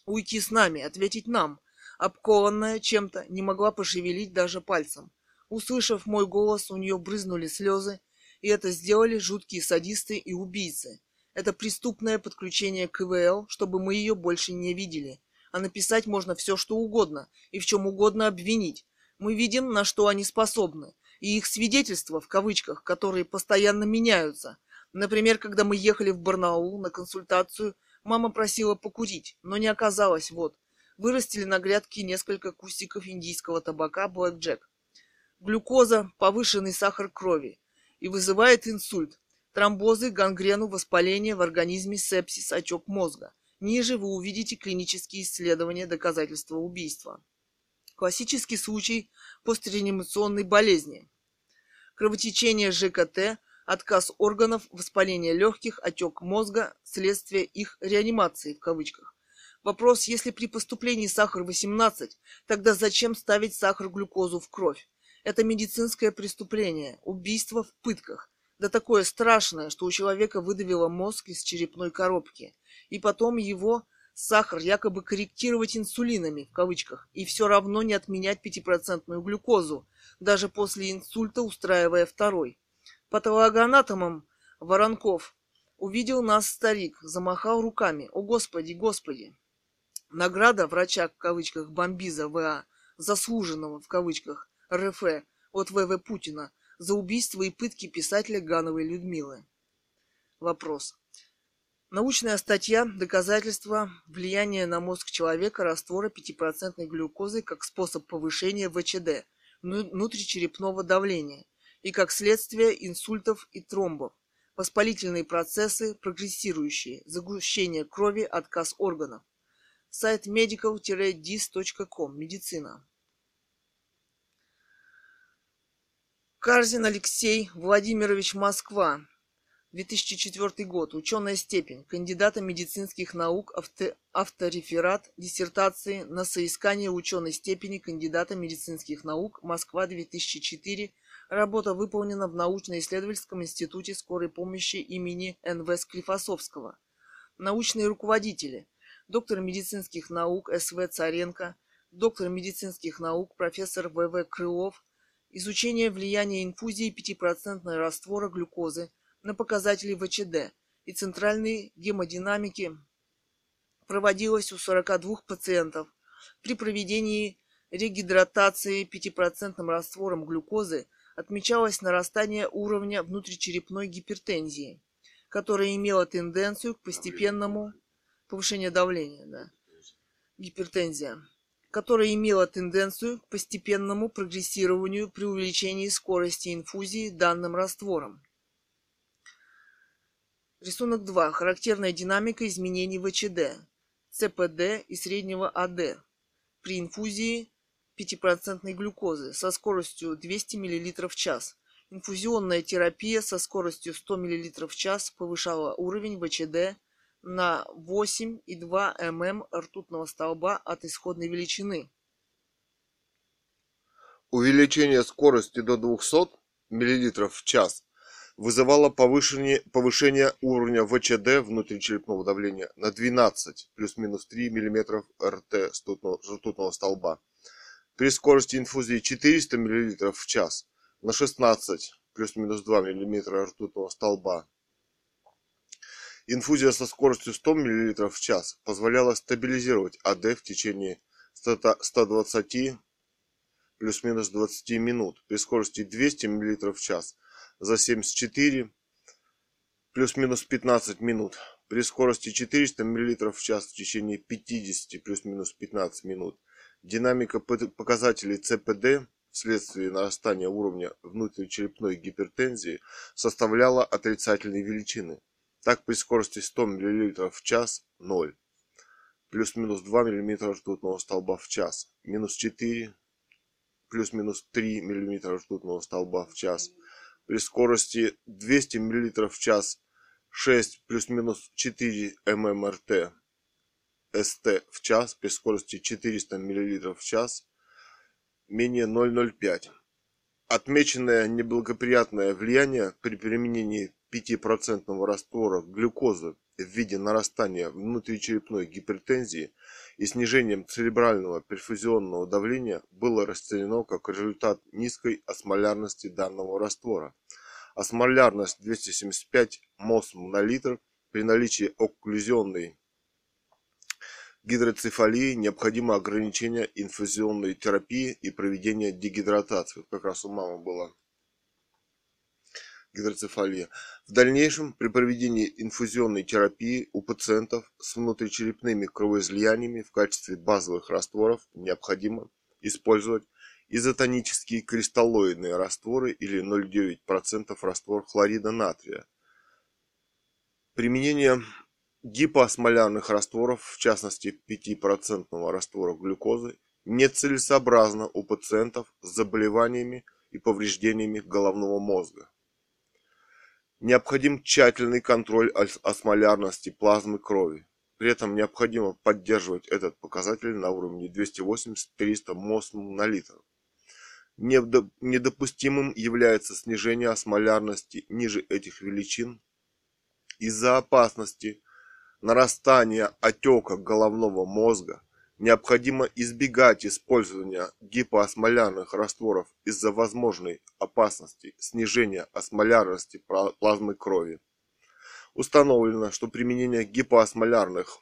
уйти с нами, ответить нам, обкованная чем-то, не могла пошевелить даже пальцем. Услышав мой голос, у нее брызнули слезы, и это сделали жуткие садисты и убийцы. Это преступное подключение к ИВЛ, чтобы мы ее больше не видели. А написать можно все, что угодно, и в чем угодно обвинить. Мы видим, на что они способны. И их свидетельства, в кавычках, которые постоянно меняются. Например, когда мы ехали в Барнаул на консультацию, мама просила покурить, но не оказалось, вот. Вырастили на грядке несколько кустиков индийского табака Black Jack. Глюкоза, повышенный сахар крови и вызывает инсульт, тромбозы, гангрену, воспаление в организме, сепсис, отек мозга. Ниже вы увидите клинические исследования доказательства убийства. Классический случай постреанимационной болезни. Кровотечение ЖКТ, отказ органов, воспаление легких, отек мозга, следствие их реанимации в кавычках. Вопрос, если при поступлении сахар 18, тогда зачем ставить сахар-глюкозу в кровь? Это медицинское преступление, убийство в пытках. Да такое страшное, что у человека выдавило мозг из черепной коробки. И потом его сахар якобы корректировать инсулинами, в кавычках, и все равно не отменять пятипроцентную глюкозу, даже после инсульта устраивая второй. Патологоанатомом Воронков увидел нас старик, замахал руками. О, Господи, Господи! Награда врача, в кавычках, Бомбиза В.А., заслуженного, в кавычках, РФ от В.В. Путина за убийство и пытки писателя Гановой Людмилы. Вопрос. Научная статья «Доказательства влияния на мозг человека раствора 5% глюкозы как способ повышения ВЧД внутричерепного давления и как следствие инсультов и тромбов, воспалительные процессы, прогрессирующие, загущение крови, отказ органов. Сайт medical-dis.com. Медицина. Карзин Алексей Владимирович Москва. 2004 год. Ученая степень. Кандидата медицинских наук. Авто, автореферат диссертации на соискание ученой степени кандидата медицинских наук. Москва 2004. Работа выполнена в научно-исследовательском институте скорой помощи имени Н.В. Склифосовского. Научные руководители доктор медицинских наук С.В. Царенко, доктор медицинских наук профессор В.В. Крылов, изучение влияния инфузии 5% раствора глюкозы на показатели ВЧД и центральной гемодинамики проводилось у 42 пациентов. При проведении регидратации 5% раствором глюкозы отмечалось нарастание уровня внутричерепной гипертензии, которая имела тенденцию к постепенному повышение давления, да, гипертензия, которая имела тенденцию к постепенному прогрессированию при увеличении скорости инфузии данным раствором. Рисунок 2. Характерная динамика изменений ВЧД, ЦПД и среднего АД при инфузии 5% глюкозы со скоростью 200 мл в час. Инфузионная терапия со скоростью 100 мл в час повышала уровень ВЧД на 8,2 мм ртутного столба от исходной величины. Увеличение скорости до 200 мл в час вызывало повышение, повышение уровня ВЧД внутричерепного давления на 12 плюс-минус 3 мм РТ ртутного столба. При скорости инфузии 400 мл в час на 16 плюс-минус 2 мм ртутного столба Инфузия со скоростью 100 мл в час позволяла стабилизировать АД в течение 120 плюс-минус 20 минут при скорости 200 мл в час за 74 плюс-минус 15 минут. При скорости 400 мл в час в течение 50 плюс-минус 15 минут. Динамика показателей ЦПД вследствие нарастания уровня внутричерепной гипертензии составляла отрицательные величины. Так при скорости 100 мл в час 0. Плюс-минус 2 мм ртутного столба в час. Минус 4. Плюс-минус 3 мм ртутного столба в час. При скорости 200 мл в час 6 плюс-минус 4 ммрт ст в час при скорости 400 мл в час менее 0,05. Отмеченное неблагоприятное влияние при применении 5% раствора глюкозы в виде нарастания внутричерепной гипертензии и снижением церебрального перфузионного давления было расценено как результат низкой осмолярности данного раствора. Осмолярность 275 мосм на литр при наличии окклюзионной гидроцефалии необходимо ограничение инфузионной терапии и проведение дегидратации. Как раз у мамы было гидроцефалия. В дальнейшем при проведении инфузионной терапии у пациентов с внутричерепными кровоизлияниями в качестве базовых растворов необходимо использовать изотонические кристаллоидные растворы или 0,9% раствор хлорида натрия. Применение гипоосмолярных растворов, в частности 5% раствора глюкозы, нецелесообразно у пациентов с заболеваниями и повреждениями головного мозга. Необходим тщательный контроль осмолярности плазмы крови. При этом необходимо поддерживать этот показатель на уровне 280-300 мосм на литр. Недопустимым является снижение осмолярности ниже этих величин из-за опасности нарастания отека головного мозга необходимо избегать использования гипоосмолярных растворов из-за возможной опасности снижения осмолярности плазмы крови. Установлено, что применение гипоосмолярных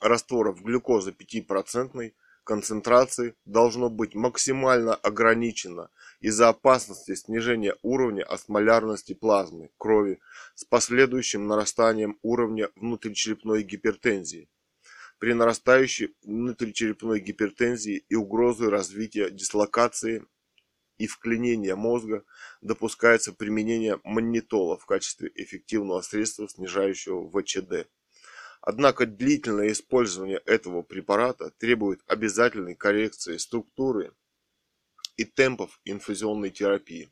растворов глюкозы 5% концентрации должно быть максимально ограничено из-за опасности снижения уровня осмолярности плазмы крови с последующим нарастанием уровня внутричерепной гипертензии при нарастающей внутричерепной гипертензии и угрозы развития дислокации и вклинения мозга допускается применение маннитола в качестве эффективного средства, снижающего ВЧД. Однако длительное использование этого препарата требует обязательной коррекции структуры и темпов инфузионной терапии.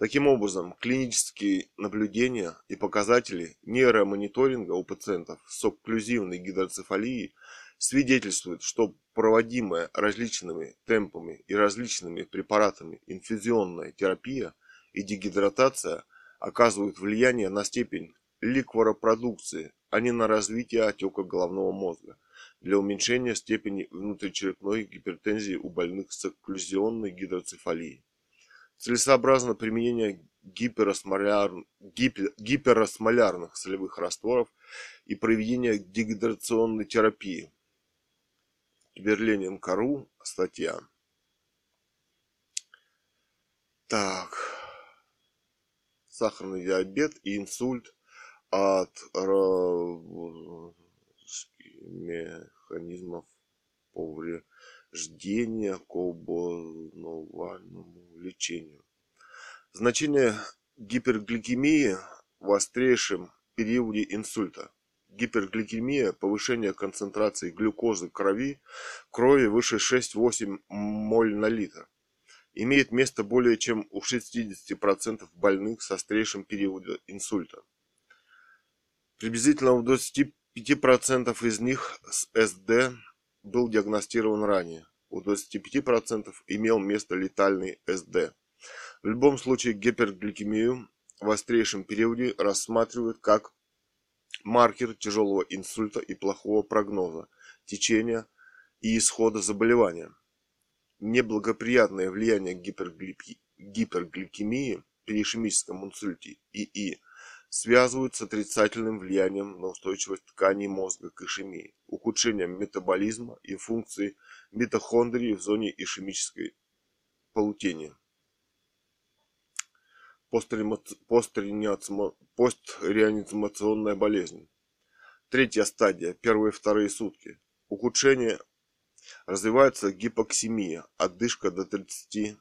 Таким образом, клинические наблюдения и показатели нейромониторинга у пациентов с окклюзивной гидроцефалией свидетельствуют, что проводимая различными темпами и различными препаратами инфузионная терапия и дегидратация оказывают влияние на степень ликворопродукции, а не на развитие отека головного мозга для уменьшения степени внутричерепной гипертензии у больных с окклюзионной гидроцефалией целесообразно применение гиперосмоляр... гипер... гиперосмолярных солевых растворов и проведение дегидрационной терапии. Берлинин.ру статья. Так. Сахарный диабет и инсульт от механизмов повреждения к обоснованному лечению. Значение гипергликемии в острейшем периоде инсульта. Гипергликемия – повышение концентрации глюкозы в крови, крови выше 6-8 моль на литр. Имеет место более чем у 60% больных с острейшим периодом инсульта. Приблизительно у 25% из них с СД был диагностирован ранее у 25% имел место летальный СД. В любом случае гипергликемию в острейшем периоде рассматривают как маркер тяжелого инсульта и плохого прогноза, течения и исхода заболевания. Неблагоприятное влияние гипергликемии при ишемическом инсульте ИИ связывают с отрицательным влиянием на устойчивость тканей мозга к ишемии, ухудшением метаболизма и функции митохондрии в зоне ишемической полутени. Постреанимационная болезнь. Третья стадия, первые и вторые сутки. Ухудшение развивается гипоксимия, отдышка до 30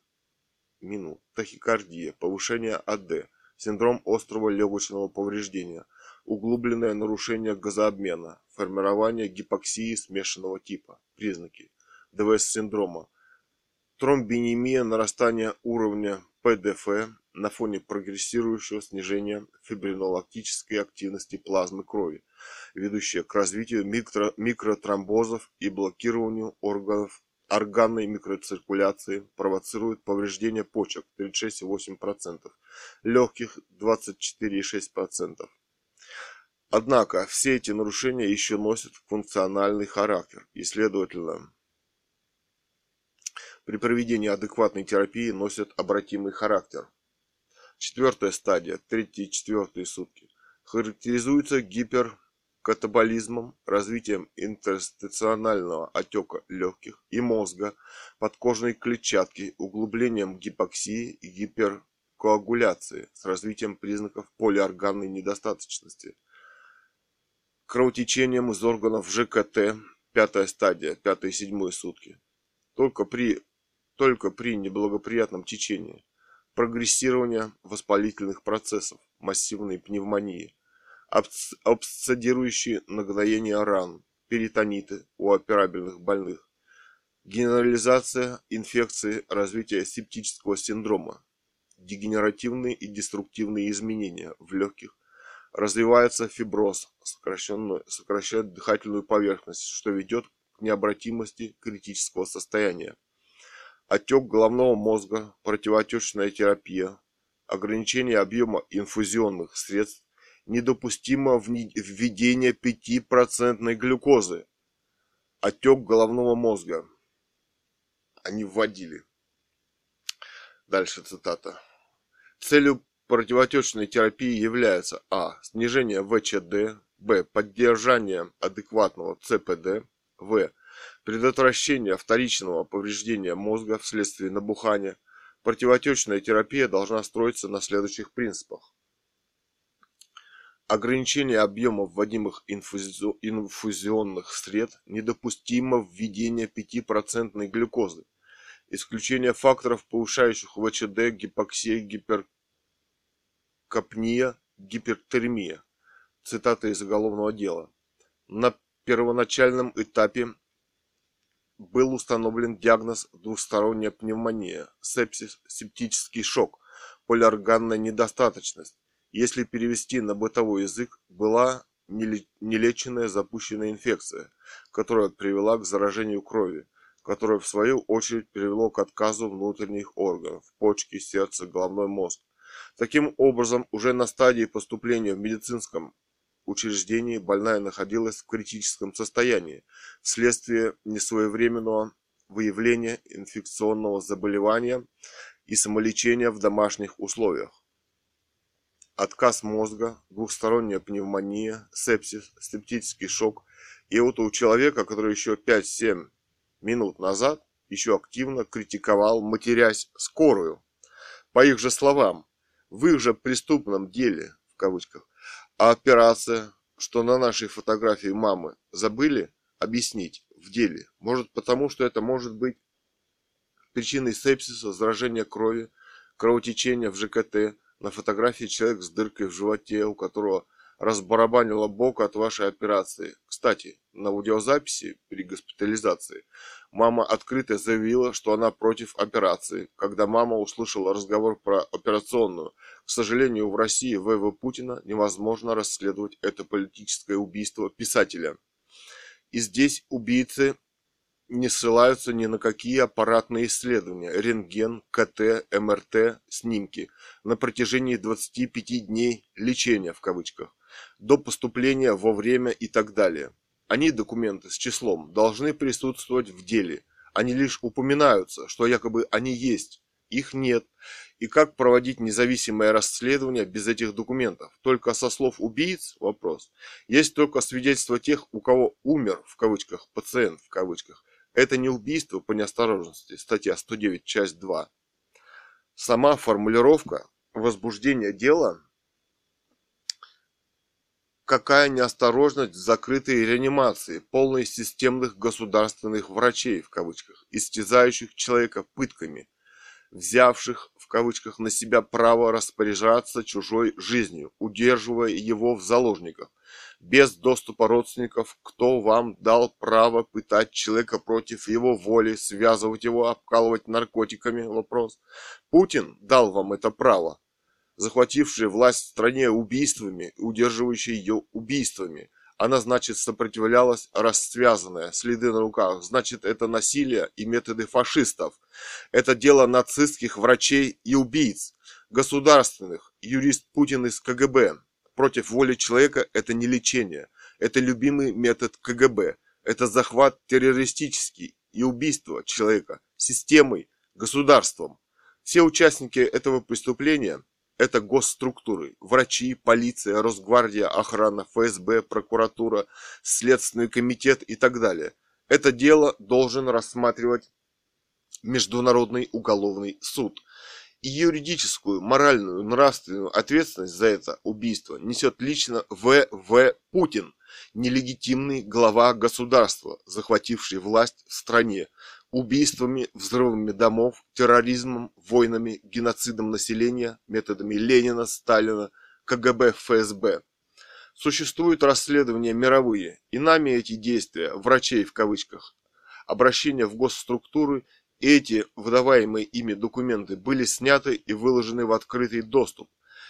минут, тахикардия, повышение АД, синдром острого легочного повреждения, углубленное нарушение газообмена, формирование гипоксии смешанного типа, признаки. ДВС-синдрома, тромбинемия, нарастание уровня ПДФ на фоне прогрессирующего снижения фибринолактической активности плазмы крови, ведущее к развитию микро микротромбозов и блокированию органов органной микроциркуляции провоцирует повреждение почек 36,8%, легких 24,6%. Однако все эти нарушения еще носят функциональный характер и, следовательно, при проведении адекватной терапии носят обратимый характер. Четвертая стадия, третьи и четвертые сутки, характеризуется гипер катаболизмом, развитием интерстиционального отека легких и мозга, подкожной клетчатки, углублением гипоксии и гипер коагуляции с развитием признаков полиорганной недостаточности, кровотечением из органов ЖКТ, пятая стадия, пятые и седьмые сутки, только при, только при неблагоприятном течении, прогрессирование воспалительных процессов, массивной пневмонии, обсцедирующие нагноение ран, перитониты у операбельных больных, генерализация инфекции развития септического синдрома, дегенеративные и деструктивные изменения в легких, развивается фиброз, сокращает дыхательную поверхность, что ведет к необратимости критического состояния. Отек головного мозга, противоотечная терапия, ограничение объема инфузионных средств, недопустимо введение 5% глюкозы. Отек головного мозга. Они вводили. Дальше цитата. Целью противоотечной терапии является а. снижение ВЧД, б. поддержание адекватного ЦПД, в. предотвращение вторичного повреждения мозга вследствие набухания. Противоотечная терапия должна строиться на следующих принципах ограничение объема вводимых инфузионных сред, недопустимо введение 5% глюкозы, исключение факторов, повышающих ВЧД, гипоксия, гиперкапния, гипертермия. Цитата из уголовного дела. На первоначальном этапе был установлен диагноз двусторонняя пневмония, сепсис, септический шок, полиорганная недостаточность, если перевести на бытовой язык, была нелеченная запущенная инфекция, которая привела к заражению крови, которое в свою очередь привело к отказу внутренних органов – почки, сердце, головной мозг. Таким образом, уже на стадии поступления в медицинском учреждении больная находилась в критическом состоянии вследствие несвоевременного выявления инфекционного заболевания и самолечения в домашних условиях отказ мозга, двухсторонняя пневмония, сепсис, септический шок. И вот у человека, который еще 5-7 минут назад еще активно критиковал, матерясь скорую. По их же словам, в их же преступном деле, в кавычках, а операция, что на нашей фотографии мамы забыли объяснить в деле. Может потому, что это может быть причиной сепсиса, заражения крови, кровотечения в ЖКТ, на фотографии человек с дыркой в животе, у которого разбарабанило бок от вашей операции. Кстати, на аудиозаписи при госпитализации мама открыто заявила, что она против операции. Когда мама услышала разговор про операционную, к сожалению, в России В.В. Путина невозможно расследовать это политическое убийство писателя. И здесь убийцы не ссылаются ни на какие аппаратные исследования, рентген, КТ, МРТ, снимки на протяжении 25 дней лечения в кавычках, до поступления во время и так далее. Они, документы с числом, должны присутствовать в деле. Они лишь упоминаются, что якобы они есть. Их нет. И как проводить независимое расследование без этих документов? Только со слов убийц? Вопрос. Есть только свидетельства тех, у кого умер, в кавычках, пациент, в кавычках, это не убийство по неосторожности, статья 109, часть 2. Сама формулировка возбуждения дела какая неосторожность в закрытой реанимации, полной системных государственных врачей, в кавычках, истязающих человека пытками, взявших, в кавычках, на себя право распоряжаться чужой жизнью, удерживая его в заложниках, без доступа родственников, кто вам дал право пытать человека против его воли, связывать его, обкалывать наркотиками? Вопрос. Путин дал вам это право, захвативший власть в стране убийствами, удерживающий ее убийствами. Она, значит, сопротивлялась расцвязанная, следы на руках. Значит, это насилие и методы фашистов. Это дело нацистских врачей и убийц, государственных, юрист Путин из КГБ. Против воли человека это не лечение. Это любимый метод КГБ. Это захват террористический и убийство человека системой, государством. Все участники этого преступления это госструктуры, врачи, полиция, Росгвардия, охрана, ФСБ, прокуратура, Следственный комитет и так далее. Это дело должен рассматривать Международный уголовный суд. И юридическую, моральную, нравственную ответственность за это убийство несет лично В.В. Путин, нелегитимный глава государства, захвативший власть в стране, убийствами, взрывами домов, терроризмом, войнами, геноцидом населения, методами Ленина, Сталина, КГБ, ФСБ. Существуют расследования мировые, и нами эти действия, врачей в кавычках, обращения в госструктуры, эти выдаваемые ими документы были сняты и выложены в открытый доступ,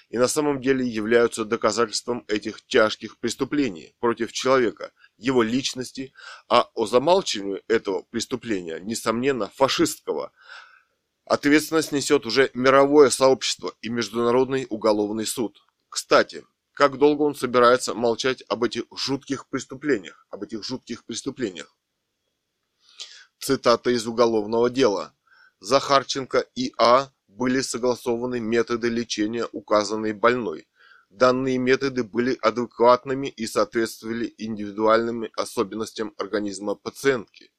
и на самом деле являются доказательством этих тяжких преступлений против человека, его личности, а о замалчивании этого преступления, несомненно, фашистского, ответственность несет уже мировое сообщество и Международный уголовный суд. Кстати, как долго он собирается молчать об этих жутких преступлениях, об этих жутких преступлениях? Цитата из уголовного дела. Захарченко и А были согласованы методы лечения указанной больной. Данные методы были адекватными и соответствовали индивидуальным особенностям организма пациентки.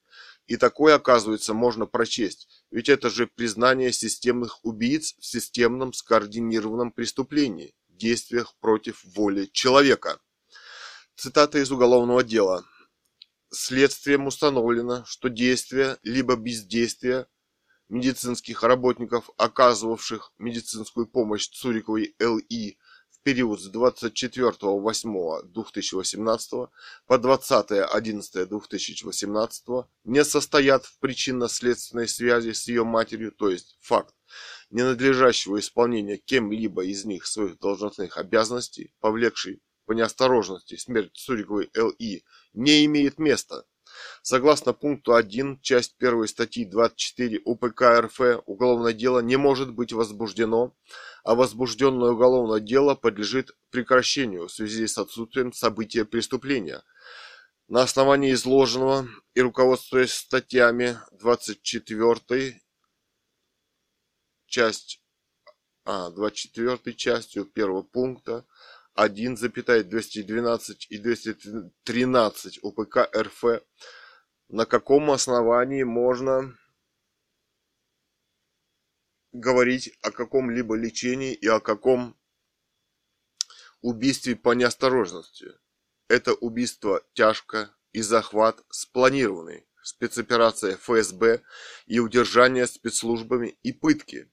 И такое, оказывается, можно прочесть, ведь это же признание системных убийц в системном скоординированном преступлении, действиях против воли человека. Цитата из уголовного дела. Следствием установлено, что действия либо бездействие медицинских работников, оказывавших медицинскую помощь Цуриковой Л.И. в период с 24.08.2018 по 20.11.2018 не состоят в причинно-следственной связи с ее матерью, то есть факт ненадлежащего исполнения кем-либо из них своих должностных обязанностей, повлекший по неосторожности смерть Цуриковой Л.И., не имеет места. Согласно пункту 1, часть 1 статьи 24 УПК РФ, уголовное дело не может быть возбуждено, а возбужденное уголовное дело подлежит прекращению в связи с отсутствием события преступления. На основании изложенного и руководствуясь статьями 24 часть а, 24 частью первого пункта 1,212 и 213 УПК РФ, на каком основании можно говорить о каком-либо лечении и о каком убийстве по неосторожности. Это убийство тяжко и захват спланированный, спецоперация ФСБ и удержание спецслужбами и пытки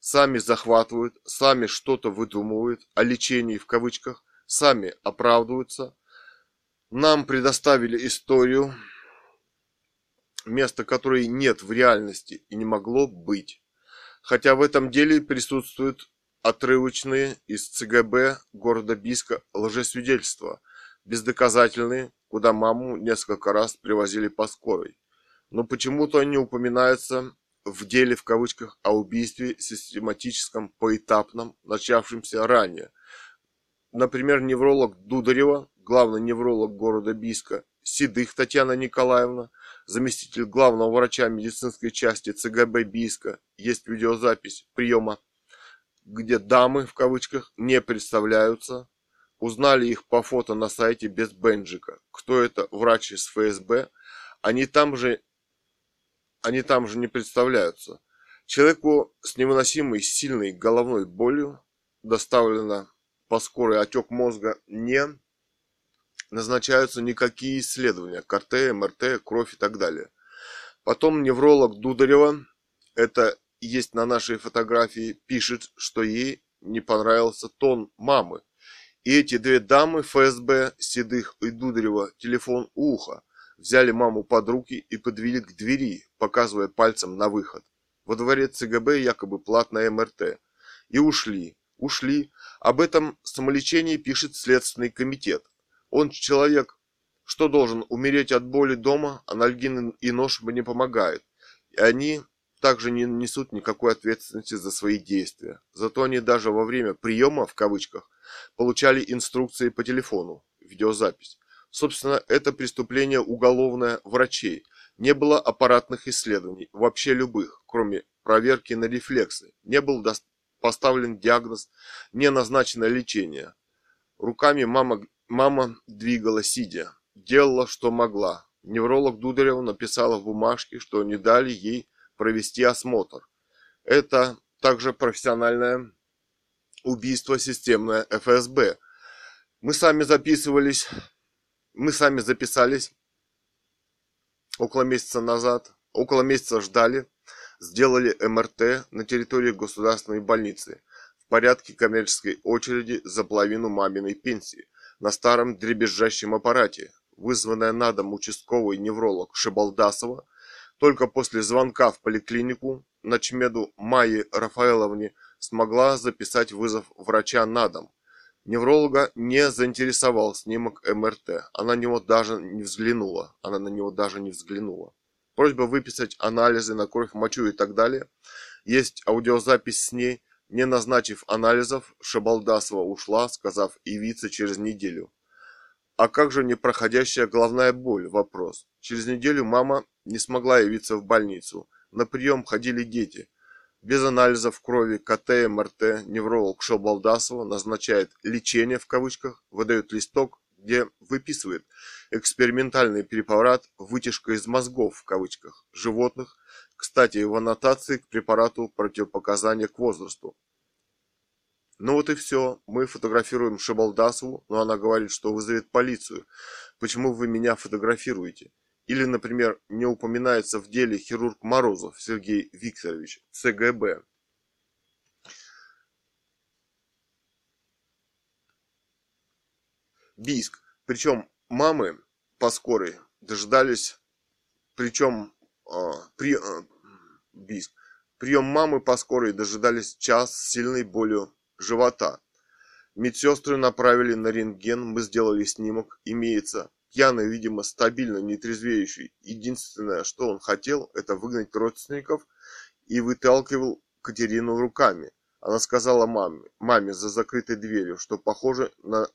сами захватывают, сами что-то выдумывают о лечении в кавычках, сами оправдываются. Нам предоставили историю, место которой нет в реальности и не могло быть. Хотя в этом деле присутствуют отрывочные из ЦГБ города Биска лжесвидетельства, бездоказательные, куда маму несколько раз привозили по скорой. Но почему-то они упоминаются в деле в кавычках о убийстве систематическом поэтапном, начавшемся ранее. Например, невролог Дударева, главный невролог города Биска, Седых Татьяна Николаевна, заместитель главного врача медицинской части ЦГБ Биска, есть видеозапись приема, где дамы в кавычках не представляются. Узнали их по фото на сайте без бенджика. Кто это? Врач из ФСБ. Они там же они там же не представляются. Человеку с невыносимой сильной головной болью доставлено по скорой отек мозга не назначаются никакие исследования, КТ, МРТ, кровь и так далее. Потом невролог Дударева, это есть на нашей фотографии, пишет, что ей не понравился тон мамы. И эти две дамы ФСБ, Седых и Дударева, телефон уха взяли маму под руки и подвели к двери, показывая пальцем на выход. Во дворе ЦГБ якобы платная МРТ. И ушли. Ушли. Об этом самолечении пишет Следственный комитет. Он человек, что должен умереть от боли дома, анальгин и нож не помогают. И они также не несут никакой ответственности за свои действия. Зато они даже во время приема, в кавычках, получали инструкции по телефону, видеозапись. Собственно, это преступление уголовное врачей. Не было аппаратных исследований, вообще любых, кроме проверки на рефлексы. Не был поставлен диагноз, не назначено лечение. Руками мама, мама двигала сидя, делала, что могла. Невролог Дударева написала в бумажке, что не дали ей провести осмотр. Это также профессиональное убийство системное ФСБ. Мы сами записывались, мы сами записались около месяца назад, около месяца ждали, сделали МРТ на территории государственной больницы в порядке коммерческой очереди за половину маминой пенсии на старом дребезжащем аппарате, вызванная на дом участковый невролог Шибалдасова, только после звонка в поликлинику начмеду Майи Рафаэловне смогла записать вызов врача на дом. Невролога не заинтересовал снимок МРТ. Она на него даже не взглянула. Она на него даже не взглянула. Просьба выписать анализы на кровь, мочу и так далее. Есть аудиозапись с ней. Не назначив анализов, Шабалдасова ушла, сказав явиться через неделю. А как же непроходящая головная боль? Вопрос. Через неделю мама не смогла явиться в больницу. На прием ходили дети. Без анализов крови, КТ, МРТ, невролог Шабалдасова назначает «лечение» в кавычках, выдает листок, где выписывает экспериментальный препарат «вытяжка из мозгов» в кавычках животных, кстати, в аннотации к препарату противопоказания к возрасту. Ну вот и все. Мы фотографируем Шабалдасову, но она говорит, что вызовет полицию. Почему вы меня фотографируете? Или, например, не упоминается в деле хирург Морозов Сергей Викторович, ЦГБ. Бийск. Причем мамы по скорой дождались, причем э, при, э, Бийск. Прием мамы по скорой дожидались час с сильной болью живота. Медсестры направили на рентген, мы сделали снимок, имеется. Пьяный, видимо, стабильно нетрезвеющий. Единственное, что он хотел, это выгнать родственников и выталкивал Катерину руками. Она сказала маме, маме за закрытой дверью, что похоже на...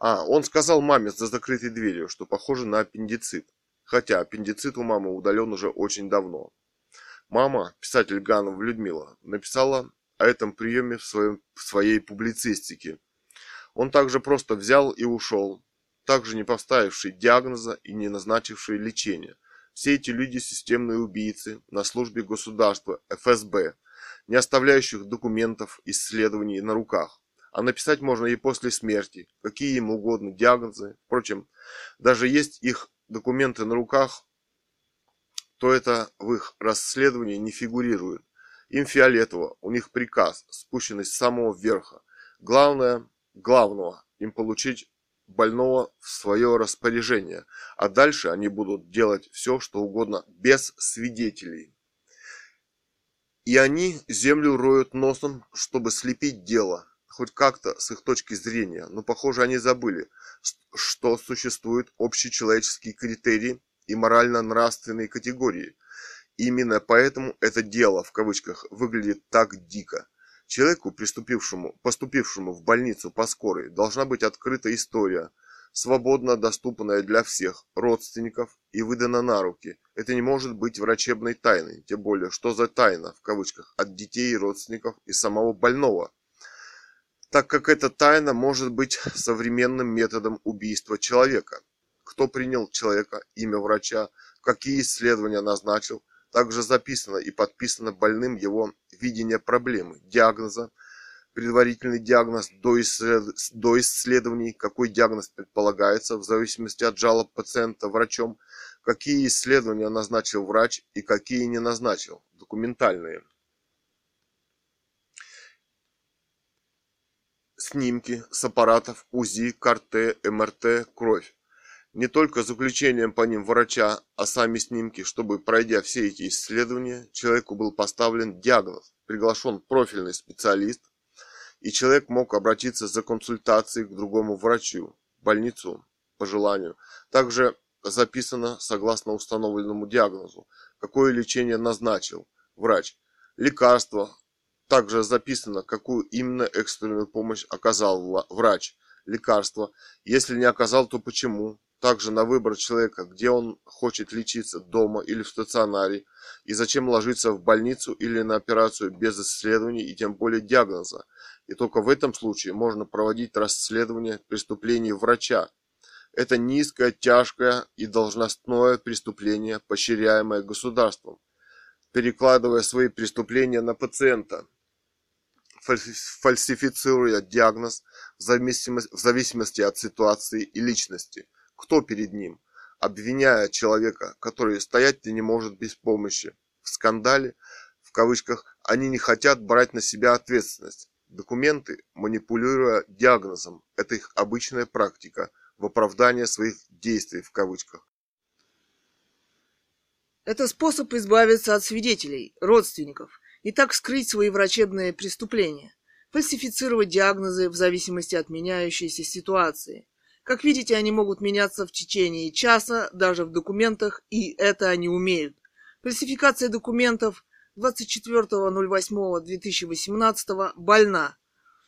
А, он сказал маме за закрытой дверью, что похоже на аппендицит. Хотя аппендицит у мамы удален уже очень давно. Мама, писатель Ганова Людмила, написала о этом приеме в, своем, в своей публицистике. Он также просто взял и ушел, также не поставивший диагноза и не назначивший лечения. Все эти люди системные убийцы на службе государства, ФСБ, не оставляющих документов, исследований на руках. А написать можно и после смерти, какие им угодно диагнозы. Впрочем, даже есть их документы на руках, то это в их расследовании не фигурирует. Им фиолетово, у них приказ, спущенный с самого верха. Главное, главного, им получить больного в свое распоряжение, а дальше они будут делать все, что угодно, без свидетелей. И они землю роют носом, чтобы слепить дело, хоть как-то с их точки зрения, но, похоже, они забыли, что существуют общечеловеческие критерии и морально-нравственные категории – Именно поэтому это дело, в кавычках, выглядит так дико. Человеку, приступившему, поступившему в больницу по скорой, должна быть открыта история, свободно доступная для всех родственников и выдана на руки. Это не может быть врачебной тайной, тем более, что за тайна, в кавычках, от детей, родственников и самого больного. Так как эта тайна может быть современным методом убийства человека. Кто принял человека, имя врача, какие исследования назначил, также записано и подписано больным его видение проблемы, диагноза, предварительный диагноз до, исслед... до исследований, какой диагноз предполагается в зависимости от жалоб пациента врачом, какие исследования назначил врач и какие не назначил, документальные. Снимки с аппаратов УЗИ, КРТ, МРТ, кровь не только заключением по ним врача, а сами снимки, чтобы, пройдя все эти исследования, человеку был поставлен диагноз, приглашен профильный специалист, и человек мог обратиться за консультацией к другому врачу, больницу, по желанию. Также записано, согласно установленному диагнозу, какое лечение назначил врач. Лекарство, также записано, какую именно экстренную помощь оказал врач. Лекарство, если не оказал, то почему, также на выбор человека, где он хочет лечиться, дома или в стационаре, и зачем ложиться в больницу или на операцию без исследований и тем более диагноза. И только в этом случае можно проводить расследование преступлений врача. Это низкое, тяжкое и должностное преступление, поощряемое государством. перекладывая свои преступления на пациента, фальсифицируя диагноз в зависимости, от ситуации и личности. Кто перед ним? Обвиняя человека, который стоять не может без помощи. В скандале, в кавычках, они не хотят брать на себя ответственность. Документы, манипулируя диагнозом, это их обычная практика в оправдание своих действий в кавычках. Это способ избавиться от свидетелей, родственников, и так скрыть свои врачебные преступления, фальсифицировать диагнозы в зависимости от меняющейся ситуации. Как видите, они могут меняться в течение часа, даже в документах, и это они умеют. Фальсификация документов 24.08.2018 больна.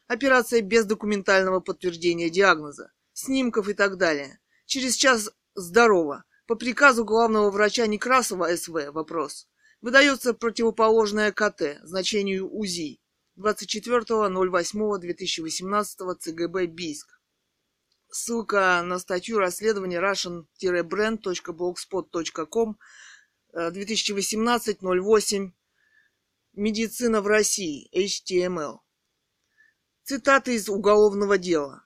Операция без документального подтверждения диагноза, снимков и так далее. Через час здорово. По приказу главного врача Некрасова СВ вопрос. Выдается противоположное КТ, значению УЗИ. 24.08.2018 ЦГБ Бийск. Ссылка на статью расследования russian-brand.blogspot.com 2018-08 Медицина в России. HTML. Цитаты из уголовного дела.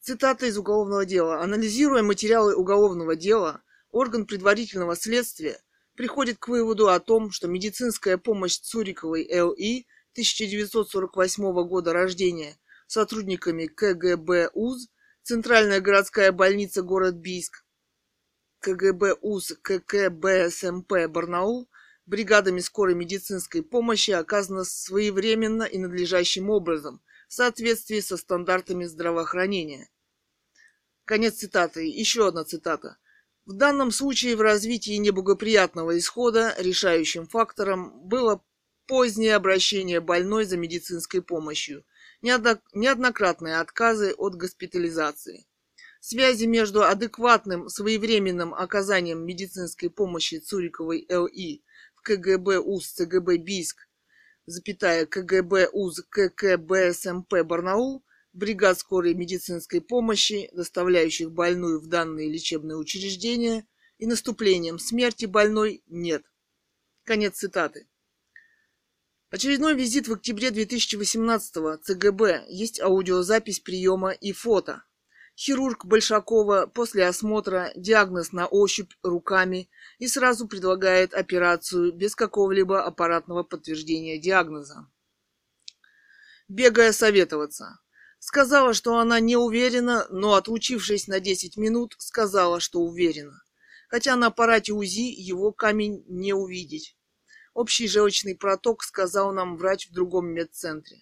Цитата из уголовного дела. Анализируя материалы уголовного дела, орган предварительного следствия приходит к выводу о том, что медицинская помощь Цуриковой Л.И. 1948 года рождения сотрудниками КГБ УЗ, Центральная городская больница город Бийск, КГБ УЗ ККБ СМП Барнаул, бригадами скорой медицинской помощи оказана своевременно и надлежащим образом в соответствии со стандартами здравоохранения. Конец цитаты. Еще одна цитата. В данном случае в развитии неблагоприятного исхода решающим фактором было позднее обращение больной за медицинской помощью, неоднократные отказы от госпитализации. Связи между адекватным своевременным оказанием медицинской помощи Цуриковой Л.И. в КГБ УЗ ЦГБ Бийск, запятая КГБ УЗ ККБ СМП Барнаул бригад скорой медицинской помощи, доставляющих больную в данные лечебные учреждения, и наступлением смерти больной нет. Конец цитаты. Очередной визит в октябре 2018 ЦГБ. Есть аудиозапись приема и фото. Хирург Большакова после осмотра диагноз на ощупь руками и сразу предлагает операцию без какого-либо аппаратного подтверждения диагноза. Бегая советоваться. Сказала, что она не уверена, но, отлучившись на 10 минут, сказала, что уверена. Хотя на аппарате УЗИ его камень не увидеть. Общий желчный проток сказал нам врач в другом медцентре.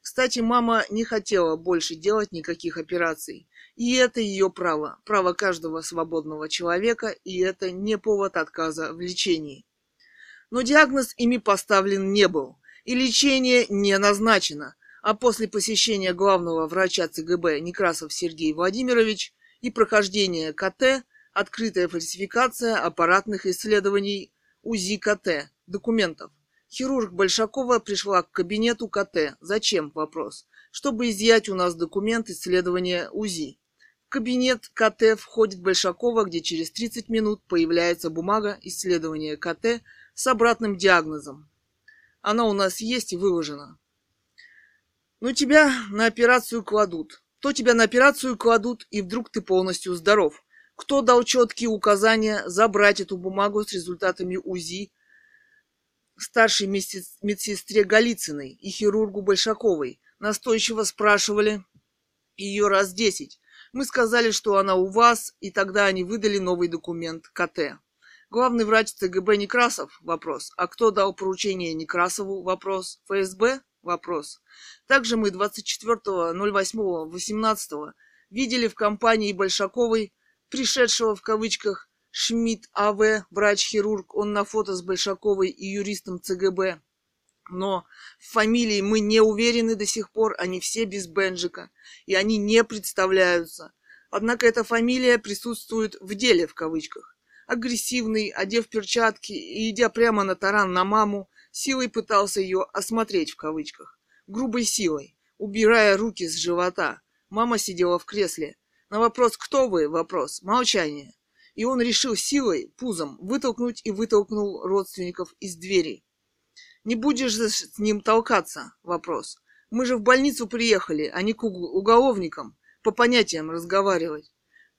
Кстати, мама не хотела больше делать никаких операций. И это ее право, право каждого свободного человека, и это не повод отказа в лечении. Но диагноз ими поставлен не был, и лечение не назначено – а после посещения главного врача ЦГБ Некрасов Сергей Владимирович и прохождения КТ открытая фальсификация аппаратных исследований УЗИ-КТ документов. Хирург Большакова пришла к кабинету КТ. Зачем? Вопрос. Чтобы изъять у нас документ исследования УЗИ. В кабинет КТ входит Большакова, где через 30 минут появляется бумага исследования КТ с обратным диагнозом. Она у нас есть и выложена. Ну, тебя на операцию кладут. То тебя на операцию кладут, и вдруг ты полностью здоров. Кто дал четкие указания забрать эту бумагу с результатами УЗИ старшей медсестре Голицыной и хирургу Большаковой? Настойчиво спрашивали ее раз десять. Мы сказали, что она у вас, и тогда они выдали новый документ КТ. Главный врач ЦГБ Некрасов? Вопрос. А кто дал поручение Некрасову? Вопрос. ФСБ? Вопрос. Также мы 24.08.18 видели в компании Большаковой, пришедшего в кавычках Шмидт А.В., врач-хирург, он на фото с Большаковой и юристом ЦГБ. Но в фамилии мы не уверены до сих пор, они все без Бенджика, и они не представляются. Однако эта фамилия присутствует в деле в кавычках. Агрессивный, одев перчатки и идя прямо на таран на маму, Силой пытался ее «осмотреть» в кавычках. Грубой силой, убирая руки с живота. Мама сидела в кресле. На вопрос «Кто вы?» вопрос. Молчание. И он решил силой, пузом, вытолкнуть и вытолкнул родственников из двери. Не будешь с ним толкаться? Вопрос. Мы же в больницу приехали, а не к уголовникам, по понятиям разговаривать.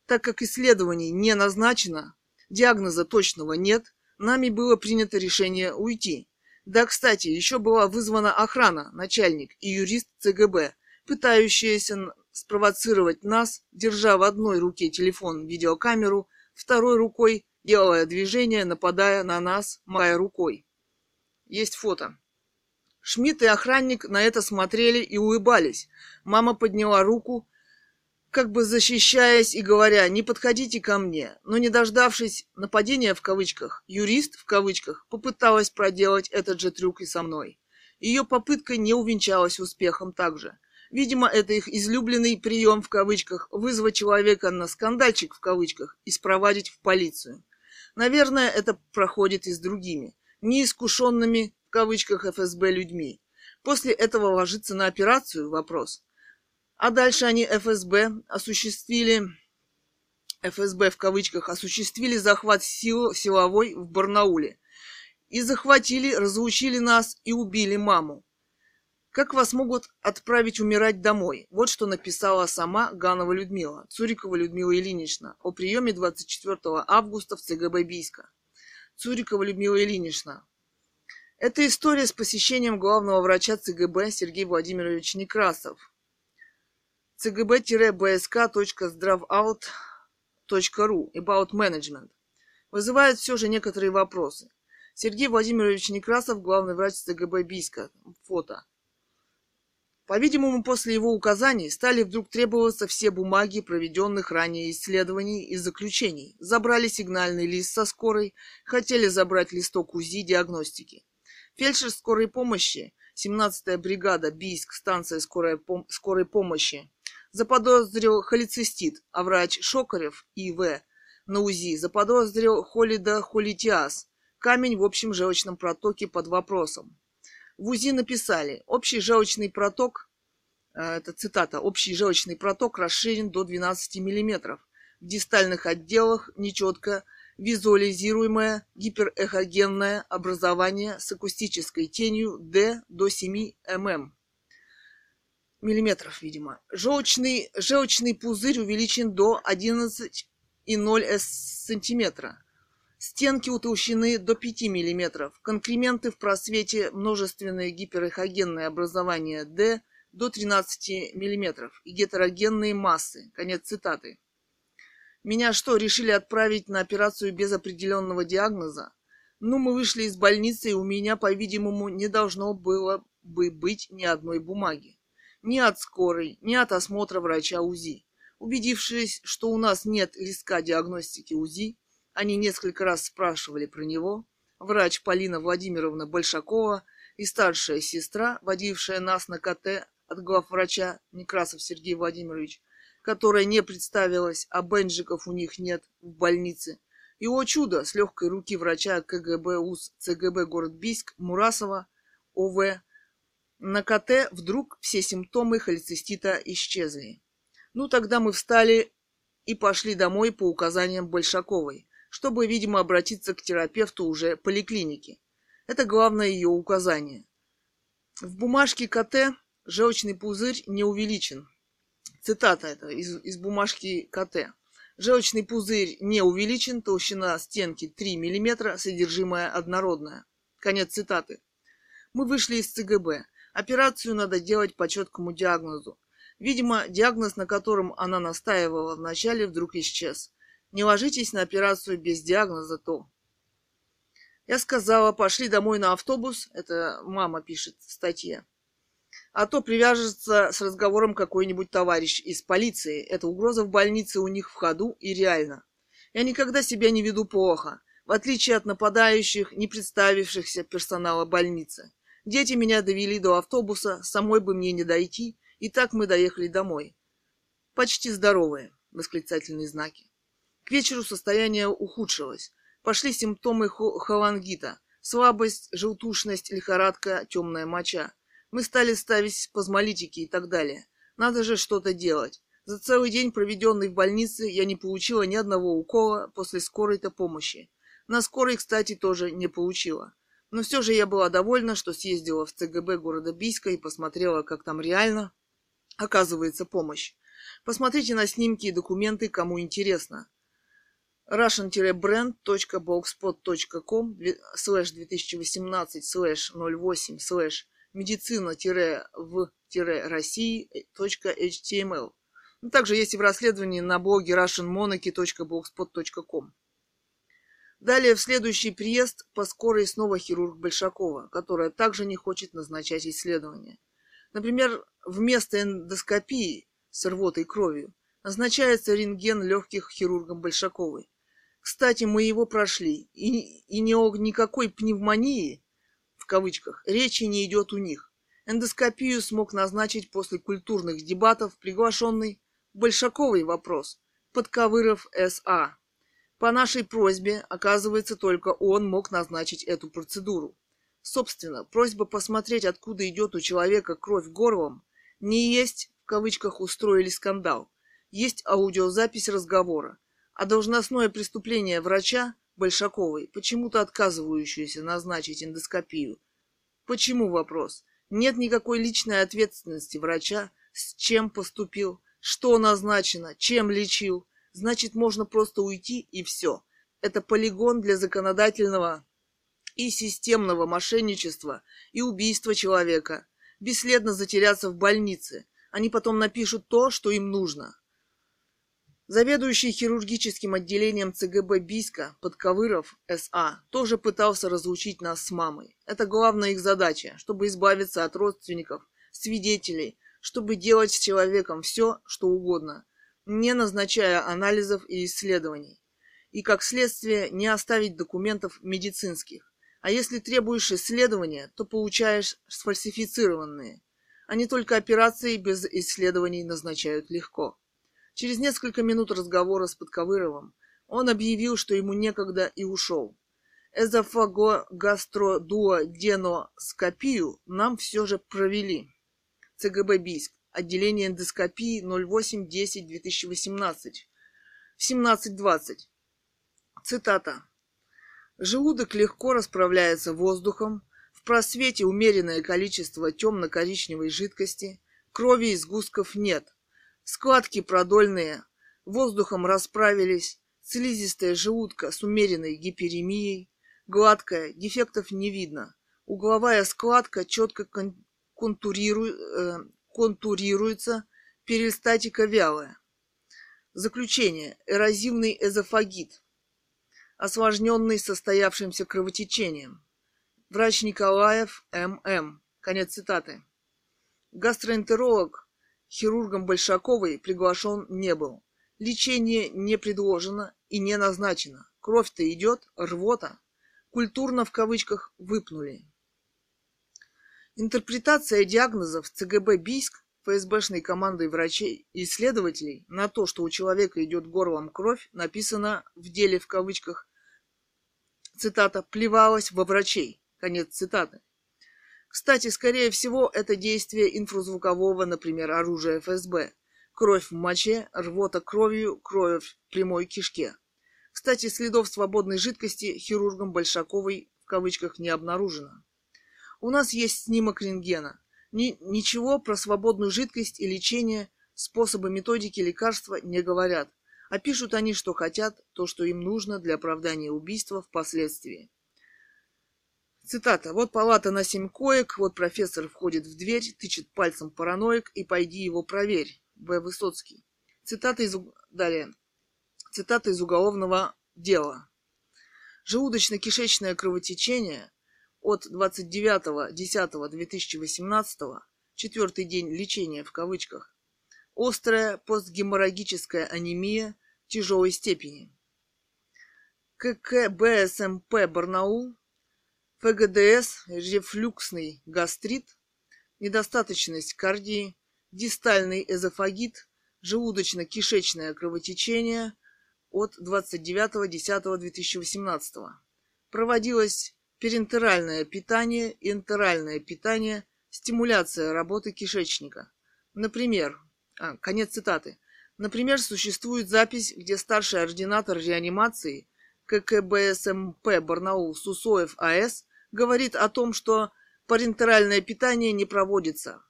Так как исследований не назначено, диагноза точного нет, нами было принято решение уйти. Да, кстати, еще была вызвана охрана, начальник и юрист ЦГБ, пытающиеся спровоцировать нас, держа в одной руке телефон-видеокамеру, второй рукой делая движение, нападая на нас, моя рукой. Есть фото. Шмидт и охранник на это смотрели и улыбались. Мама подняла руку, как бы защищаясь и говоря, не подходите ко мне. Но не дождавшись нападения в кавычках, юрист в кавычках попыталась проделать этот же трюк и со мной. Ее попытка не увенчалась успехом также. Видимо, это их излюбленный прием в кавычках вызвать человека на скандальчик в кавычках и спровадить в полицию. Наверное, это проходит и с другими, неискушенными в кавычках ФСБ людьми. После этого ложится на операцию вопрос. А дальше они ФСБ осуществили ФСБ в кавычках осуществили захват сил, силовой в Барнауле. И захватили, разлучили нас и убили маму. Как вас могут отправить умирать домой? Вот что написала сама Ганова Людмила, Цурикова Людмила Ильинична о приеме 24 августа в ЦГБ Бийска. Цурикова Людмила Ильинична. Это история с посещением главного врача ЦГБ Сергея Владимировича Некрасов. cgb-bsk.zdravout.ru About Management вызывает все же некоторые вопросы. Сергей Владимирович Некрасов, главный врач ЦГБ Бийска. Фото. По-видимому, после его указаний стали вдруг требоваться все бумаги проведенных ранее исследований и заключений. Забрали сигнальный лист со скорой, хотели забрать листок УЗИ диагностики. Фельдшер скорой помощи, 17-я бригада, Бийск, станция скорой, пом- скорой помощи, заподозрил холецистит, а врач Шокарев И.В. на УЗИ заподозрил холидохолитиаз, камень в общем желчном протоке под вопросом. В УЗИ написали, общий желчный проток, э, это цитата, общий желчный проток расширен до 12 мм. В дистальных отделах нечетко визуализируемое гиперэхогенное образование с акустической тенью D до 7 мм. Миллиметров, видимо. Желчный, желчный пузырь увеличен до 11,0 сантиметра. Стенки утолщены до 5 мм. Конкременты в просвете множественные гиперэхогенные образования D до 13 мм и гетерогенные массы. Конец цитаты. Меня что, решили отправить на операцию без определенного диагноза? Ну, мы вышли из больницы, и у меня, по-видимому, не должно было бы быть ни одной бумаги. Ни от скорой, ни от осмотра врача УЗИ. Убедившись, что у нас нет листка диагностики УЗИ, они несколько раз спрашивали про него. Врач Полина Владимировна Большакова и старшая сестра, водившая нас на КТ от главврача Некрасов Сергей Владимирович, которая не представилась, а бенджиков у них нет в больнице. И, о чудо, с легкой руки врача КГБ УЗ ЦГБ город Бийск Мурасова ОВ на КТ вдруг все симптомы холецистита исчезли. Ну, тогда мы встали и пошли домой по указаниям Большаковой чтобы, видимо, обратиться к терапевту уже поликлиники. Это главное ее указание. В бумажке КТ желчный пузырь не увеличен. Цитата это из, из бумажки КТ. Желчный пузырь не увеличен, толщина стенки 3 мм, содержимое однородное. Конец цитаты. Мы вышли из ЦГБ. Операцию надо делать по четкому диагнозу. Видимо, диагноз, на котором она настаивала вначале, вдруг исчез. Не ложитесь на операцию без диагноза, то. Я сказала, пошли домой на автобус, это мама пишет в статье. А то привяжется с разговором какой-нибудь товарищ из полиции. Эта угроза в больнице у них в ходу и реально. Я никогда себя не веду плохо, в отличие от нападающих, не представившихся персонала больницы. Дети меня довели до автобуса, самой бы мне не дойти, и так мы доехали домой. Почти здоровые, восклицательные знаки. К вечеру состояние ухудшилось. Пошли симптомы холангита. Слабость, желтушность, лихорадка, темная моча. Мы стали ставить спазмолитики и так далее. Надо же что-то делать. За целый день, проведенный в больнице, я не получила ни одного укола после скорой-то помощи. На скорой, кстати, тоже не получила. Но все же я была довольна, что съездила в ЦГБ города Бийска и посмотрела, как там реально оказывается помощь. Посмотрите на снимки и документы, кому интересно. russian-brand.blogspot.com слэш 2018 слэш 08 слэш медицина-в-россии.html ну, Также есть и в расследовании на блоге russianmonarchy.blogspot.com Далее в следующий приезд по скорой снова хирург Большакова, которая также не хочет назначать исследования. Например, вместо эндоскопии с рвотой кровью назначается рентген легких хирургом Большаковой. Кстати, мы его прошли, и, и ни о никакой пневмонии, в кавычках, речи не идет у них. Эндоскопию смог назначить после культурных дебатов приглашенный Большаковый вопрос, Подковыров С.А. По нашей просьбе, оказывается, только он мог назначить эту процедуру. Собственно, просьба посмотреть, откуда идет у человека кровь горлом, не есть, в кавычках, устроили скандал. Есть аудиозапись разговора. А должностное преступление врача Большаковой, почему-то отказывающуюся назначить эндоскопию. Почему вопрос? Нет никакой личной ответственности врача, с чем поступил, что назначено, чем лечил. Значит, можно просто уйти и все. Это полигон для законодательного и системного мошенничества и убийства человека. Бесследно затеряться в больнице. Они потом напишут то, что им нужно. Заведующий хирургическим отделением ЦГБ Бийска Подковыров С.А. тоже пытался разлучить нас с мамой. Это главная их задача, чтобы избавиться от родственников, свидетелей, чтобы делать с человеком все, что угодно, не назначая анализов и исследований. И как следствие не оставить документов медицинских. А если требуешь исследования, то получаешь сфальсифицированные. Они только операции без исследований назначают легко. Через несколько минут разговора с Подковыровым он объявил, что ему некогда и ушел. Эзофагогастродуоденоскопию нам все же провели. ЦГБ Бийск. Отделение эндоскопии 08-10-2018. В 17.20. Цитата. Желудок легко расправляется воздухом, в просвете умеренное количество темно-коричневой жидкости, крови и сгустков нет. Складки продольные, воздухом расправились, слизистая желудка с умеренной гиперемией, гладкая, дефектов не видно. Угловая складка четко контуриру... э, контурируется, перистатика вялая. Заключение. Эрозивный эзофагит, осложненный состоявшимся кровотечением. Врач Николаев М.М. Конец цитаты. Гастроэнтеролог хирургом Большаковой приглашен не был. Лечение не предложено и не назначено. Кровь-то идет, рвота. Культурно в кавычках выпнули. Интерпретация диагнозов ЦГБ Бийск ФСБшной командой врачей и исследователей на то, что у человека идет горлом кровь, написано в деле в кавычках, цитата, плевалась во врачей, конец цитаты. Кстати, скорее всего, это действие инфразвукового, например, оружия ФСБ. Кровь в моче, рвота кровью, кровь в прямой кишке. Кстати, следов свободной жидкости хирургом Большаковой в кавычках не обнаружено. У нас есть снимок рентгена. Ни, ничего про свободную жидкость и лечение, способы методики лекарства не говорят. А пишут они, что хотят, то, что им нужно для оправдания убийства впоследствии. Цитата. «Вот палата на семь коек, вот профессор входит в дверь, тычет пальцем параноик и пойди его проверь». В. Высоцкий. Цитата из... Далее. Цитата из уголовного дела. Желудочно-кишечное кровотечение от 29.10.2018, четвертый день лечения в кавычках, острая постгеморрагическая анемия тяжелой степени. ККБСМП Барнаул ФГДС, рефлюксный гастрит, недостаточность кардии, дистальный эзофагит, желудочно-кишечное кровотечение от 29.10.2018. Проводилось перентеральное питание энтеральное питание, стимуляция работы кишечника. Например, а, конец цитаты. Например, существует запись, где старший ординатор реанимации ККБСМП Барнаул Сусоев АС говорит о том, что парентеральное питание не проводится.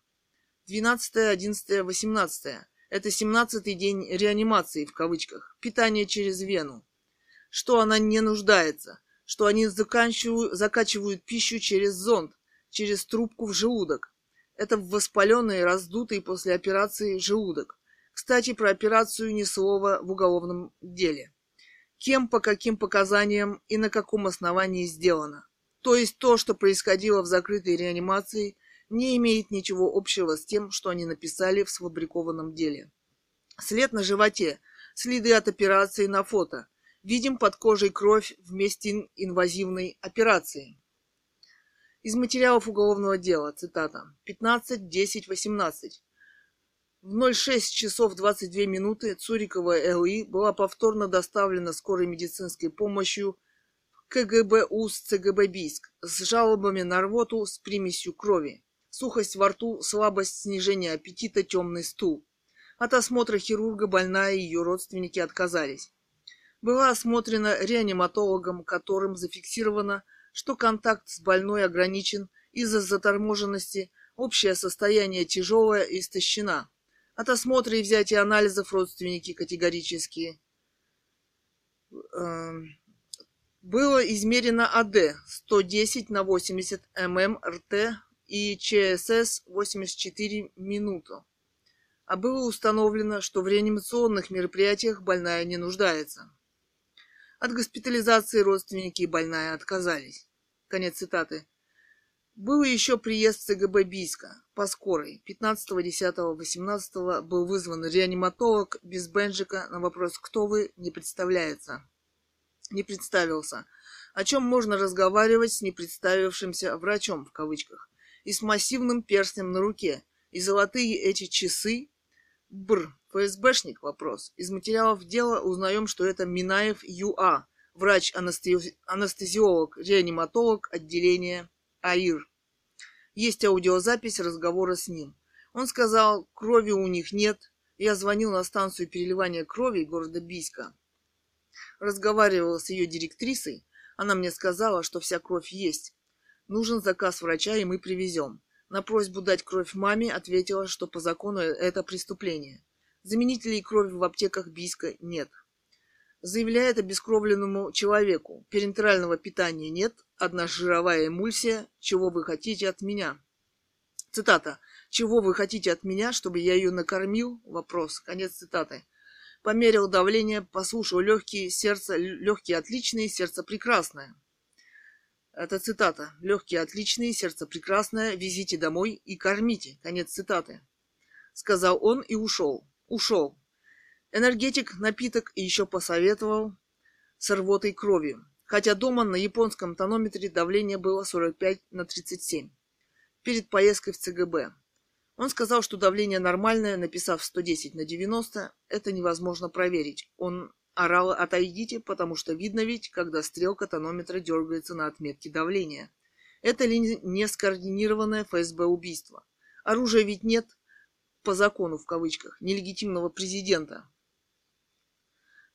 12, 11, 18. Это 17-й день реанимации, в кавычках, питание через вену. Что она не нуждается, что они закачивают пищу через зонд, через трубку в желудок. Это воспаленный, раздутый после операции желудок. Кстати, про операцию ни слова в уголовном деле. Кем, по каким показаниям и на каком основании сделано. То есть то, что происходило в закрытой реанимации – не имеет ничего общего с тем, что они написали в сфабрикованном деле. След на животе, следы от операции на фото. Видим под кожей кровь в месте инвазивной операции. Из материалов уголовного дела, цитата, 15, 10, 18. В 06 часов 22 минуты Цурикова ЛИ была повторно доставлена скорой медицинской помощью КГБ УС ЦГБ Бийск с жалобами на рвоту с примесью крови сухость во рту, слабость, снижение аппетита, темный стул. От осмотра хирурга больная и ее родственники отказались. Была осмотрена реаниматологом, которым зафиксировано, что контакт с больной ограничен из-за заторможенности, общее состояние тяжелое и истощена. От осмотра и взятия анализов родственники категорически э, было измерено АД 110 на 80 мм РТ и ЧСС 84 минуту. А было установлено, что в реанимационных мероприятиях больная не нуждается. От госпитализации родственники и больная отказались. Конец цитаты. Был еще приезд ЦГБ Бийска по скорой. 15, 10, 18 был вызван реаниматолог без бенджика на вопрос «Кто вы?» не представляется. Не представился. О чем можно разговаривать с непредставившимся врачом в кавычках и с массивным перстнем на руке. И золотые эти часы... Бр, ФСБшник вопрос. Из материалов дела узнаем, что это Минаев ЮА, врач-анестезиолог, реаниматолог отделения АИР. Есть аудиозапись разговора с ним. Он сказал, крови у них нет. Я звонил на станцию переливания крови города Бийска. Разговаривал с ее директрисой. Она мне сказала, что вся кровь есть. Нужен заказ врача, и мы привезем. На просьбу дать кровь маме ответила, что по закону это преступление. Заменителей крови в аптеках Бийска нет. Заявляет обескровленному человеку. Перинтерального питания нет, одна жировая эмульсия. Чего вы хотите от меня? Цитата. Чего вы хотите от меня, чтобы я ее накормил? Вопрос. Конец цитаты. Померил давление, послушал легкие, сердце, легкие отличные, сердце прекрасное. Это цитата. Легкие отличные, сердце прекрасное, везите домой и кормите. Конец цитаты. Сказал он и ушел. Ушел. Энергетик, напиток и еще посоветовал с рвотой крови. Хотя дома на японском тонометре давление было 45 на 37. Перед поездкой в ЦГБ. Он сказал, что давление нормальное, написав 110 на 90, это невозможно проверить. Он орала «Отойдите», потому что видно ведь, когда стрелка тонометра дергается на отметке давления. Это ли не скоординированное ФСБ убийство? Оружия ведь нет, по закону в кавычках, нелегитимного президента.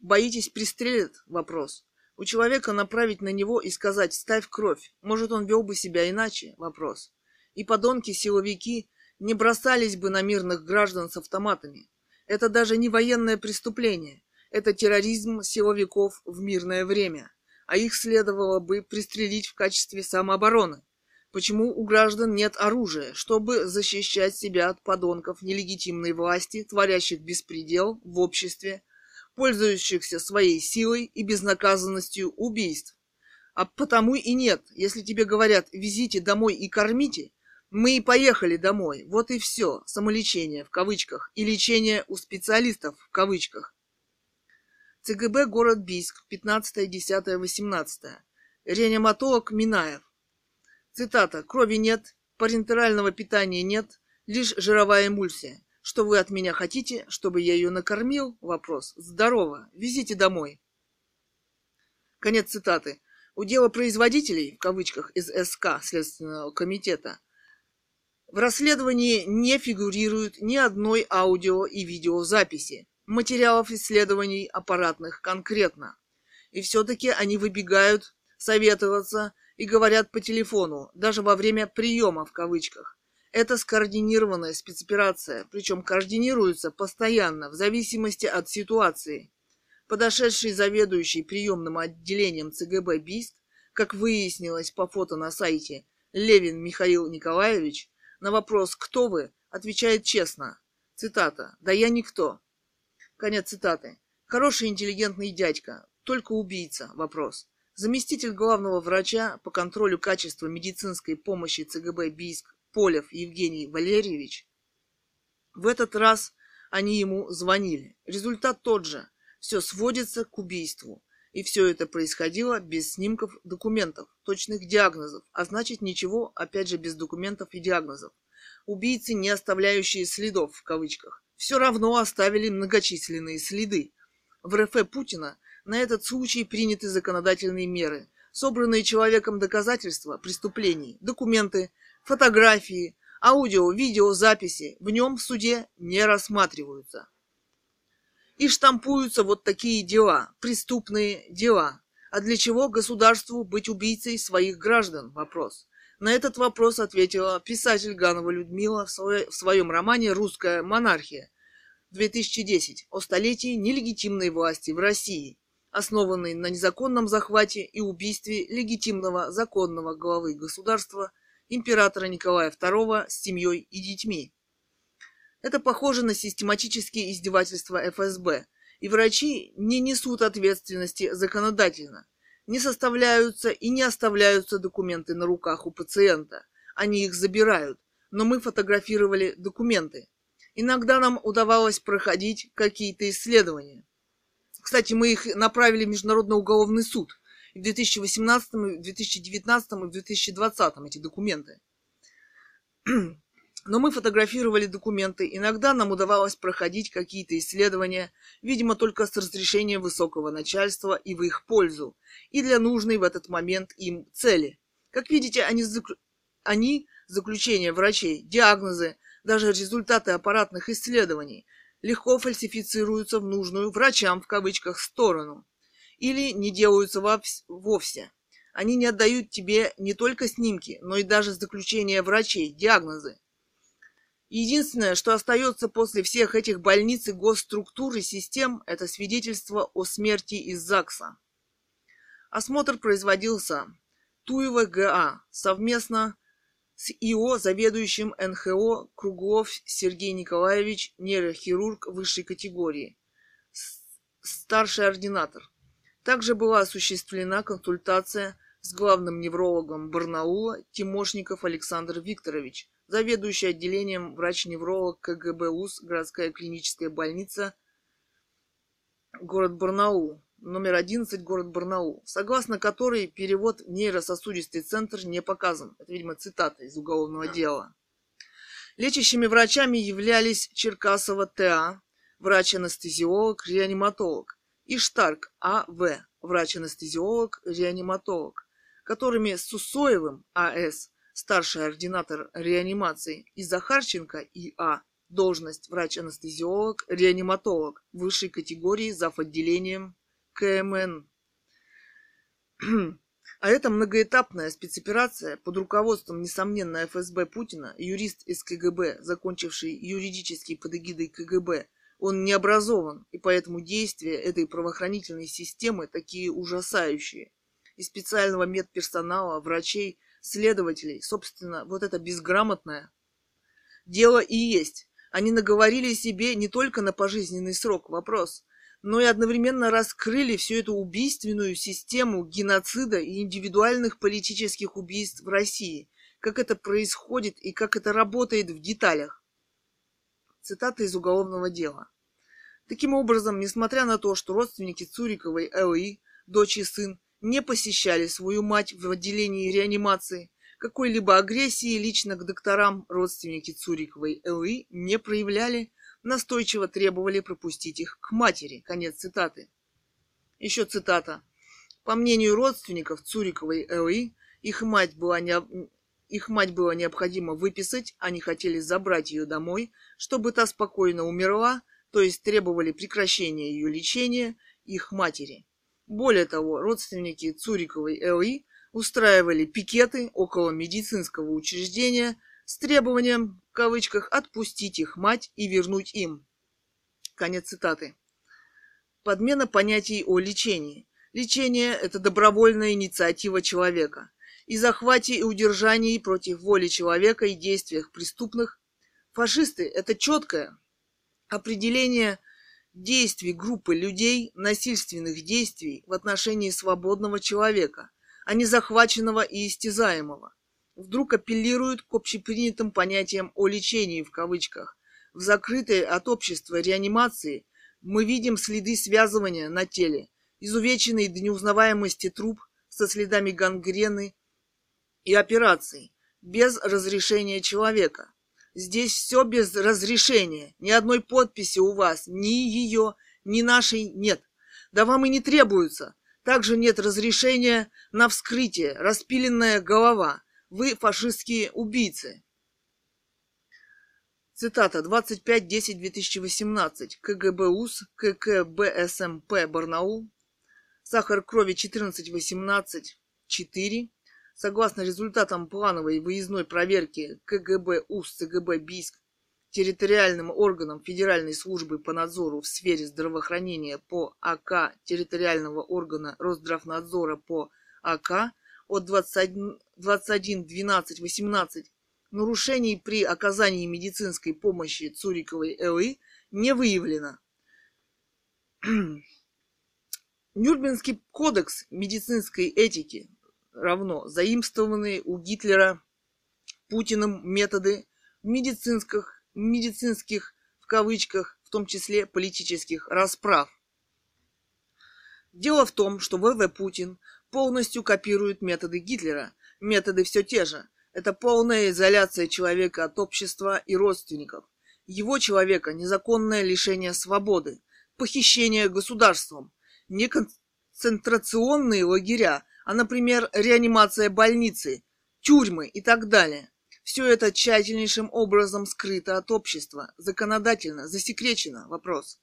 Боитесь пристрелят? Вопрос. У человека направить на него и сказать «ставь кровь». Может, он вел бы себя иначе? Вопрос. И подонки-силовики не бросались бы на мирных граждан с автоматами. Это даже не военное преступление. Это терроризм силовиков в мирное время, а их следовало бы пристрелить в качестве самообороны. Почему у граждан нет оружия, чтобы защищать себя от подонков нелегитимной власти, творящих беспредел в обществе, пользующихся своей силой и безнаказанностью убийств? А потому и нет. Если тебе говорят «везите домой и кормите», мы и поехали домой. Вот и все. Самолечение в кавычках и лечение у специалистов в кавычках. ЦГБ город Бийск, 15, 10, 18. Реаниматолог Минаев. Цитата. Крови нет, парентерального питания нет, лишь жировая эмульсия. Что вы от меня хотите, чтобы я ее накормил? Вопрос. Здорово. Везите домой. Конец цитаты. У дела производителей, в кавычках, из СК, Следственного комитета, в расследовании не фигурирует ни одной аудио и видеозаписи. материалов исследований аппаратных конкретно. И все-таки они выбегают советоваться и говорят по телефону, даже во время приема в кавычках. Это скоординированная спецоперация, причем координируется постоянно, в зависимости от ситуации. Подошедший заведующий приемным отделением ЦГБ БИСК, как выяснилось по фото на сайте, Левин Михаил Николаевич, на вопрос «Кто вы?» отвечает честно. Цитата. «Да я никто». Конец цитаты. Хороший интеллигентный дядька, только убийца. Вопрос. Заместитель главного врача по контролю качества медицинской помощи ЦГБ БИСК Полев Евгений Валерьевич. В этот раз они ему звонили. Результат тот же. Все сводится к убийству. И все это происходило без снимков документов, точных диагнозов, а значит ничего, опять же, без документов и диагнозов. Убийцы, не оставляющие следов, в кавычках, все равно оставили многочисленные следы. В РФ Путина на этот случай приняты законодательные меры, собранные человеком доказательства преступлений, документы, фотографии, аудио, видео, записи в нем в суде не рассматриваются. И штампуются вот такие дела, преступные дела. А для чего государству быть убийцей своих граждан? Вопрос. На этот вопрос ответила писатель Ганова Людмила в, своем романе «Русская монархия» 2010 о столетии нелегитимной власти в России, основанной на незаконном захвате и убийстве легитимного законного главы государства императора Николая II с семьей и детьми. Это похоже на систематические издевательства ФСБ, и врачи не несут ответственности законодательно. Не составляются и не оставляются документы на руках у пациента. Они их забирают, но мы фотографировали документы. Иногда нам удавалось проходить какие-то исследования. Кстати, мы их направили в Международный уголовный суд – в 2018, и в 2019, и в 2020 эти документы. Но мы фотографировали документы, иногда нам удавалось проходить какие-то исследования, видимо, только с разрешения высокого начальства и в их пользу, и для нужной в этот момент им цели. Как видите, они, заклю... они заключения врачей, диагнозы, даже результаты аппаратных исследований легко фальсифицируются в нужную врачам в кавычках сторону или не делаются вовсе. Они не отдают тебе не только снимки, но и даже заключения врачей, диагнозы. Единственное, что остается после всех этих больниц и госструктур и систем, это свидетельство о смерти из ЗАГСа. Осмотр производился Туева ГА совместно с ИО, заведующим НХО Круглов Сергей Николаевич, нейрохирург высшей категории, старший ординатор. Также была осуществлена консультация с главным неврологом Барнаула Тимошников Александр Викторович, заведующий отделением врач-невролог КГБ УЗ, городская клиническая больница, город Барнаул, номер 11, город Барнаул, согласно которой перевод в нейрососудистый центр не показан. Это, видимо, цитата из уголовного дела. Лечащими врачами являлись Черкасова Т.А., врач-анестезиолог, реаниматолог, и Штарк А.В., врач-анестезиолог, реаниматолог, которыми Сусоевым А.С., старший ординатор реанимации, и Захарченко И.А., должность врач-анестезиолог, реаниматолог высшей категории зав. отделением КМН. А эта многоэтапная спецоперация под руководством, несомненно, ФСБ Путина, юрист из КГБ, закончивший юридический под эгидой КГБ, он не образован, и поэтому действия этой правоохранительной системы такие ужасающие. И специального медперсонала, врачей, следователей, собственно, вот это безграмотное дело и есть. Они наговорили себе не только на пожизненный срок вопрос, но и одновременно раскрыли всю эту убийственную систему геноцида и индивидуальных политических убийств в России, как это происходит и как это работает в деталях. Цитата из уголовного дела. Таким образом, несмотря на то, что родственники Цуриковой Л.И., дочь и сын, не посещали свою мать в отделении реанимации, какой-либо агрессии лично к докторам родственники Цуриковой Л.И. не проявляли, настойчиво требовали пропустить их к матери. Конец цитаты. Еще цитата. По мнению родственников Цуриковой Л.И., их мать была не, их мать было необходимо выписать, они хотели забрать ее домой, чтобы та спокойно умерла, то есть требовали прекращения ее лечения их матери. Более того, родственники Цуриковой Л.И. устраивали пикеты около медицинского учреждения с требованием, в кавычках, отпустить их мать и вернуть им. Конец цитаты. Подмена понятий о лечении. Лечение – это добровольная инициатива человека. И захвате и удержании против воли человека и действиях преступных фашисты – это четкое определение действий группы людей, насильственных действий в отношении свободного человека, а не захваченного и истязаемого. Вдруг апеллируют к общепринятым понятиям о лечении в кавычках. В закрытой от общества реанимации мы видим следы связывания на теле, изувеченный до неузнаваемости труп со следами гангрены и операций, без разрешения человека. Здесь все без разрешения, ни одной подписи у вас, ни ее, ни нашей нет. Да вам и не требуется. Также нет разрешения на вскрытие, распиленная голова. Вы фашистские убийцы. Цитата 25.10.2018. КГБУС, ККБСМП Барнаул. Сахар крови 14.18.4. Согласно результатам плановой выездной проверки КГБ УС ЦГБ Бийск территориальным органам Федеральной службы по надзору в сфере здравоохранения по АК территориального органа Росздравнадзора по АК от 21.12.18 нарушений при оказании медицинской помощи Цуриковой ЛИ не выявлено. Нюрнбергский кодекс медицинской этики равно заимствованные у Гитлера Путиным методы медицинских, медицинских в кавычках, в том числе политических расправ. Дело в том, что ВВ Путин полностью копирует методы Гитлера. Методы все те же. Это полная изоляция человека от общества и родственников. Его человека незаконное лишение свободы, похищение государством, не концентрационные лагеря, а, например, реанимация больницы, тюрьмы и так далее. Все это тщательнейшим образом скрыто от общества, законодательно, засекречено. Вопрос.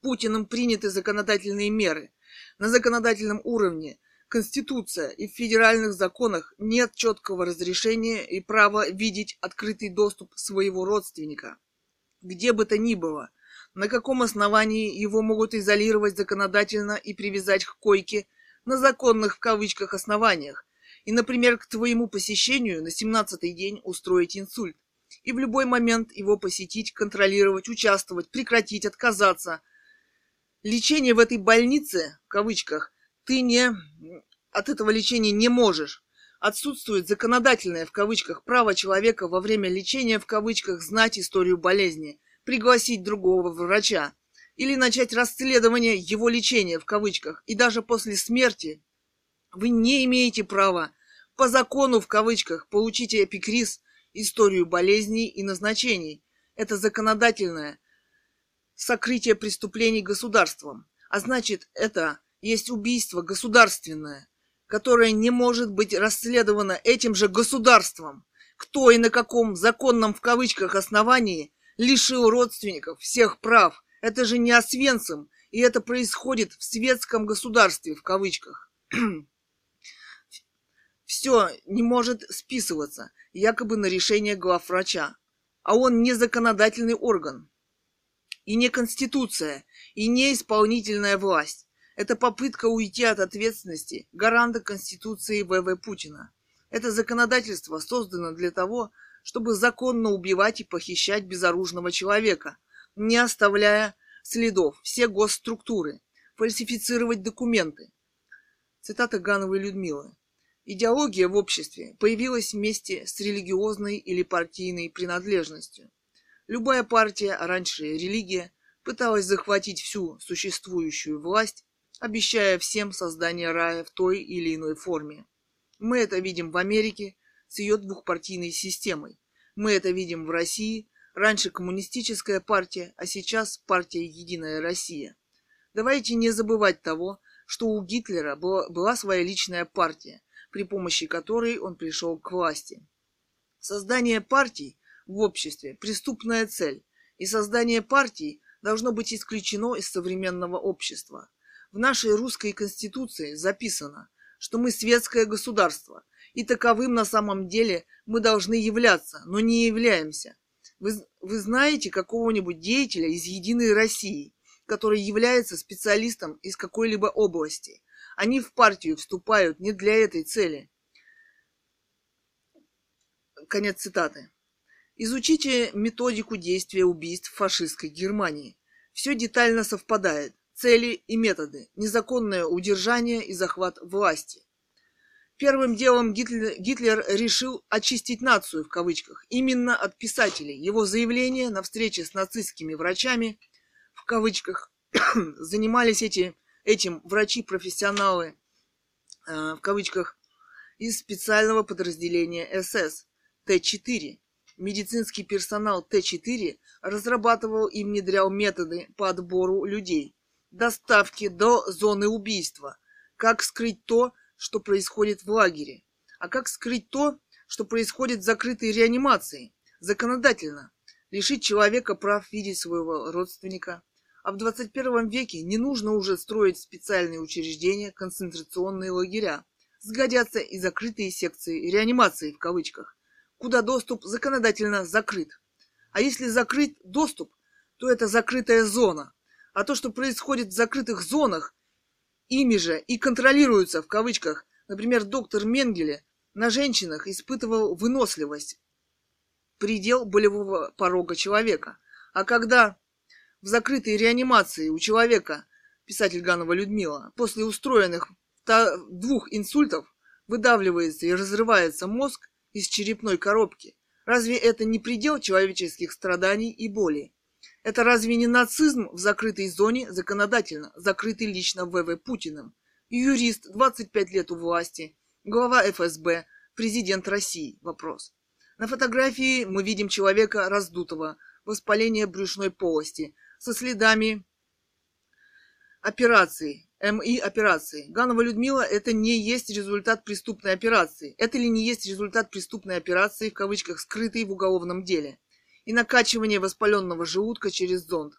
Путиным приняты законодательные меры. На законодательном уровне Конституция и в федеральных законах нет четкого разрешения и права видеть открытый доступ своего родственника. Где бы то ни было, на каком основании его могут изолировать законодательно и привязать к койке на законных в кавычках основаниях, и, например, к твоему посещению на 17-й день устроить инсульт, и в любой момент его посетить, контролировать, участвовать, прекратить, отказаться. Лечение в этой больнице, в кавычках, ты не от этого лечения не можешь. Отсутствует законодательное в кавычках право человека во время лечения в кавычках знать историю болезни, пригласить другого врача или начать расследование его лечения в кавычках. И даже после смерти вы не имеете права по закону в кавычках получить эпикриз, историю болезней и назначений. Это законодательное сокрытие преступлений государством. А значит, это есть убийство государственное, которое не может быть расследовано этим же государством. Кто и на каком законном в кавычках основании лишил родственников всех прав. Это же не Освенцим, и это происходит в светском государстве в кавычках. Все не может списываться якобы на решение главврача. А он не законодательный орган. И не конституция, и не исполнительная власть. Это попытка уйти от ответственности гаранта Конституции ВВ Путина. Это законодательство создано для того, чтобы законно убивать и похищать безоружного человека, не оставляя следов, все госструктуры, фальсифицировать документы. Цитата Гановой Людмилы. Идеология в обществе появилась вместе с религиозной или партийной принадлежностью. Любая партия, а раньше религия, пыталась захватить всю существующую власть обещая всем создание рая в той или иной форме. Мы это видим в Америке с ее двухпартийной системой. Мы это видим в России, раньше коммунистическая партия, а сейчас партия «Единая Россия». Давайте не забывать того, что у Гитлера была, своя личная партия, при помощи которой он пришел к власти. Создание партий в обществе – преступная цель, и создание партий должно быть исключено из современного общества. В нашей русской конституции записано, что мы светское государство, и таковым на самом деле мы должны являться, но не являемся. Вы, вы знаете какого-нибудь деятеля из «Единой России», который является специалистом из какой-либо области? Они в партию вступают не для этой цели. Конец цитаты. Изучите методику действия убийств фашистской Германии. Все детально совпадает. Цели и методы. Незаконное удержание и захват власти. Первым делом Гитлер, Гитлер решил «очистить нацию» в кавычках именно от писателей. Его заявление на встрече с нацистскими врачами в кавычках занимались эти, этим врачи-профессионалы э, в кавычках из специального подразделения СС Т-4. Медицинский персонал Т-4 разрабатывал и внедрял методы по отбору людей, доставки до зоны убийства, как скрыть то, что происходит в лагере, а как скрыть то, что происходит в закрытой реанимации, законодательно, лишить человека прав видеть своего родственника. А в 21 веке не нужно уже строить специальные учреждения, концентрационные лагеря. Сгодятся и закрытые секции реанимации в кавычках, куда доступ законодательно закрыт. А если закрыть доступ, то это закрытая зона. А то, что происходит в закрытых зонах, Ими же и контролируются, в кавычках, например, доктор Менгеле на женщинах испытывал выносливость, предел болевого порога человека. А когда в закрытой реанимации у человека, писатель Ганова Людмила, после устроенных двух инсультов выдавливается и разрывается мозг из черепной коробки, разве это не предел человеческих страданий и боли? Это разве не нацизм в закрытой зоне законодательно, закрытый лично ВВ Путиным? Юрист, 25 лет у власти, глава ФСБ, президент России. Вопрос. На фотографии мы видим человека раздутого, воспаление брюшной полости, со следами операции, МИ операции. Ганова Людмила, это не есть результат преступной операции. Это ли не есть результат преступной операции, в кавычках, скрытой в уголовном деле? И накачивание воспаленного желудка через зонд.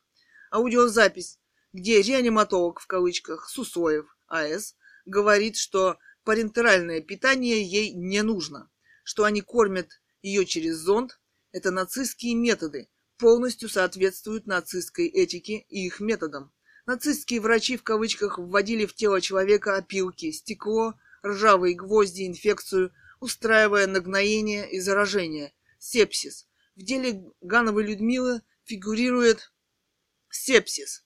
Аудиозапись, где реаниматолог в кавычках Сусоев АС говорит, что парентеральное питание ей не нужно, что они кормят ее через зонд. Это нацистские методы, полностью соответствуют нацистской этике и их методам. Нацистские врачи в кавычках вводили в тело человека опилки, стекло, ржавые гвозди, инфекцию, устраивая нагноение и заражение, сепсис, в деле Гановой Людмилы фигурирует сепсис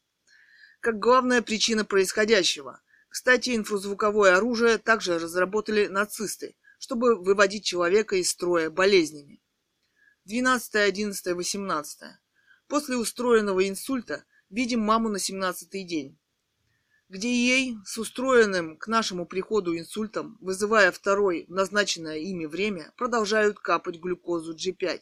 как главная причина происходящего. Кстати, инфразвуковое оружие также разработали нацисты, чтобы выводить человека из строя болезнями. 12, 11, 18. После устроенного инсульта видим маму на 17-й день, где ей с устроенным к нашему приходу инсультом, вызывая второй в назначенное ими время, продолжают капать глюкозу G5.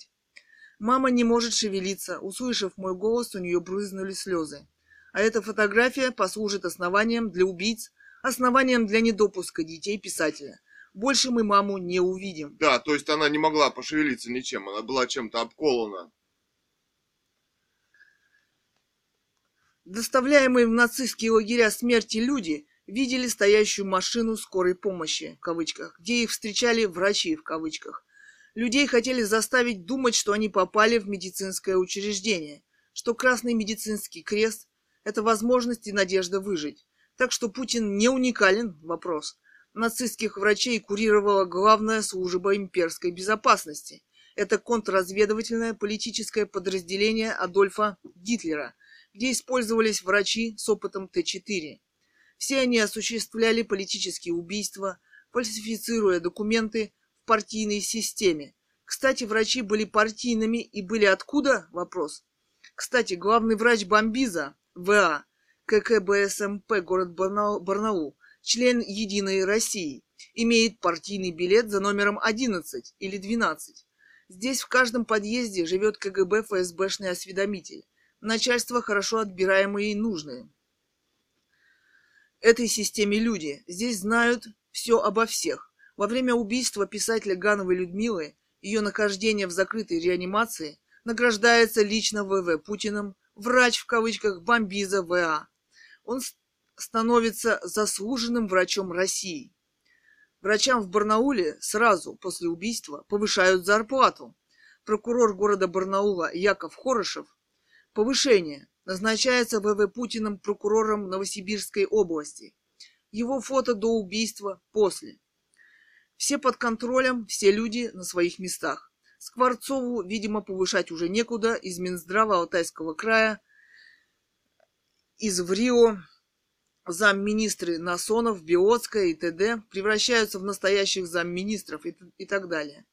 Мама не может шевелиться. Услышав мой голос, у нее брызнули слезы. А эта фотография послужит основанием для убийц, основанием для недопуска детей писателя. Больше мы маму не увидим. Да, то есть она не могла пошевелиться ничем, она была чем-то обколона. Доставляемые в нацистские лагеря смерти люди видели стоящую машину скорой помощи, в кавычках, где их встречали врачи, в кавычках, Людей хотели заставить думать, что они попали в медицинское учреждение, что Красный медицинский крест – это возможность и надежда выжить. Так что Путин не уникален, вопрос. Нацистских врачей курировала главная служба имперской безопасности. Это контрразведывательное политическое подразделение Адольфа Гитлера, где использовались врачи с опытом Т-4. Все они осуществляли политические убийства, фальсифицируя документы, партийной системе. Кстати, врачи были партийными и были откуда? Вопрос. Кстати, главный врач Бомбиза, ВА, ККБСМП, город Барнаул, член Единой России, имеет партийный билет за номером 11 или 12. Здесь в каждом подъезде живет КГБ ФСБшный осведомитель. Начальство хорошо отбираемые и нужные. Этой системе люди. Здесь знают все обо всех. Во время убийства писателя Гановой Людмилы, ее нахождение в закрытой реанимации, награждается лично ВВ Путиным врач в кавычках Бомбиза В.А. Он становится заслуженным врачом России. Врачам в Барнауле сразу после убийства повышают зарплату. Прокурор города Барнаула Яков Хорошев повышение назначается ВВ Путиным прокурором Новосибирской области. Его фото до убийства после. Все под контролем, все люди на своих местах. Скворцову, видимо, повышать уже некуда. Из Минздрава Алтайского края, из ВРИО, замминистры Насонов, Биотская и т.д. превращаются в настоящих замминистров и, и так далее.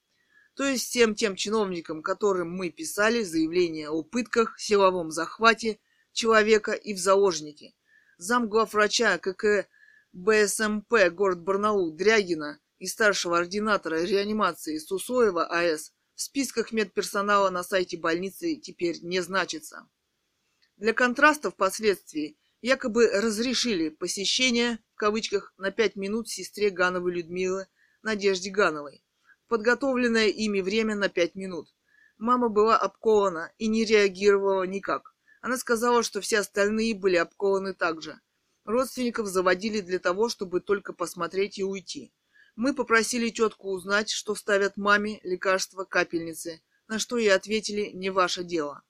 То есть всем тем чиновникам, которым мы писали заявление о пытках, силовом захвате человека и в заложники. Замглавврача КК БСМП город Барнаул Дрягина и старшего ординатора реанимации Сусоева АС в списках медперсонала на сайте больницы теперь не значится. Для контраста впоследствии якобы разрешили посещение, в кавычках, на пять минут сестре Гановой Людмилы Надежде Гановой подготовленное ими время на пять минут. Мама была обкована и не реагировала никак. Она сказала, что все остальные были обкованы также. Родственников заводили для того, чтобы только посмотреть и уйти. Мы попросили тетку узнать, что ставят маме лекарства капельницы, на что ей ответили «не ваше дело».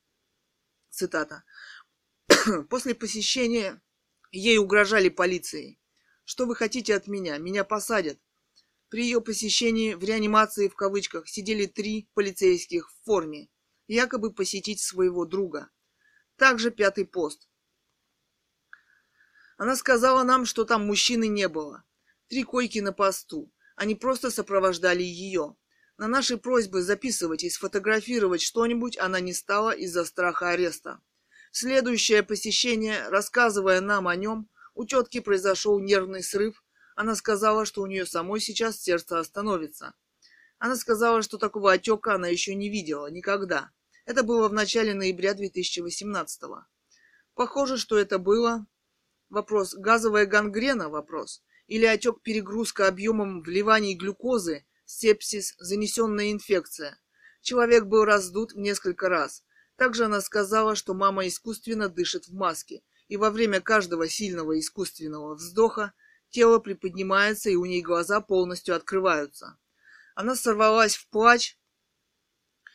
Цитата. После посещения ей угрожали полицией. «Что вы хотите от меня? Меня посадят. При ее посещении в реанимации в кавычках сидели три полицейских в форме, якобы посетить своего друга. Также пятый пост. Она сказала нам, что там мужчины не было. Три койки на посту. Они просто сопровождали ее. На наши просьбы записывать и сфотографировать что-нибудь она не стала из-за страха ареста. следующее посещение, рассказывая нам о нем, у тетки произошел нервный срыв, она сказала, что у нее самой сейчас сердце остановится. Она сказала, что такого отека она еще не видела никогда. Это было в начале ноября 2018 -го. Похоже, что это было вопрос газовая гангрена вопрос или отек перегрузка объемом вливаний глюкозы, сепсис, занесенная инфекция. Человек был раздут несколько раз. Также она сказала, что мама искусственно дышит в маске, и во время каждого сильного искусственного вздоха Тело приподнимается, и у ней глаза полностью открываются. Она сорвалась в плач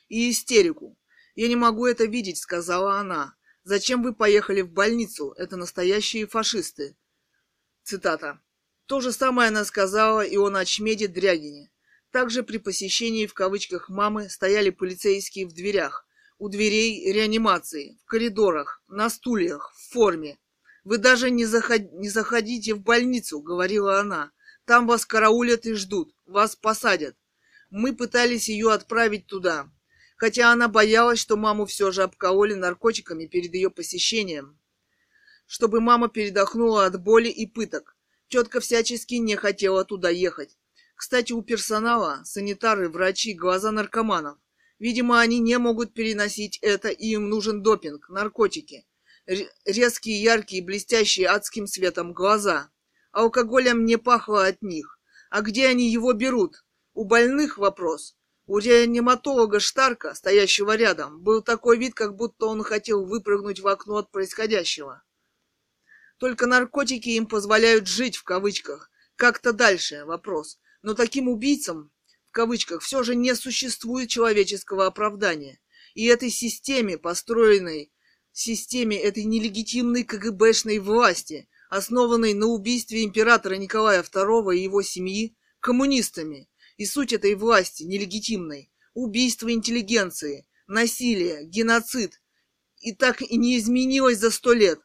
и истерику. «Я не могу это видеть», — сказала она. «Зачем вы поехали в больницу? Это настоящие фашисты». Цитата. То же самое она сказала и о Ночмеде Дрягине. Также при посещении в кавычках мамы стояли полицейские в дверях, у дверей реанимации, в коридорах, на стульях, в форме. Вы даже не, заход... не заходите в больницу, говорила она. Там вас караулят и ждут, вас посадят. Мы пытались ее отправить туда, хотя она боялась, что маму все же обкололи наркотиками перед ее посещением, чтобы мама передохнула от боли и пыток. Тетка всячески не хотела туда ехать. Кстати, у персонала, санитары, врачи, глаза наркоманов. Видимо, они не могут переносить это, и им нужен допинг, наркотики резкие, яркие, блестящие адским светом глаза. Алкоголем не пахло от них. А где они его берут? У больных вопрос. У реаниматолога Штарка, стоящего рядом, был такой вид, как будто он хотел выпрыгнуть в окно от происходящего. Только наркотики им позволяют жить, в кавычках. Как-то дальше вопрос. Но таким убийцам, в кавычках, все же не существует человеческого оправдания. И этой системе, построенной системе этой нелегитимной КГБшной власти, основанной на убийстве императора Николая II и его семьи коммунистами. И суть этой власти нелегитимной – убийство интеллигенции, насилие, геноцид. И так и не изменилось за сто лет.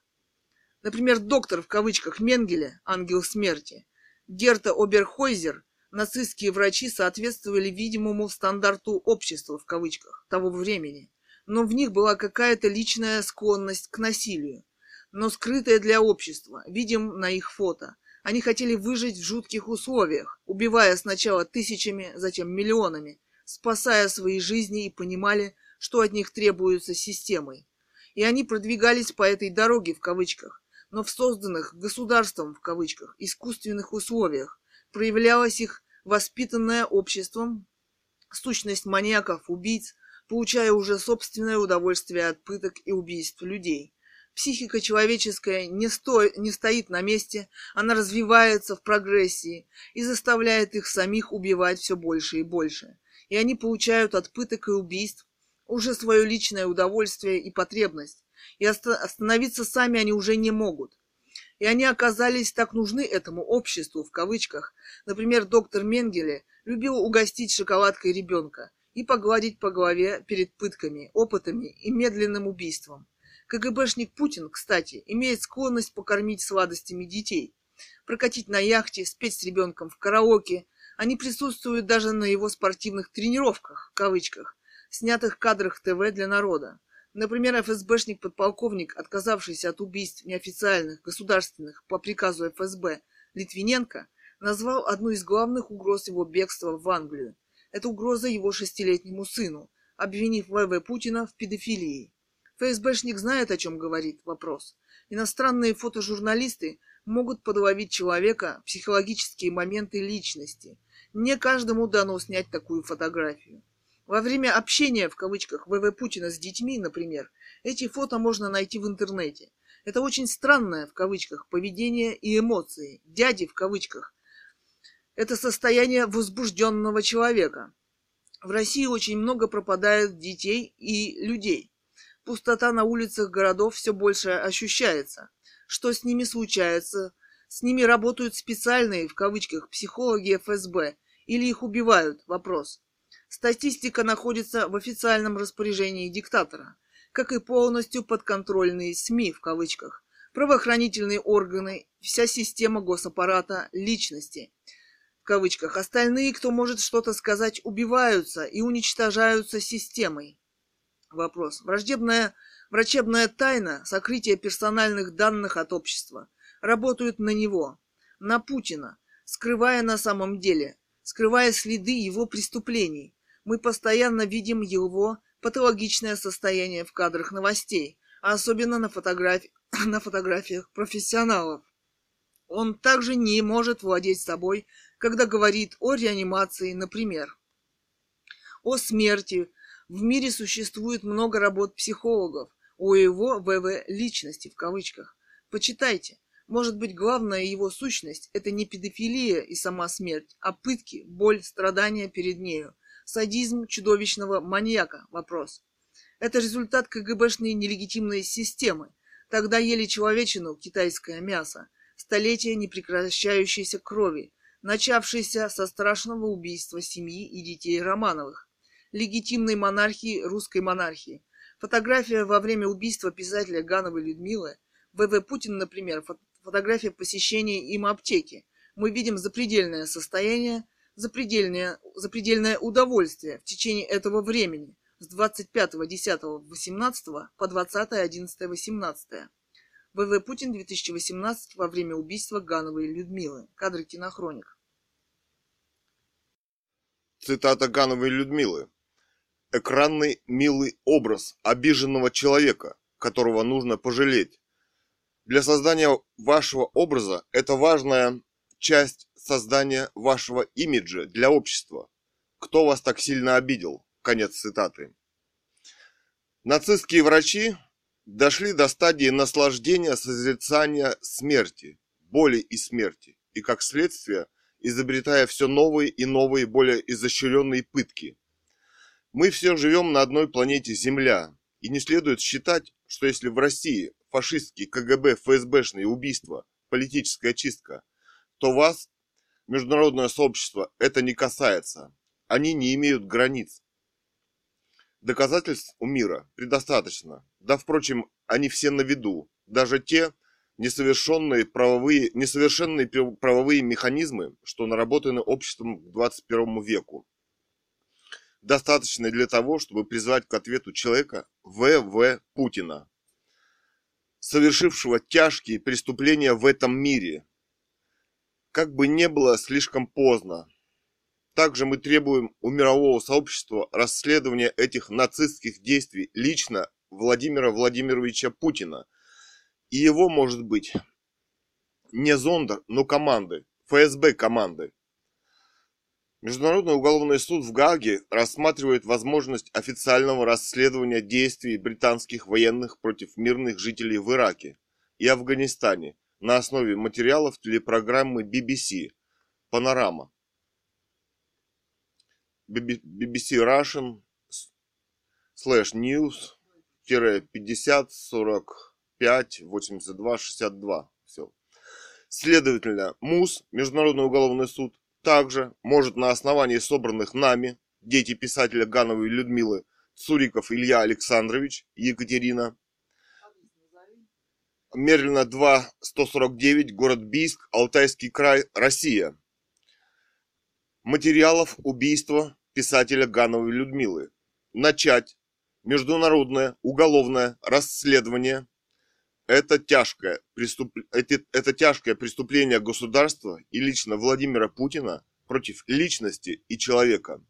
Например, доктор в кавычках Менгеле, ангел смерти, Герта Оберхойзер, нацистские врачи соответствовали видимому стандарту общества в кавычках того времени – но в них была какая-то личная склонность к насилию, но скрытая для общества, видим на их фото. Они хотели выжить в жутких условиях, убивая сначала тысячами, затем миллионами, спасая свои жизни и понимали, что от них требуется системой. И они продвигались по этой дороге в кавычках, но в созданных государством в кавычках искусственных условиях проявлялась их воспитанная обществом сущность маньяков, убийц, получая уже собственное удовольствие от пыток и убийств людей. Психика человеческая не, сто... не стоит на месте, она развивается в прогрессии и заставляет их самих убивать все больше и больше. И они получают от пыток и убийств уже свое личное удовольствие и потребность. И остановиться сами они уже не могут. И они оказались так нужны этому обществу, в кавычках. Например, доктор Менгеле любил угостить шоколадкой ребенка и погладить по голове перед пытками, опытами и медленным убийством. КГБшник Путин, кстати, имеет склонность покормить сладостями детей, прокатить на яхте, спеть с ребенком в караоке. Они присутствуют даже на его спортивных тренировках, в кавычках, снятых кадрах ТВ для народа. Например, ФСБшник-подполковник, отказавшийся от убийств неофициальных, государственных по приказу ФСБ Литвиненко, назвал одну из главных угроз его бегства в Англию. Это угроза его шестилетнему сыну, обвинив ВВ Путина в педофилии. ФСБшник знает, о чем говорит вопрос. Иностранные фотожурналисты могут подловить человека психологические моменты личности. Не каждому дано снять такую фотографию. Во время общения, в кавычках, ВВ Путина с детьми, например, эти фото можно найти в интернете. Это очень странное, в кавычках, поведение и эмоции. Дяди, в кавычках. Это состояние возбужденного человека. В России очень много пропадает детей и людей. Пустота на улицах городов все больше ощущается. Что с ними случается? С ними работают специальные, в кавычках, психологи ФСБ. Или их убивают? Вопрос. Статистика находится в официальном распоряжении диктатора, как и полностью подконтрольные СМИ, в кавычках, правоохранительные органы, вся система госаппарата, личности, в кавычках. Остальные, кто может что-то сказать, убиваются и уничтожаются системой. Вопрос. Враждебная врачебная тайна, сокрытие персональных данных от общества, работают на него, на Путина, скрывая на самом деле, скрывая следы его преступлений. Мы постоянно видим его патологичное состояние в кадрах новостей, а особенно на, фотографи... на фотографиях профессионалов. Он также не может владеть собой, когда говорит о реанимации, например, о смерти, в мире существует много работ психологов о его ВВ личности в кавычках. Почитайте. Может быть, главная его сущность – это не педофилия и сама смерть, а пытки, боль, страдания перед нею, садизм чудовищного маньяка – вопрос. Это результат КГБшной нелегитимной системы. Тогда ели человечину, китайское мясо, столетия непрекращающейся крови, начавшейся со страшного убийства семьи и детей Романовых легитимной монархии русской монархии. Фотография во время убийства писателя Гановой Людмилы, В.В. Путин, например, фотография посещения им аптеки. Мы видим запредельное состояние, запредельное, запредельное удовольствие в течение этого времени с 25.10.18 по 20.11.18. В.В. Путин 2018 во время убийства Гановой Людмилы. Кадры кинохроник. Цитата Гановой Людмилы экранный милый образ обиженного человека, которого нужно пожалеть. Для создания вашего образа это важная часть создания вашего имиджа для общества. Кто вас так сильно обидел? Конец цитаты. Нацистские врачи дошли до стадии наслаждения созерцания смерти, боли и смерти, и как следствие изобретая все новые и новые более изощренные пытки – мы все живем на одной планете Земля, и не следует считать, что если в России фашистские КГБ, ФСБшные убийства, политическая чистка, то вас, международное сообщество, это не касается. Они не имеют границ. Доказательств у мира предостаточно. Да, впрочем, они все на виду. Даже те несовершенные правовые, несовершенные правовые механизмы, что наработаны обществом к 21 веку достаточной для того, чтобы призвать к ответу человека В.В. Путина, совершившего тяжкие преступления в этом мире. Как бы не было слишком поздно. Также мы требуем у мирового сообщества расследования этих нацистских действий лично Владимира Владимировича Путина и его, может быть, не зондер, но команды, ФСБ команды, Международный уголовный суд в Гааге рассматривает возможность официального расследования действий британских военных против мирных жителей в Ираке и Афганистане на основе материалов телепрограммы BBC «Панорама». BBC Russian slash news 50 45 82 62. Все. Следовательно, МУС, Международный уголовный суд, также может на основании собранных нами, дети писателя Гановой Людмилы, Цуриков Илья Александрович, Екатерина, Мерлина 2, 149, город Бийск, Алтайский край, Россия. Материалов убийства писателя Гановой Людмилы. Начать международное уголовное расследование это тяжкое, преступ... это, это тяжкое преступление государства и лично Владимира Путина против личности и человека.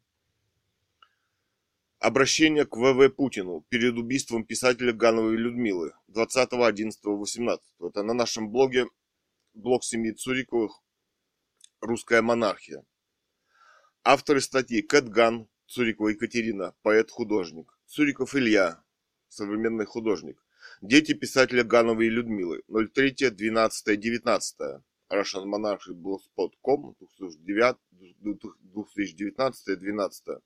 Обращение к ВВ Путину перед убийством писателя Гановой Людмилы 20.11.18. Это на нашем блоге, блог семьи Цуриковых «Русская монархия». Авторы статьи Кэт Ган, Цурикова Екатерина, поэт-художник. Цуриков Илья, современный художник. Дети писателя Гановой и Людмилы. 03, 12, 19. RussianMonarchy.blogspot.com 2019, 12.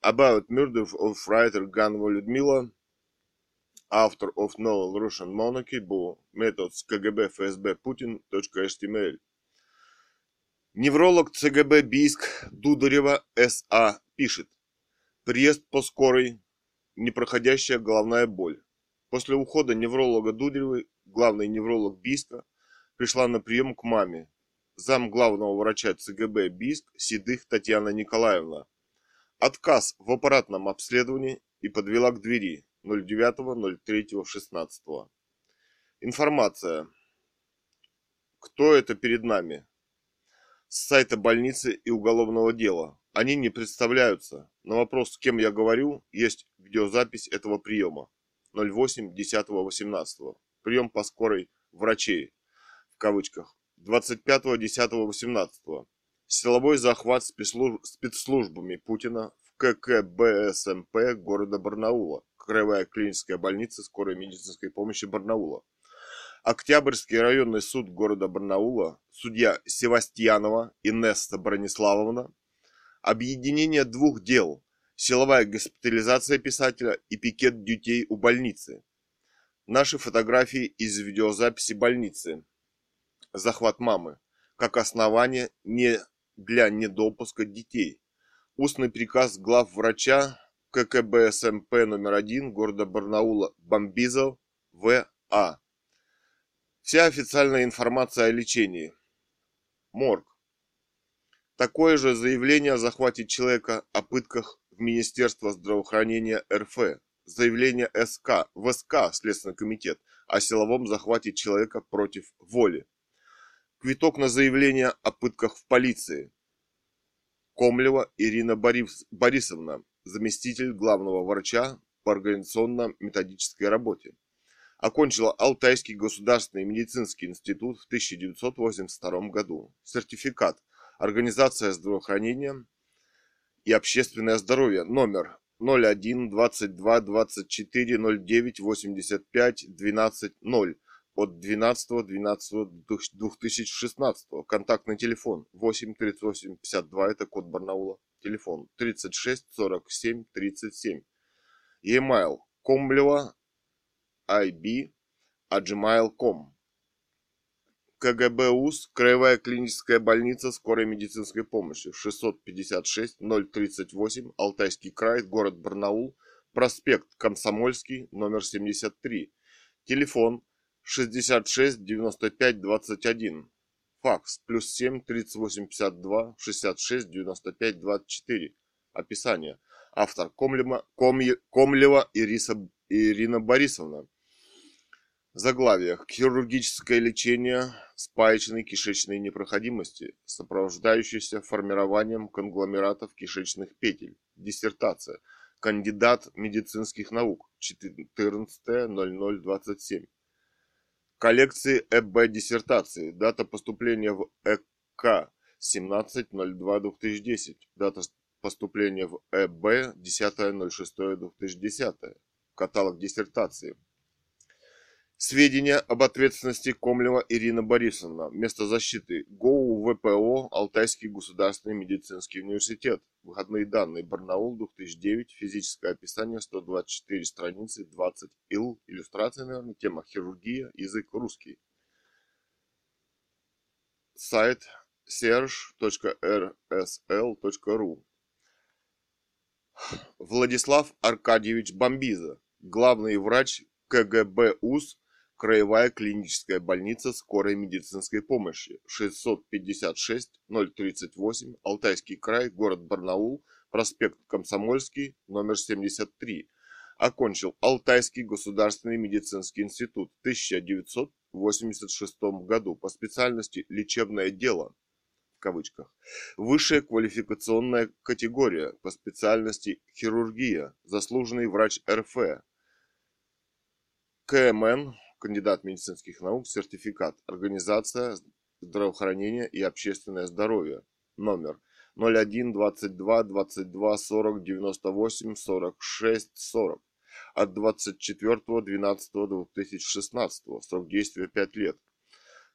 About Murder of Writer Ganova Людмила. Автор of novel Russian Monarchy был Methods КГБ ФСБ Путин.html. Невролог ЦГБ Бийск Дударева СА пишет. Приезд по скорой, непроходящая головная боль. После ухода невролога Дударевой, главный невролог Бийска, пришла на прием к маме. Зам главного врача ЦГБ Бийск Седых Татьяна Николаевна. Отказ в аппаратном обследовании и подвела к двери 09.03.16. Информация. Кто это перед нами? С сайта больницы и уголовного дела. Они не представляются. На вопрос, с кем я говорю, есть видеозапись этого приема. 08 10 18 прием по скорой врачей в кавычках 25 10 18 силовой захват спецслужбами Путина в ККБСМП города Барнаула краевая клиническая больница скорой медицинской помощи Барнаула Октябрьский районный суд города Барнаула, судья Севастьянова Инесса Брониславовна, объединение двух дел силовая госпитализация писателя и пикет детей у больницы. Наши фотографии из видеозаписи больницы. Захват мамы. Как основание не для недопуска детей. Устный приказ глав врача ККБ СМП номер один города Барнаула Бомбизов В.А. Вся официальная информация о лечении. Морг. Такое же заявление о захвате человека, о пытках в Министерство здравоохранения РФ, заявление СК, в СК, Следственный комитет, о силовом захвате человека против воли. Квиток на заявление о пытках в полиции. Комлева Ирина Борисовна, заместитель главного врача по организационно-методической работе. Окончила Алтайский государственный медицинский институт в 1982 году. Сертификат Организация здравоохранения и общественное здоровье номер 01 22 24 09 85 12 0 от 12 12 2016 контактный телефон 8 38 52 это код Барнаула. Телефон 36 47 37 e-mail комлева ib at gmail.com КГБ УЗ, Краевая клиническая больница скорой медицинской помощи, 656-038, Алтайский край, город Барнаул, проспект Комсомольский, номер 73, телефон 66 95 21, факс плюс 7 38 52 66 95 24, описание, автор Комлева, Комлева Ириса, Ирина Борисовна, Заглавие. Хирургическое лечение спаечной кишечной непроходимости, сопровождающееся формированием конгломератов кишечных петель. Диссертация. Кандидат медицинских наук. 14.0027. Коллекции ЭБ диссертации. Дата поступления в ЭК 17.02.2010. Дата поступления в ЭБ 10.06.2010. Каталог диссертации. Сведения об ответственности Комлева Ирина Борисовна. Место защиты. ГОУ ВПО Алтайский государственный медицинский университет. Выходные данные. Барнаул 2009. Физическое описание 124 страницы 20 ил. Иллюстрация, наверное. Тема хирургия. Язык русский. Сайт serge.rsl.ru Владислав Аркадьевич Бомбиза, главный врач КГБ УЗ, Краевая клиническая больница скорой медицинской помощи, 656-038, Алтайский край, город Барнаул, проспект Комсомольский, номер 73. Окончил Алтайский государственный медицинский институт в 1986 году по специальности «Лечебное дело», в кавычках. Высшая квалификационная категория по специальности хирургия, заслуженный врач РФ. КМН, кандидат медицинских наук, сертификат. Организация здравоохранения и общественное здоровье. Номер 01 22 22 40 98 46 40 от 24.12.2016. Срок действия 5 лет.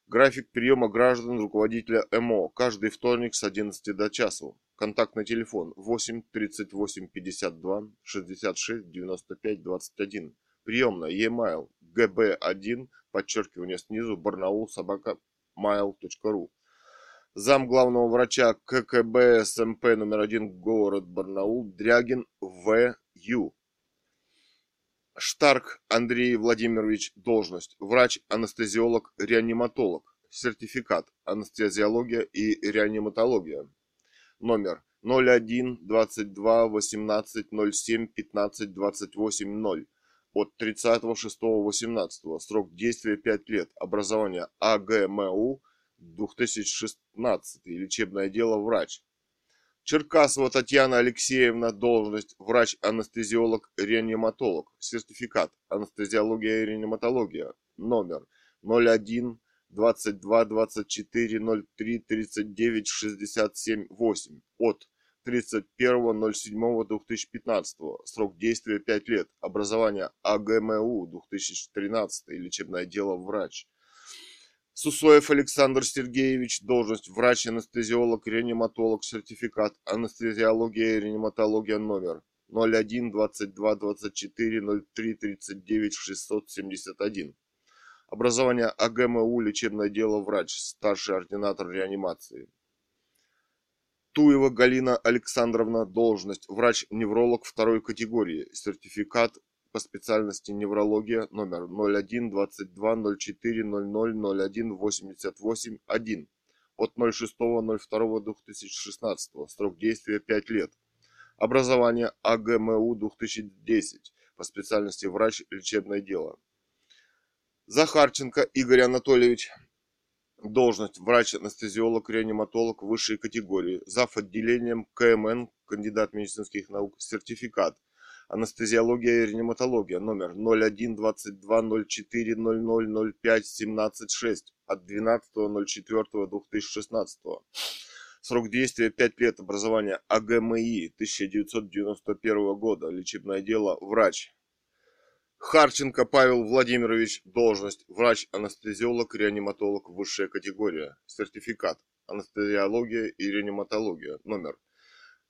График приема граждан руководителя МО каждый вторник с 11 до часу. Контактный телефон 8 38 52 66 95 21. Приемная e-mail gb1 подчеркивание снизу барнаул собака mail.ru. Зам главного врача ККБ СМП номер один город Барнаул Дрягин В. Ю. Штарк Андрей Владимирович, должность, врач-анестезиолог, реаниматолог, сертификат, анестезиология и реаниматология. Номер 01 22 18 07 15 28 0 от 30.06.18. Срок действия 5 лет. Образование АГМУ 2016. Лечебное дело врач. Черкасова Татьяна Алексеевна, должность врач-анестезиолог, реаниматолог, сертификат, анестезиология и реаниматология, номер 01 22 24 03 39 67 8 от 31.07.2015, срок действия 5 лет, образование АГМУ 2013, лечебное дело врач. Сусоев Александр Сергеевич, должность врач-анестезиолог, реаниматолог, сертификат, анестезиология и реаниматология номер 01 22 24 03 39 671. Образование АГМУ, лечебное дело врач, старший ординатор реанимации. Туева Галина Александровна, должность врач-невролог второй категории, сертификат по специальности неврология номер 01 22 04 00 01 88 1 от 06.02.2016. Срок действия 5 лет. Образование АГМУ 2010 по специальности врач лечебное дело. Захарченко Игорь Анатольевич. Должность врач-анестезиолог, реаниматолог высшей категории. Зав. отделением КМН, кандидат медицинских наук, сертификат анестезиология и реаниматология номер 01 22 04 00 05 17 6 от 12.04.2016. Срок действия 5 лет образования АГМИ 1991 года. Лечебное дело врач. Харченко Павел Владимирович, должность. Врач-анестезиолог, реаниматолог, высшая категория, сертификат, анестезиология и реаниматология, номер.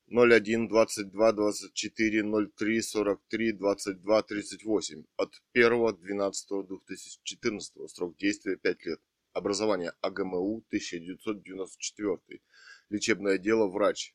01 22 24 03 43 22 38 от 1 12 2014 срок действия 5 лет. Образование АГМУ 1994 лечебное дело врач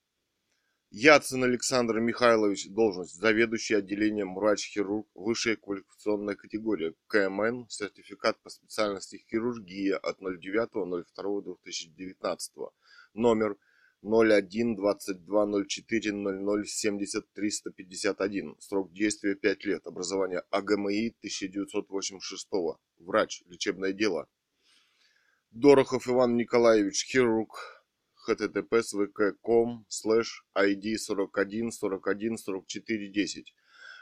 Яцин Александр Михайлович, должность заведующий отделением врач-хирург, высшая квалификационная категория, КМН, сертификат по специальности хирургия от 09.02.2019, номер 01 22 04 00 70 351. Срок действия 5 лет. Образование АГМИ 1986. Врач. Лечебное дело. Дорохов Иван Николаевич, хирург. Http svk.com слэш ID 41 41 44 10.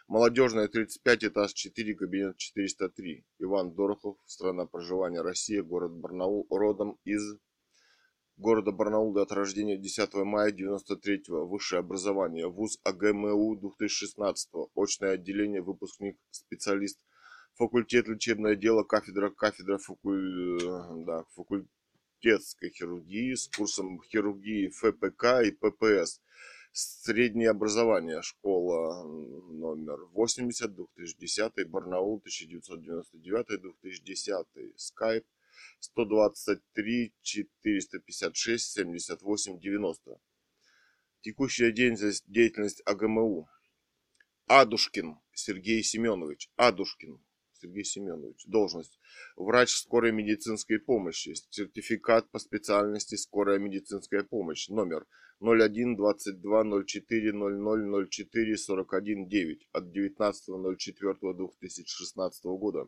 Молодежная 35, этаж 4, кабинет 403. Иван Дорохов, страна проживания Россия, город Барнаул, родом из города Барнаул от рождения 10 мая 93 Высшее образование. ВУЗ АГМУ 2016 Очное отделение. Выпускник. Специалист. Факультет лечебное дело. Кафедра. Кафедра факуль... да, факультетской хирургии с курсом хирургии ФПК и ППС. Среднее образование. Школа номер 80 2010 Барнаул 1999-2010. Скайп 123 456 78 90. Текущая деятельность, деятельность АГМУ. Адушкин Сергей Семенович. Адушкин Сергей Семенович. Должность. Врач скорой медицинской помощи. Сертификат по специальности скорая медицинская помощь. Номер 01 22 04 00 04 41 9 от 19.04.2016 года.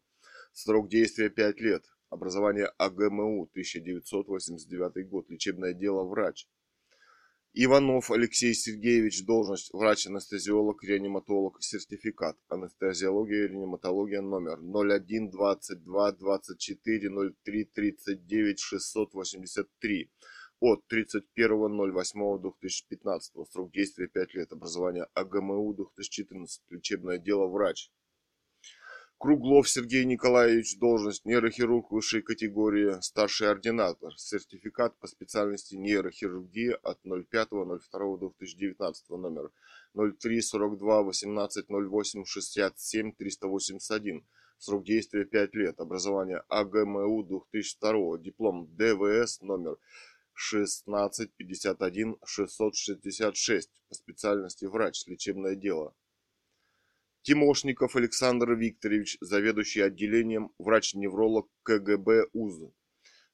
Срок действия 5 лет. Образование АГМУ, 1989 год. Лечебное дело врач. Иванов Алексей Сергеевич, должность врач-анестезиолог, реаниматолог, сертификат, анестезиология, реаниматология, номер 01 22 24 03 39 683 от 31.08.2015, срок действия 5 лет, образование АГМУ 2014, лечебное дело врач. Круглов Сергей Николаевич, должность нейрохирург высшей категории, старший ординатор, сертификат по специальности нейрохирургия от 05.02.2019, номер 03 42 18 08 67 381, срок действия 5 лет, образование АГМУ 2002, диплом ДВС номер 16 51 666 по специальности врач, лечебное дело. Тимошников Александр Викторович, заведующий отделением, врач-невролог КГБ УЗ.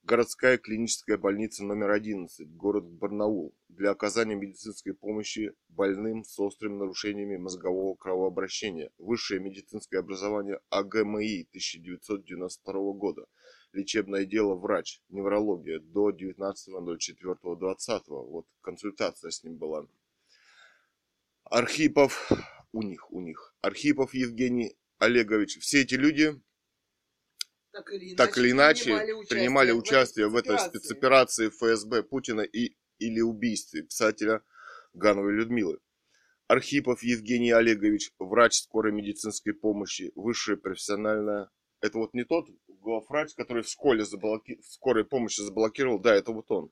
Городская клиническая больница номер 11, город Барнаул, для оказания медицинской помощи больным с острыми нарушениями мозгового кровообращения. Высшее медицинское образование АГМИ 1992 года. Лечебное дело врач, неврология до 19.04.20. Вот консультация с ним была. Архипов у них, у них. Архипов Евгений Олегович. Все эти люди так или иначе, так или иначе принимали участие, принимали участие в этой спецоперации ФСБ Путина и, или убийстве писателя Гановой Людмилы. Архипов Евгений Олегович, врач скорой медицинской помощи, высшая профессиональная. Это вот не тот главврач, который в школе заблоки... в скорой помощи заблокировал, да, это вот он.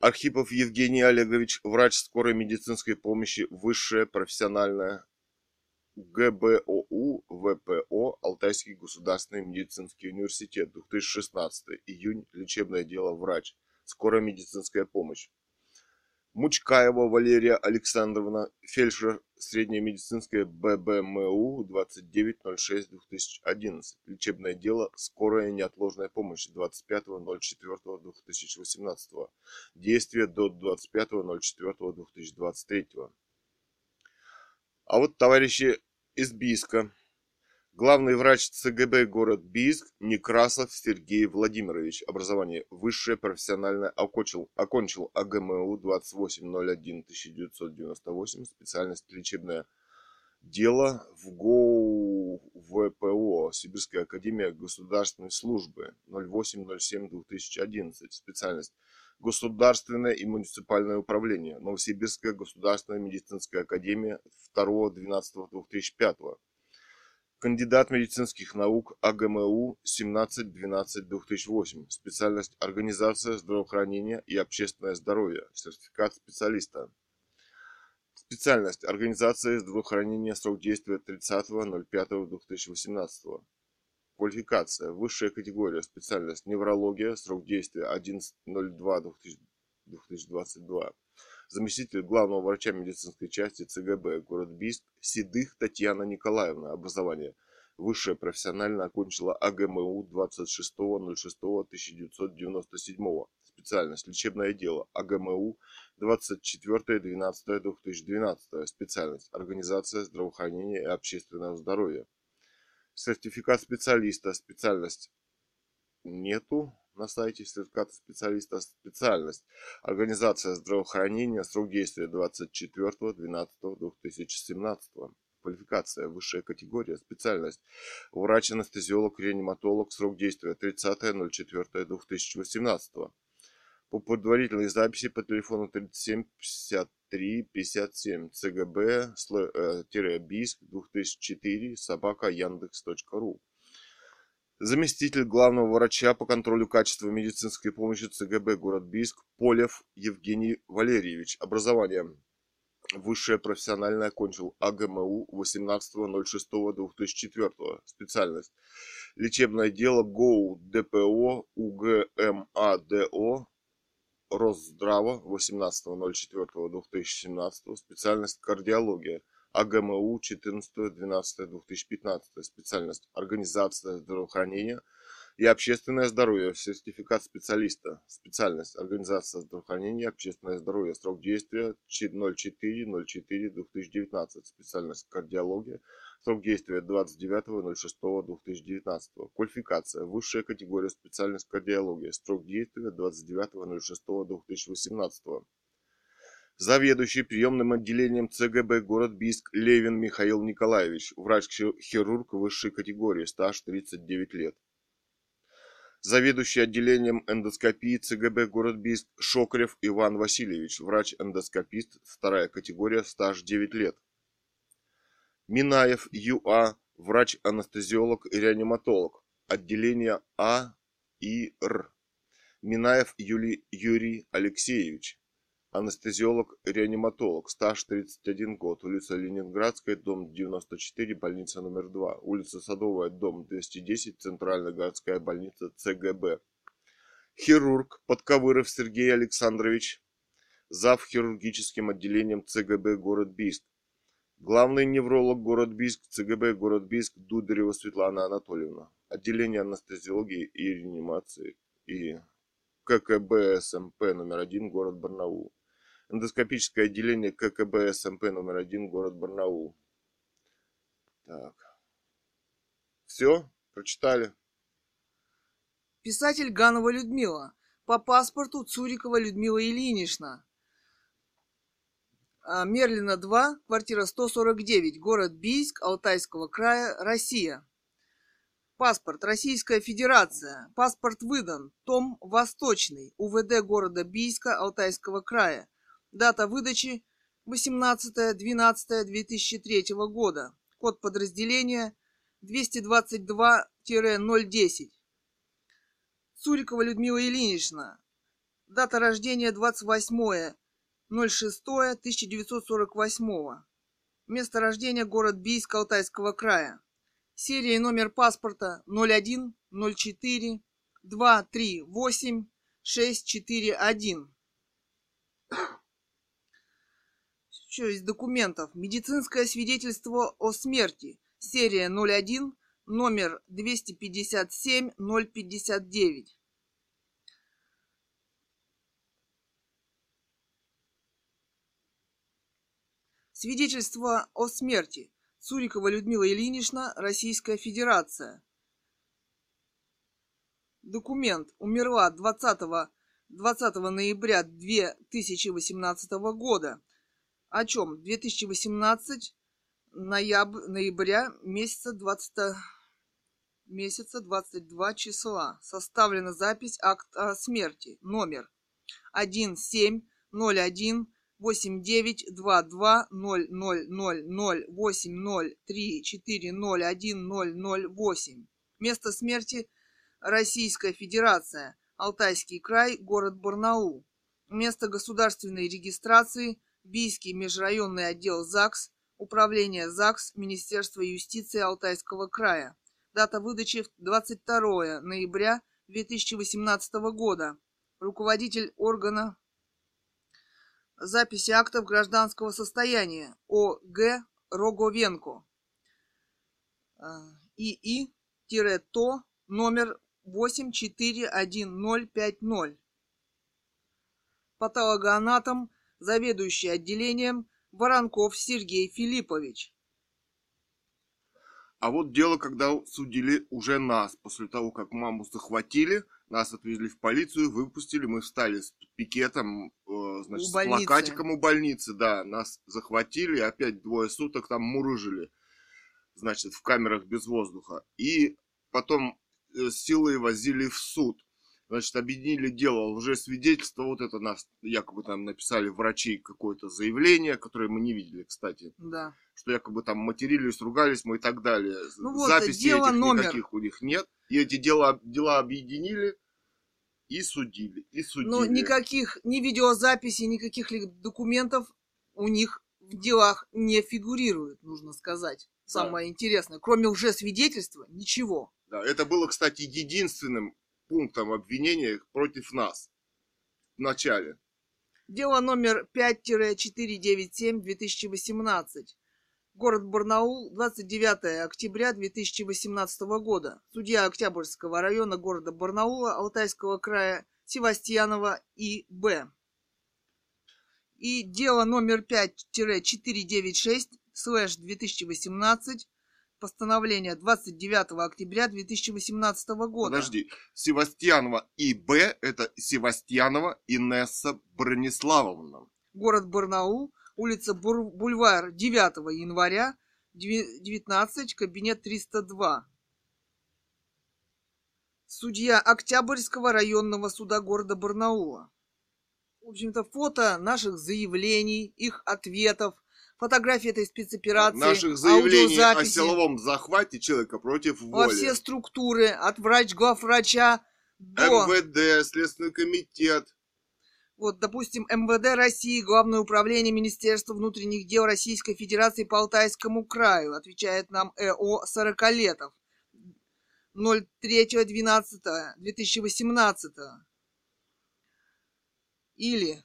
Архипов Евгений Олегович, врач скорой медицинской помощи, высшее профессиональное ГБОУ ВПО Алтайский государственный медицинский университет 2016 июнь лечебное дело врач скорая медицинская помощь Мучкаева Валерия Александровна, фельдшер среднее медицинское ББМУ 2906-2011. Лечебное дело «Скорая неотложная помощь» 25.04.2018. Действие до 25.04.2023. А вот товарищи из Бийска Главный врач ЦГБ город Бийск Некрасов Сергей Владимирович. Образование высшее профессиональное окончил, окончил АГМУ 2801-1998. Специальность лечебное дело в ГОУ ВПО Сибирская академия государственной службы 0807-2011. Специальность Государственное и муниципальное управление. Новосибирская государственная медицинская академия 2.12.2005 Кандидат медицинских наук АГМУ 17-12-2008. Специальность Организация здравоохранения и общественное здоровье. Сертификат специалиста. Специальность Организация здравоохранения. Срок действия 30.05.2018. Квалификация. Высшая категория. Специальность Неврология. Срок действия 11.02.2022 заместитель главного врача медицинской части ЦГБ город Бийск Седых Татьяна Николаевна, образование. Высшее профессионально окончила АГМУ 26.06.1997. Специальность лечебное дело АГМУ 24.12.2012. Специальность организация здравоохранения и общественного здоровья. Сертификат специалиста. Специальность нету на сайте сертификата специалиста специальность. Организация здравоохранения, срок действия 24.12.2017. Квалификация, высшая категория, специальность. Врач-анестезиолог, реаниматолог, срок действия 30.04.2018. по предварительной записи по телефону 37 53 57 цгб-биск 2004 собака яндекс.ру заместитель главного врача по контролю качества медицинской помощи ЦГБ город Бийск Полев Евгений Валерьевич. Образование. Высшее профессиональное окончил АГМУ 18.06.2004. Специальность. Лечебное дело ГОУ ДПО УГМАДО Росздрава 18.04.2017. Специальность кардиология. АГМУ 14-12-2015, специальность Организация здравоохранения и общественное здоровье, сертификат специалиста, специальность Организация здравоохранения и общественное здоровье, срок действия 04.04.2019, специальность Кардиология, срок действия 29.06.2019, квалификация, высшая категория специальность Кардиология, срок действия 29.06.2018 заведующий приемным отделением ЦГБ город Бийск Левин Михаил Николаевич, врач-хирург высшей категории, стаж 39 лет. Заведующий отделением эндоскопии ЦГБ город Бийск Шокарев Иван Васильевич, врач-эндоскопист, вторая категория, стаж 9 лет. Минаев ЮА, врач-анестезиолог и реаниматолог, отделение А и Р. Минаев Юлий Юрий Алексеевич, Анестезиолог-реаниматолог, стаж 31 год, улица Ленинградская, дом 94, больница номер 2, улица Садовая, дом 210, Центральная городская больница ЦГБ. Хирург Подковыров Сергей Александрович, зав. хирургическим отделением ЦГБ город Бийск. Главный невролог город Бийск, ЦГБ город Бийск, Дударева Светлана Анатольевна. Отделение анестезиологии и реанимации и ККБ СМП номер один, город Барнаул эндоскопическое отделение ККБ СМП номер один, город Барнаул. Так. Все? Прочитали? Писатель Ганова Людмила. По паспорту Цурикова Людмила Ильинична. А, Мерлина 2, квартира 149, город Бийск, Алтайского края, Россия. Паспорт Российская Федерация. Паспорт выдан. Том Восточный. УВД города Бийска, Алтайского края. Дата выдачи 18.12.2003 года. Код подразделения 222-010. Цурикова Людмила Ильинична. Дата рождения 28.06.1948. Место рождения город Бийск Алтайского края. Серия и номер паспорта 01 04 238 641 еще из документов. Медицинское свидетельство о смерти. Серия 01, номер 257-059. Свидетельство о смерти. Цурикова Людмила Ильинична, Российская Федерация. Документ. Умерла 20, 20 ноября 2018 года о чем? 2018 нояб... ноября месяца 20 месяца 22 числа. Составлена запись акта смерти. Номер 1701 8922 0000803401 Место смерти Российская Федерация. Алтайский край, город Барнаул. Место государственной регистрации Бийский межрайонный отдел ЗАГС, Управление ЗАГС, Министерство юстиции Алтайского края. Дата выдачи 22 ноября 2018 года. Руководитель органа записи актов гражданского состояния О.Г. Роговенко. А, ИИ-ТО номер 841050. Патологоанатом заведующий отделением Воронков Сергей Филиппович. А вот дело, когда судили уже нас, после того, как маму захватили, нас отвезли в полицию, выпустили, мы встали с пикетом, э, значит, с плакатиком у больницы, да, нас захватили, опять двое суток там мурыжили, значит, в камерах без воздуха. И потом э, силой возили в суд. Значит, объединили дело лжесвидетельства. Вот это нас якобы там написали врачи какое-то заявление, которое мы не видели, кстати. Да. Что якобы там матерились, ругались мы и так далее. Ну вот, Записей дело этих номер. никаких у них нет. И эти дела, дела объединили и судили. И судили. Но никаких ни видеозаписей, никаких ли документов у них в делах не фигурирует, нужно сказать. Самое интересное. Кроме лжесвидетельства, ничего. Да, это было, кстати, единственным пунктом обвинения против нас в начале. Дело номер 5-497-2018. Город Барнаул, 29 октября 2018 года. Судья Октябрьского района города Барнаула Алтайского края Севастьянова И.Б. И дело номер 5-496-2018 постановление 29 октября 2018 года. Подожди, Севастьянова И.Б. это Севастьянова Инесса Брониславовна. Город Барнаул, улица Бур- Бульвар, 9 января, 19, кабинет 302. Судья Октябрьского районного суда города Барнаула. В общем-то, фото наших заявлений, их ответов, фотографии этой спецоперации, Наших заявлений о силовом захвате человека против во воли. все структуры, от врач, главврача до... МВД, Следственный комитет. Вот, допустим, MВД России, Главное управление Министерства внутренних дел Российской Федерации по Алтайскому краю, отвечает нам ЭО Сорокалетов. 03.12.2018. Или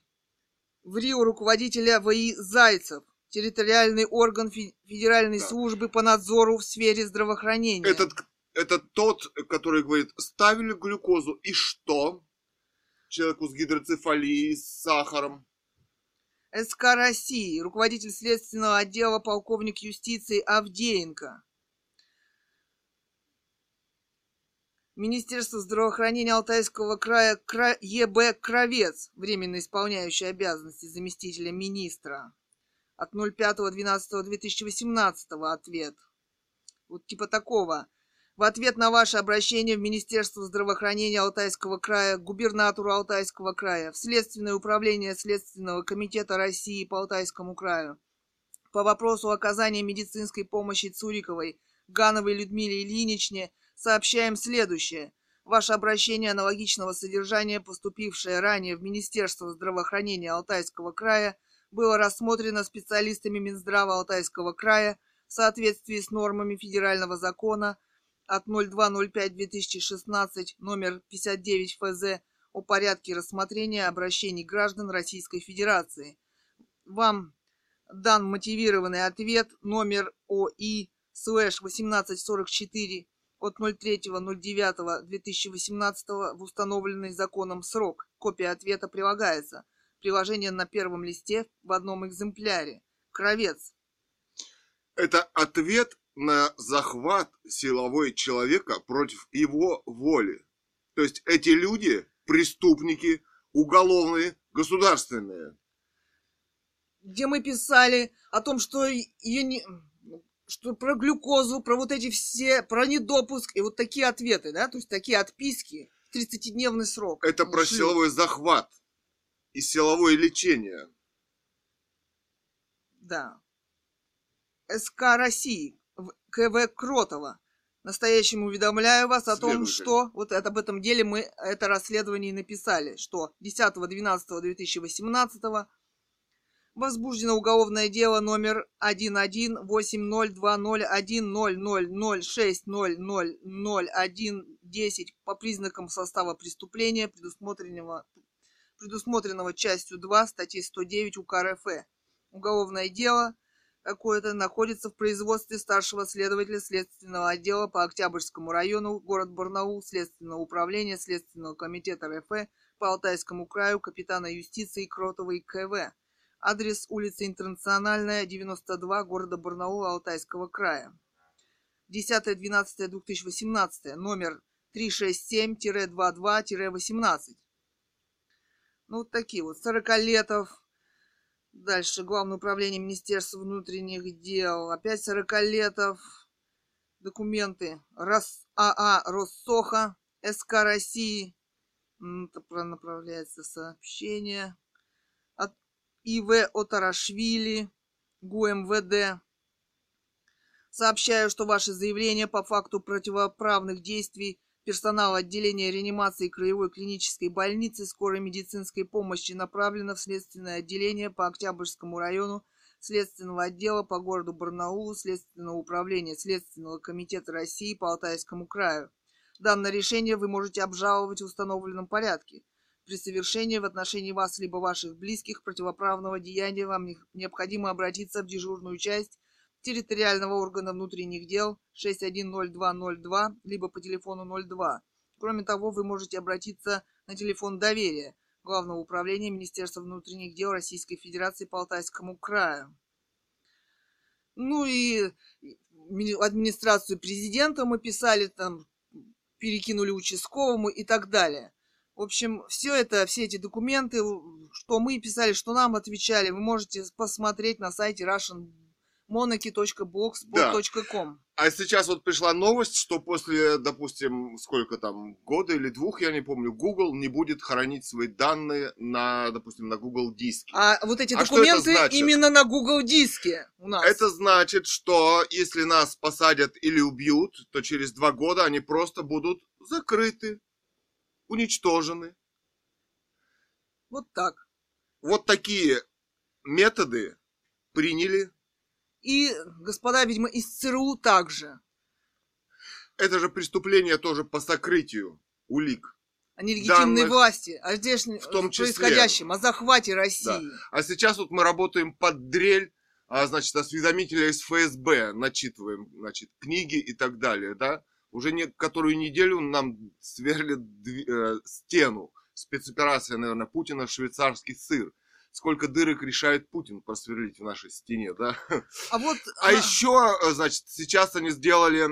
в Рио руководителя ВИ Зайцев, территориальный орган Фе- Федеральной Да. службы по надзору в сфере здравоохранения. Этот, это тот, который говорит, ставили глюкозу, и что? Человеку с гидроцефалией, с сахаром. СК России, руководитель следственного отдела полковник юстиции Авдеенко. Министерство здравоохранения Алтайского края Кра- ЕБ Кровец, временно исполняющий обязанности заместителя министра. От 05.12.2018 ответ. Вот типа такого. В ответ на ваше обращение в Министерство здравоохранения Алтайского края, губернатору Алтайского края, в Следственное управление Следственного комитета России по Алтайскому краю по вопросу оказания медицинской помощи Цуриковой, Гановой Людмиле Ильиничне сообщаем следующее. Ваше обращение аналогичного содержания, поступившее ранее в Министерство здравоохранения Алтайского края, было рассмотрено специалистами Минздрава Алтайского края в соответствии с нормами федерального закона от 02.05.2016 номер 59 ФЗ о порядке рассмотрения обращений граждан Российской Федерации. Вам дан мотивированный ответ номер ОИ слэш 1844 от 03.09.2018 в установленный законом срок. Копия ответа прилагается. Приложение на первом листе в одном экземпляре. Кровец. Это ответ на захват силовой человека против его воли. То есть эти люди преступники, уголовные, государственные. где мы писали о том, что не что про глюкозу, про вот эти все, про недопуск и вот такие ответы, да, то есть такие отписки, 30-дневный срок. Это про силовой захват и силовое лечение. Да. СК России, КВ Кротова. Настоящему уведомляю вас о том, что вот это, об этом деле мы это расследование и написали, что 10.12.2018 возбуждено уголовное дело номер 1180201000600110 по признакам состава преступления, предусмотренного, предусмотренного частью 2 статьи 109 УК РФ. Уголовное дело какое-то находится в производстве старшего следователя Следственного отдела по Октябрьскому району, город Барнаул, Следственного управления Следственного комитета РФ по Алтайскому краю, капитана юстиции Кротовой КВ. Адрес улица Интернациональная, 92, города Барнаул, Алтайского края. 10.12.2018, номер 367-22-18. Ну, вот такие вот. Сорокалетов. Дальше. Главное управление Министерства внутренних дел. Опять Сорокалетов. Документы. Рос... АА Россоха. СК России. направляется сообщение от И.В. Отарашвили, ГУМВД. Сообщаю, что ваше заявление по факту противоправных действий персонала отделения реанимации Краевой клинической больницы скорой медицинской помощи направлено в следственное отделение по Октябрьскому району Следственного отдела по городу Барнаулу Следственного управления Следственного комитета России по Алтайскому краю. Данное решение вы можете обжаловать в установленном порядке. При совершении в отношении вас либо ваших близких противоправного деяния вам необходимо обратиться в дежурную часть территориального органа внутренних дел 610202 либо по телефону 02. Кроме того, вы можете обратиться на телефон доверия Главного управления Министерства внутренних дел Российской Федерации по Алтайскому краю. Ну и администрацию президента мы писали там, перекинули участковому и так далее. В общем, все это, все эти документы, что мы писали, что нам отвечали, вы можете посмотреть на сайте Russian monarchy.blogspot.com. Да. А сейчас вот пришла новость, что после, допустим, сколько там, года или двух, я не помню, Google не будет хранить свои данные на, допустим, на Google диске. А вот эти а документы именно на Google диске у нас. Это значит, что если нас посадят или убьют, то через два года они просто будут закрыты, уничтожены. Вот так. Вот такие методы приняли и господа, видимо, из ЦРУ также. Это же преступление тоже по сокрытию улик. О нелегитимной данных, власти, о здешнем в том числе. происходящем, о захвате России. Да. А сейчас вот мы работаем под дрель, а, значит, осведомителя из ФСБ, начитываем, значит, книги и так далее, да? Уже не, которую неделю нам сверлят э, стену. Спецоперация, наверное, Путина, швейцарский сыр сколько дырок решает Путин просверлить в нашей стене, да? А вот... А, а еще, э, значит, сейчас они сделали,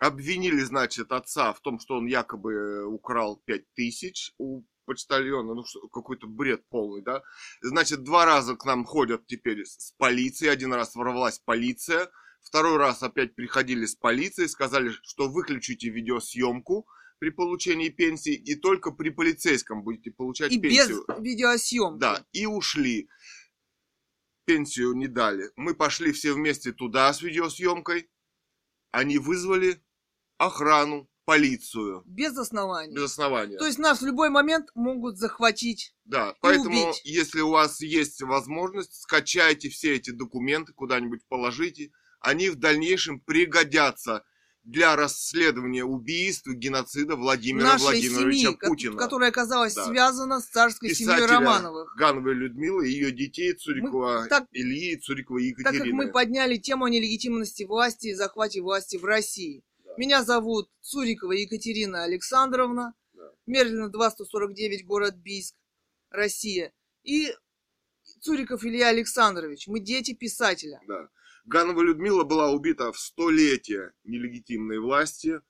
обвинили, значит, отца в том, что он якобы э, украл 5 тысяч у почтальона, ну какой-то бред полный, да. Значит, два раза к нам ходят теперь с полицией, один раз ворвалась полиция, второй раз опять приходили с полицией, сказали, что выключите видеосъемку, при получении пенсии, и только при полицейском будете получать и пенсию. без видеосъемки. Да, и ушли. Пенсию не дали. Мы пошли все вместе туда с видеосъемкой. Они вызвали охрану, полицию. Без основания. Без основания. То есть нас в любой момент могут захватить. Да, поэтому, убить. если у вас есть возможность, скачайте все эти документы, куда-нибудь положите. Они в дальнейшем пригодятся для расследования убийств и геноцида Владимира Нашей Владимировича семьи, Путина. Которая оказалась да. связана с царской Писателя семьей Романовых. Гановой Людмилы и ее детей Цурикова Мы, так, Ильи и Цурикова Екатерины. Так как мы подняли тему о нелегитимности власти и захвате власти в России. Да. Меня зовут Цурикова Екатерина Александровна. Да. Мерлина 2149, город Бийск, Россия. И Цуриков Илья Александрович. Мы дети писателя. Да. Ганова Людмила была убита в столетие нелегитимной власти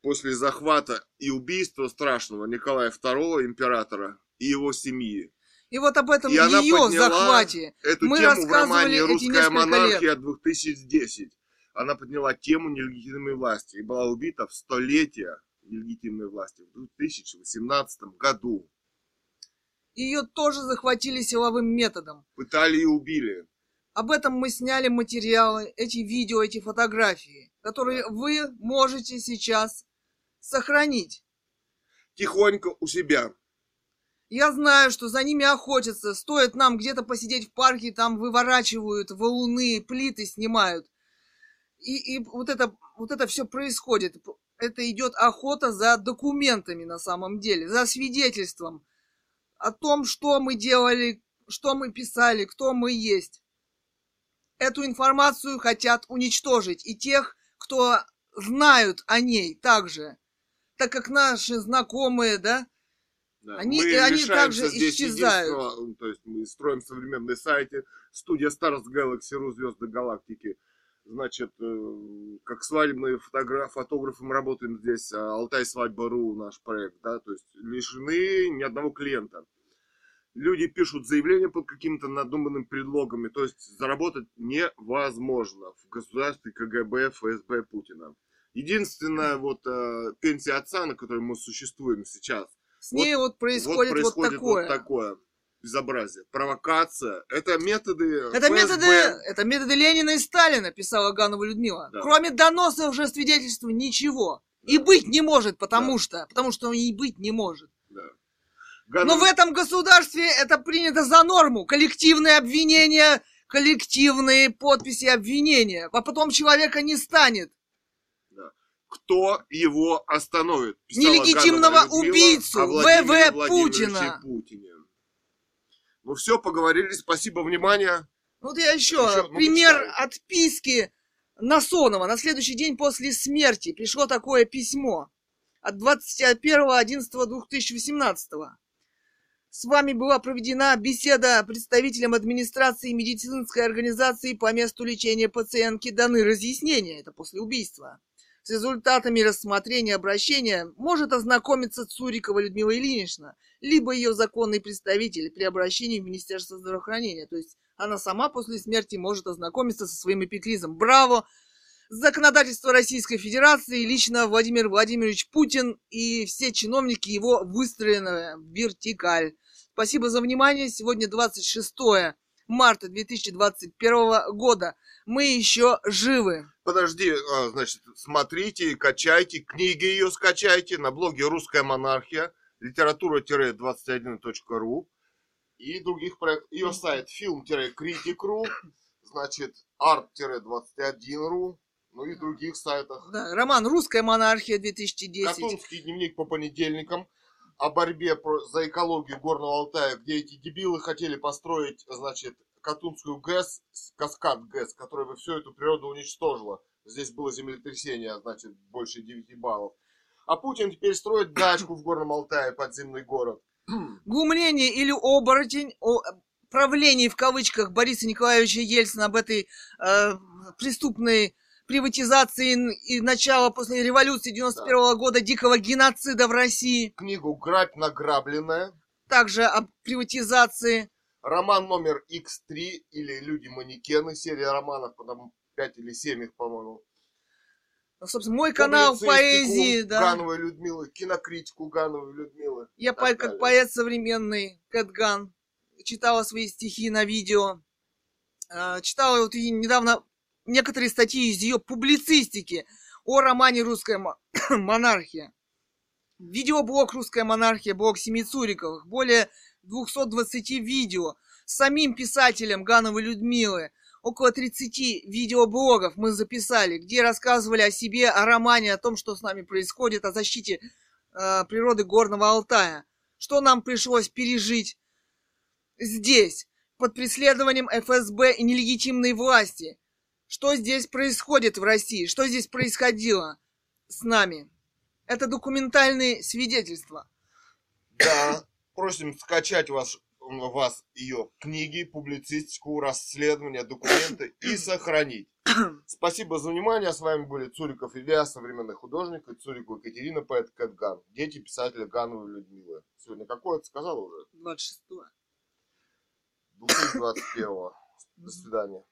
после захвата и убийства страшного Николая II, императора, и его семьи. И вот об этом и ее захвате эту мы тему в романе «Русская монархия» 2010. Она подняла тему нелегитимной власти и была убита в столетие нелегитимной власти в 2018 году. Ее тоже захватили силовым методом. Пытали и убили. Об этом мы сняли материалы, эти видео, эти фотографии, которые вы можете сейчас сохранить. Тихонько у себя. Я знаю, что за ними охотятся. Стоит нам где-то посидеть в парке, там выворачивают валуны, плиты снимают. И, и вот, это, вот это все происходит. Это идет охота за документами на самом деле, за свидетельством о том, что мы делали, что мы писали, кто мы есть. Эту информацию хотят уничтожить и тех, кто знают о ней также, так как наши знакомые, да, да. Они, мы они также исчезают. То есть мы строим современный сайт, студия Stars Galaxy, Ру Звезды Галактики. Значит, э, как свадебные фотограф, фотографы мы работаем здесь, а Алтай Свадьба.ру наш проект, да, то есть лишены ни одного клиента люди пишут заявления под какими-то надуманными предлогами. То есть заработать невозможно в государстве КГБ, ФСБ Путина. Единственная вот э, пенсия отца, на которой мы существуем сейчас, С ней вот, происходит, вот вот, происходит такое. вот такое безобразие. Провокация. Это методы Это ФСБ. методы, это методы Ленина и Сталина, писала Ганова Людмила. Да. Кроме доносов уже свидетельства ничего. И Да. быть не может, потому Да. что, потому что и быть не может. Но в этом государстве это принято за норму. Коллективные обвинения, коллективные подписи обвинения. А потом человека не станет. Кто его остановит? Писала Нелегитимного Ганова убийцу В.В. Владимировиче Путина. Путине. Ну все, поговорили. Спасибо, внимание. Вот я еще, Еще, ну, пример отписки Насонова. На следующий день после смерти пришло такое письмо от 21.11.2018. С вами была проведена беседа представителем администрации медицинской организации по месту лечения пациентки. Даны разъяснения, это после убийства. С результатами рассмотрения обращения может ознакомиться Цурикова Людмила Ильинична, либо ее законный представитель при обращении в Министерство здравоохранения. То есть она сама после смерти может ознакомиться со своим эпиклизом. Браво! Законодательство Российской Федерации, лично Владимир Владимирович Путин и все чиновники его выстроены в вертикаль. Спасибо за внимание. Сегодня 26 марта 2021 года. Мы еще живы. Подожди, а, значит, смотрите, качайте, книги ее скачайте на блоге «Русская монархия», литература-21.ру и других проектов. Ее сайт film-critic.ru, значит, art-21.ru, ну и других сайтах. Да, роман «Русская монархия» 2010. Катунский дневник по понедельникам о борьбе за экологию Горного Алтая, где эти дебилы хотели построить, значит, Катунскую ГЭС, каскад ГЭС, которая бы всю эту природу уничтожила. Здесь было землетрясение, значит, больше 9 баллов. А Путин теперь строит дачку в Горном Алтае, подземный город. Гумление или оборотень о правлении в кавычках Бориса Николаевича Ельцина об этой э, преступной приватизации и начала после революции 91 года дикого геноцида в России, Книгу «Грабь награбленная», также об приватизации. роман номер X3 или «Люди-манекены», серия романов, потом 5 или 7 их, по-моему. Ну, Собственно, мой канал поэзии, да. Гановой Людмилы, кинокритику Гановой Людмилы. Я по- как далее. поэт современный, Кэтган, читала свои стихи на видео. А, Читала вот недавно некоторые статьи из ее публицистики о романе «Русская мо- монархия». Видеоблог «Русская монархия», блог Семи Цуриковых, более 220 видео с самим писателем Гановой Людмилы. Около 30 видеоблогов мы записали, где рассказывали о себе, о романе, о том, что с нами происходит, о защите э, природы Горного Алтая. Что нам пришлось пережить здесь, под преследованием ФСБ и нелегитимной власти. Что здесь происходит в России, что здесь происходило с нами. Это документальные свидетельства. Да, просим скачать вас, вас ее книги, публицистику, расследования, документы и сохранить. Спасибо за внимание. С вами были Цуриков Илья, современный художник, и Цурикова Екатерина, поэт Кэтган. Дети писателя Гановой Людмилы. Сегодня какое ты сказал уже? 26 2021. До свидания.